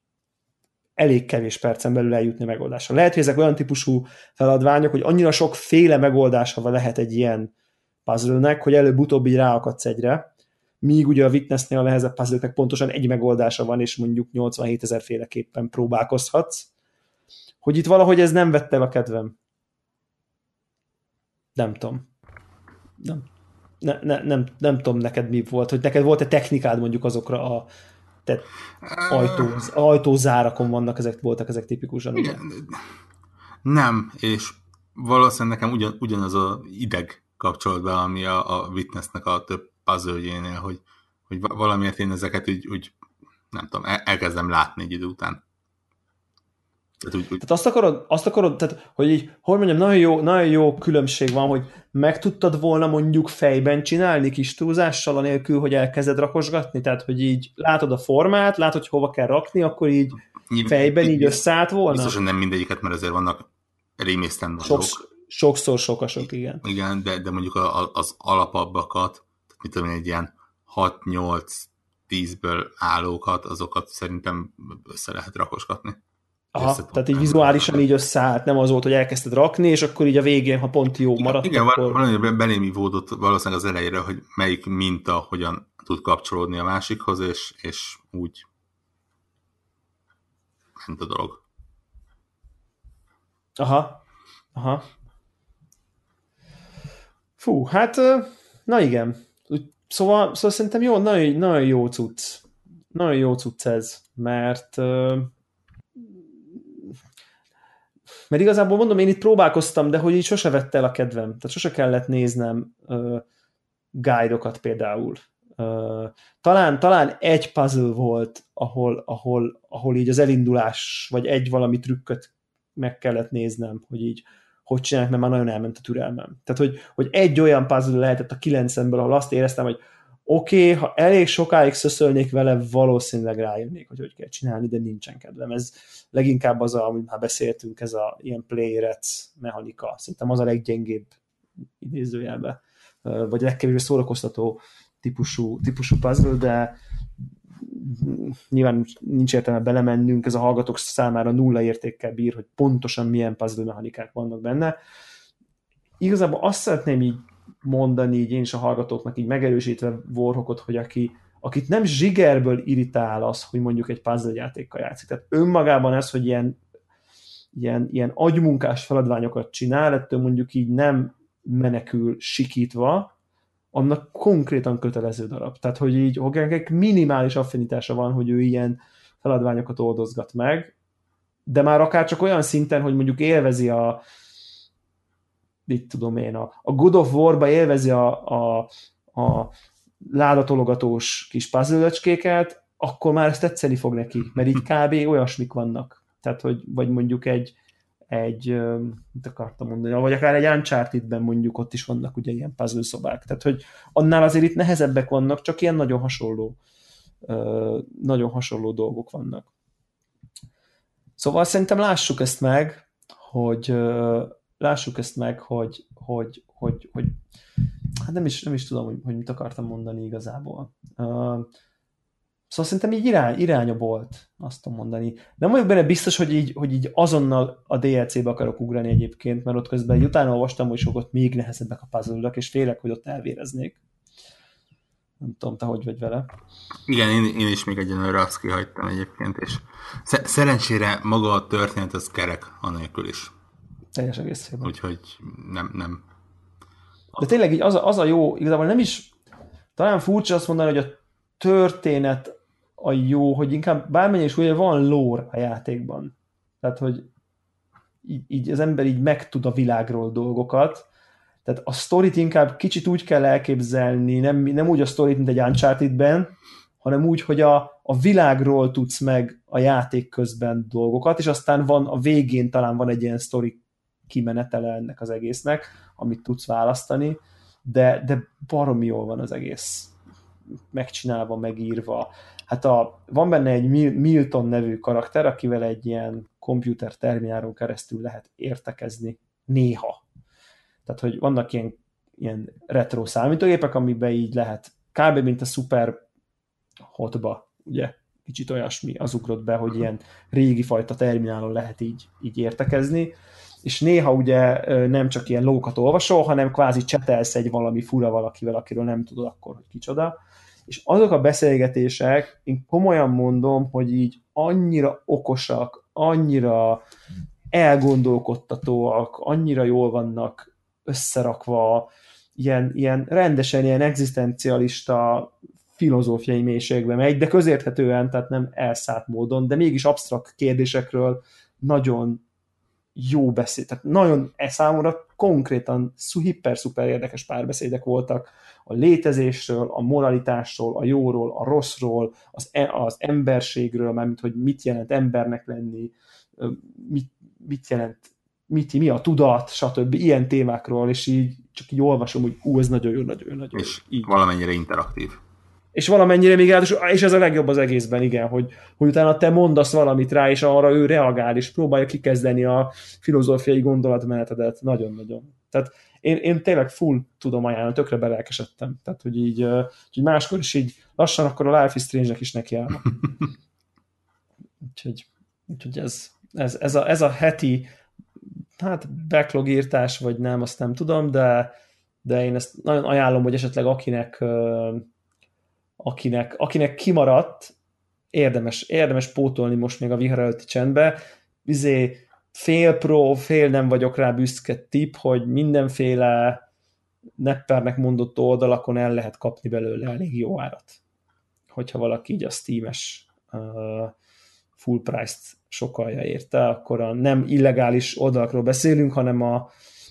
elég kevés percen belül eljutni megoldásra. Lehet, hogy ezek olyan típusú feladványok, hogy annyira sokféle megoldása lehet egy ilyen puzzle hogy előbb-utóbb így ráakadsz egyre, míg ugye a Witnessnél a nehezebb puzzle pontosan egy megoldása van, és mondjuk 87 ezer féleképpen próbálkozhatsz, hogy itt valahogy ez nem vette el a kedvem. Nem tudom nem, ne, ne, nem, nem tudom neked mi volt, hogy neked volt-e technikád mondjuk azokra a te ajtó, ajtózárakon vannak, ezek voltak ezek tipikusan. Igen. Nem, és valószínűleg nekem ugyan, ugyanaz a ideg kapcsolatban, ami a, a Witnessnek a több puzzle hogy, hogy valamiért én ezeket úgy, úgy nem tudom, elkezdem látni egy idő után. Tehát, úgy, úgy... tehát azt akarod, azt akarod, tehát, hogy így, hogy mondjam, nagyon jó, nagyon jó különbség van, hogy meg tudtad volna mondjuk fejben csinálni kis túlzással, anélkül, hogy elkezded rakosgatni, tehát, hogy így látod a formát, látod, hogy hova kell rakni, akkor így fejben így összeállt volna? Biztos, hogy nem mindegyiket, mert azért vannak rémészten dolgok. Sok, sokszor sokasok, igen. Igen, de, de mondjuk az alapabbakat, mit tudom én, egy ilyen 6-8-10-ből állókat, azokat szerintem össze lehet rakosgatni. Aha, tehát így vizuálisan így összeállt, nem az volt, hogy elkezdted rakni, és akkor így a végén, ha pont jó maradt, Igen, akkor... valami belém ívódott valószínűleg az elejére, hogy melyik minta hogyan tud kapcsolódni a másikhoz, és, és úgy ment a dolog. Aha, aha. Fú, hát, na igen. Szóval, szóval szerintem jó, nagyon, nagyon jó cucc. Nagyon jó cucc ez, mert mert igazából mondom, én itt próbálkoztam, de hogy így sose vette el a kedvem. Tehát sose kellett néznem uh, guide-okat például. Talán, talán egy puzzle volt, ahol, ahol, ahol így az elindulás, vagy egy valami trükköt meg kellett néznem, hogy így hogy csinálják, mert már nagyon elment a türelmem. Tehát, hogy, hogy egy olyan puzzle lehetett a kilencemből, ahol azt éreztem, hogy oké, okay, ha elég sokáig szöszölnék vele, valószínűleg rájönnék, hogy hogy kell csinálni, de nincsen kedvem. Ez leginkább az, amit már beszéltünk, ez a ilyen play-rec mechanika. Szerintem az a leggyengébb idézőjelbe, vagy a legkevésbé szórakoztató típusú, típusú puzzle, de nyilván nincs értelme belemennünk, ez a hallgatók számára nulla értékkel bír, hogy pontosan milyen puzzle mechanikák vannak benne. Igazából azt szeretném így mondani így én is a hallgatóknak így megerősítve Warhawkot, hogy aki, akit nem zsigerből irritál az, hogy mondjuk egy puzzle játékkal játszik. Tehát önmagában ez, hogy ilyen, ilyen, ilyen agymunkás feladványokat csinál, ettől mondjuk így nem menekül sikítva, annak konkrétan kötelező darab. Tehát, hogy így Hogankek minimális affinitása van, hogy ő ilyen feladványokat oldozgat meg, de már akár csak olyan szinten, hogy mondjuk élvezi a, mit tudom én, a, a God of War-ba élvezi a, a, a ládatologatós kis puzzle akkor már ezt tetszeni fog neki, mert így kb. olyasmik vannak. Tehát, hogy, vagy mondjuk egy, egy, mit akartam mondani, vagy akár egy Uncharted-ben mondjuk ott is vannak ugye ilyen puzzle szobák. Tehát, hogy annál azért itt nehezebbek vannak, csak ilyen nagyon hasonló, nagyon hasonló dolgok vannak. Szóval szerintem lássuk ezt meg, hogy lássuk ezt meg, hogy, hogy, hogy, hogy hát nem is, nem is tudom, hogy, hogy mit akartam mondani igazából. Szóval szerintem így irány, iránya volt, azt tudom mondani. Nem vagyok benne biztos, hogy így, hogy így azonnal a DLC-be akarok ugrani egyébként, mert ott közben utána olvastam, hogy sokat még nehezebbek a puzzle és félek, hogy ott elvéreznék. Nem tudom, te hogy vagy vele. Igen, én, én is még egyenlőre azt kihagytam egyébként, és szerencsére maga a történet az kerek, anélkül is. Teljes egészében. Úgyhogy nem, nem. De tényleg így az a, az a jó, igazából nem is, talán furcsa azt mondani, hogy a történet a jó, hogy inkább bármennyi is ugye van lore a játékban. Tehát, hogy így, így az ember így megtud a világról dolgokat, tehát a sztorit inkább kicsit úgy kell elképzelni, nem, nem úgy a sztorit, mint egy Uncharted-ben, hanem úgy, hogy a, a világról tudsz meg a játék közben dolgokat, és aztán van a végén talán van egy ilyen sztori kimenetele ennek az egésznek, amit tudsz választani, de, de baromi jól van az egész megcsinálva, megírva. Hát a, van benne egy Milton nevű karakter, akivel egy ilyen komputer termináron keresztül lehet értekezni néha. Tehát, hogy vannak ilyen, ilyen retro számítógépek, amiben így lehet kb. mint a Super Hotba, ugye, kicsit olyasmi az ugrott be, hogy ilyen régi fajta terminálon lehet így, így értekezni, és néha ugye nem csak ilyen lókat olvasol, hanem kvázi csetelsz egy valami fura valakivel, akiről nem tudod akkor, hogy kicsoda. És azok a beszélgetések, én komolyan mondom, hogy így annyira okosak, annyira elgondolkodtatóak, annyira jól vannak összerakva, ilyen, ilyen rendesen ilyen egzisztencialista filozófiai mélységbe megy, de közérthetően, tehát nem elszállt módon, de mégis absztrakt kérdésekről nagyon jó beszéd. Tehát nagyon e számomra konkrétan hiper-szuper érdekes párbeszédek voltak a létezésről, a moralitásról, a jóról, a rosszról, az, e, az emberségről, mármint hogy mit jelent embernek lenni, mit, mit jelent, mit, mi a tudat, stb. Ilyen témákról, és így csak így olvasom, hogy ú, ez nagyon jó, nagyon jó, nagyon És így. valamennyire interaktív és valamennyire még át, és ez a legjobb az egészben, igen, hogy, hogy utána te mondasz valamit rá, és arra ő reagál, és próbálja kikezdeni a filozófiai gondolatmenetedet. Nagyon-nagyon. Tehát én, én tényleg full tudom ajánlani, tökre belelkesedtem. Tehát, hogy így, hogy máskor is így lassan akkor a Life is Strange-nek is nekiállnak. úgyhogy, úgyhogy ez, ez, ez, a, ez a heti hát backlog írtás, vagy nem, azt nem tudom, de, de én ezt nagyon ajánlom, hogy esetleg akinek akinek, akinek kimaradt, érdemes, érdemes pótolni most még a vihar előtti csendbe. Izé, fél pro, fél nem vagyok rá büszke tip, hogy mindenféle neppernek mondott oldalakon el lehet kapni belőle elég jó árat. Hogyha valaki így a Steam-es uh, full price-t sokalja érte, akkor a nem illegális oldalakról beszélünk, hanem a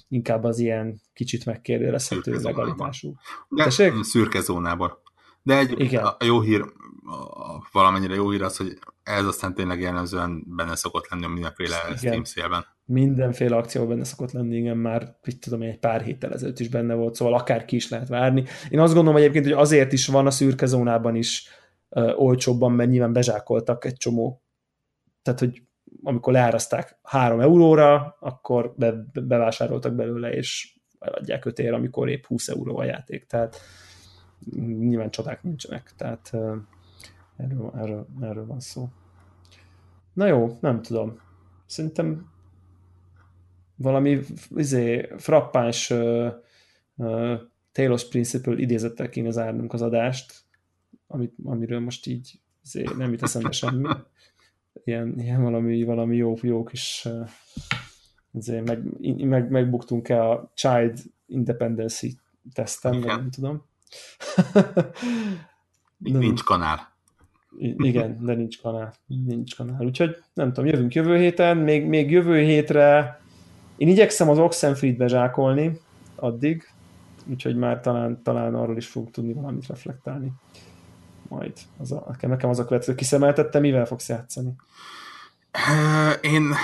inkább az ilyen kicsit megkérdőjelezhető legalitású. De szürke zónában. De egy Igen. A jó hír, a, valamennyire jó hír az, hogy ez aztán tényleg jellemzően benne szokott lenni a mindenféle igen. Steam szélben. Mindenféle akcióban benne szokott lenni, igen, már mit tudom, egy pár héttel ezelőtt is benne volt, szóval akár ki is lehet várni. Én azt gondolom egyébként, hogy azért is van a szürke zónában is uh, olcsóbban, mert nyilván bezsákoltak egy csomó, tehát hogy amikor leáraszták 3 euróra, akkor be, bevásároltak belőle, és adják 5 ér, amikor épp 20 euró a játék. Tehát nyilván csodák nincsenek, tehát erről, erről, erről van szó. Na jó, nem tudom. Szerintem valami izé, frappáns uh, uh, Taylor's Principle idézettel kéne zárnunk az adást, amit, amiről most így izé, nem jut eszembe semmi. Ilyen, ilyen valami, valami jó, jó kis uh, izé, meg, meg, megbuktunk el a Child Independency teszten, nem tudom. nincs kanál. Igen, de nincs kanál. Nincs kanál. Úgyhogy nem tudom, jövünk jövő héten, még, még jövő hétre én igyekszem az Oxenfree-t bezsákolni addig, úgyhogy már talán, talán arról is fogunk tudni valamit reflektálni. Majd. Az a, nekem az a következő kiszemeltette, mivel fogsz játszani? Én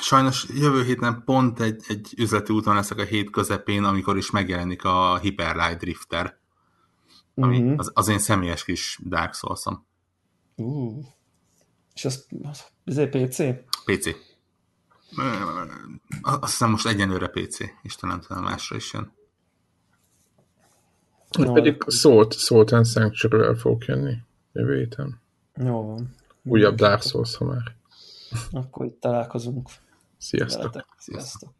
sajnos jövő héten pont egy, egy üzleti úton leszek a hét közepén, amikor is megjelenik a Hyperlight Drifter ami uh-huh. az, az én személyes kis Dark Souls-om. Uh. És az, az, az PC? PC. Azt hiszem most egyenlőre PC, Istenem, talán másra is jön. No, pedig szólt, szólt and sanctuary fog jönni jövő héten. Jó van. Újabb Dark Souls, ha már. Akkor itt találkozunk. Sziasztok. Sziasztok.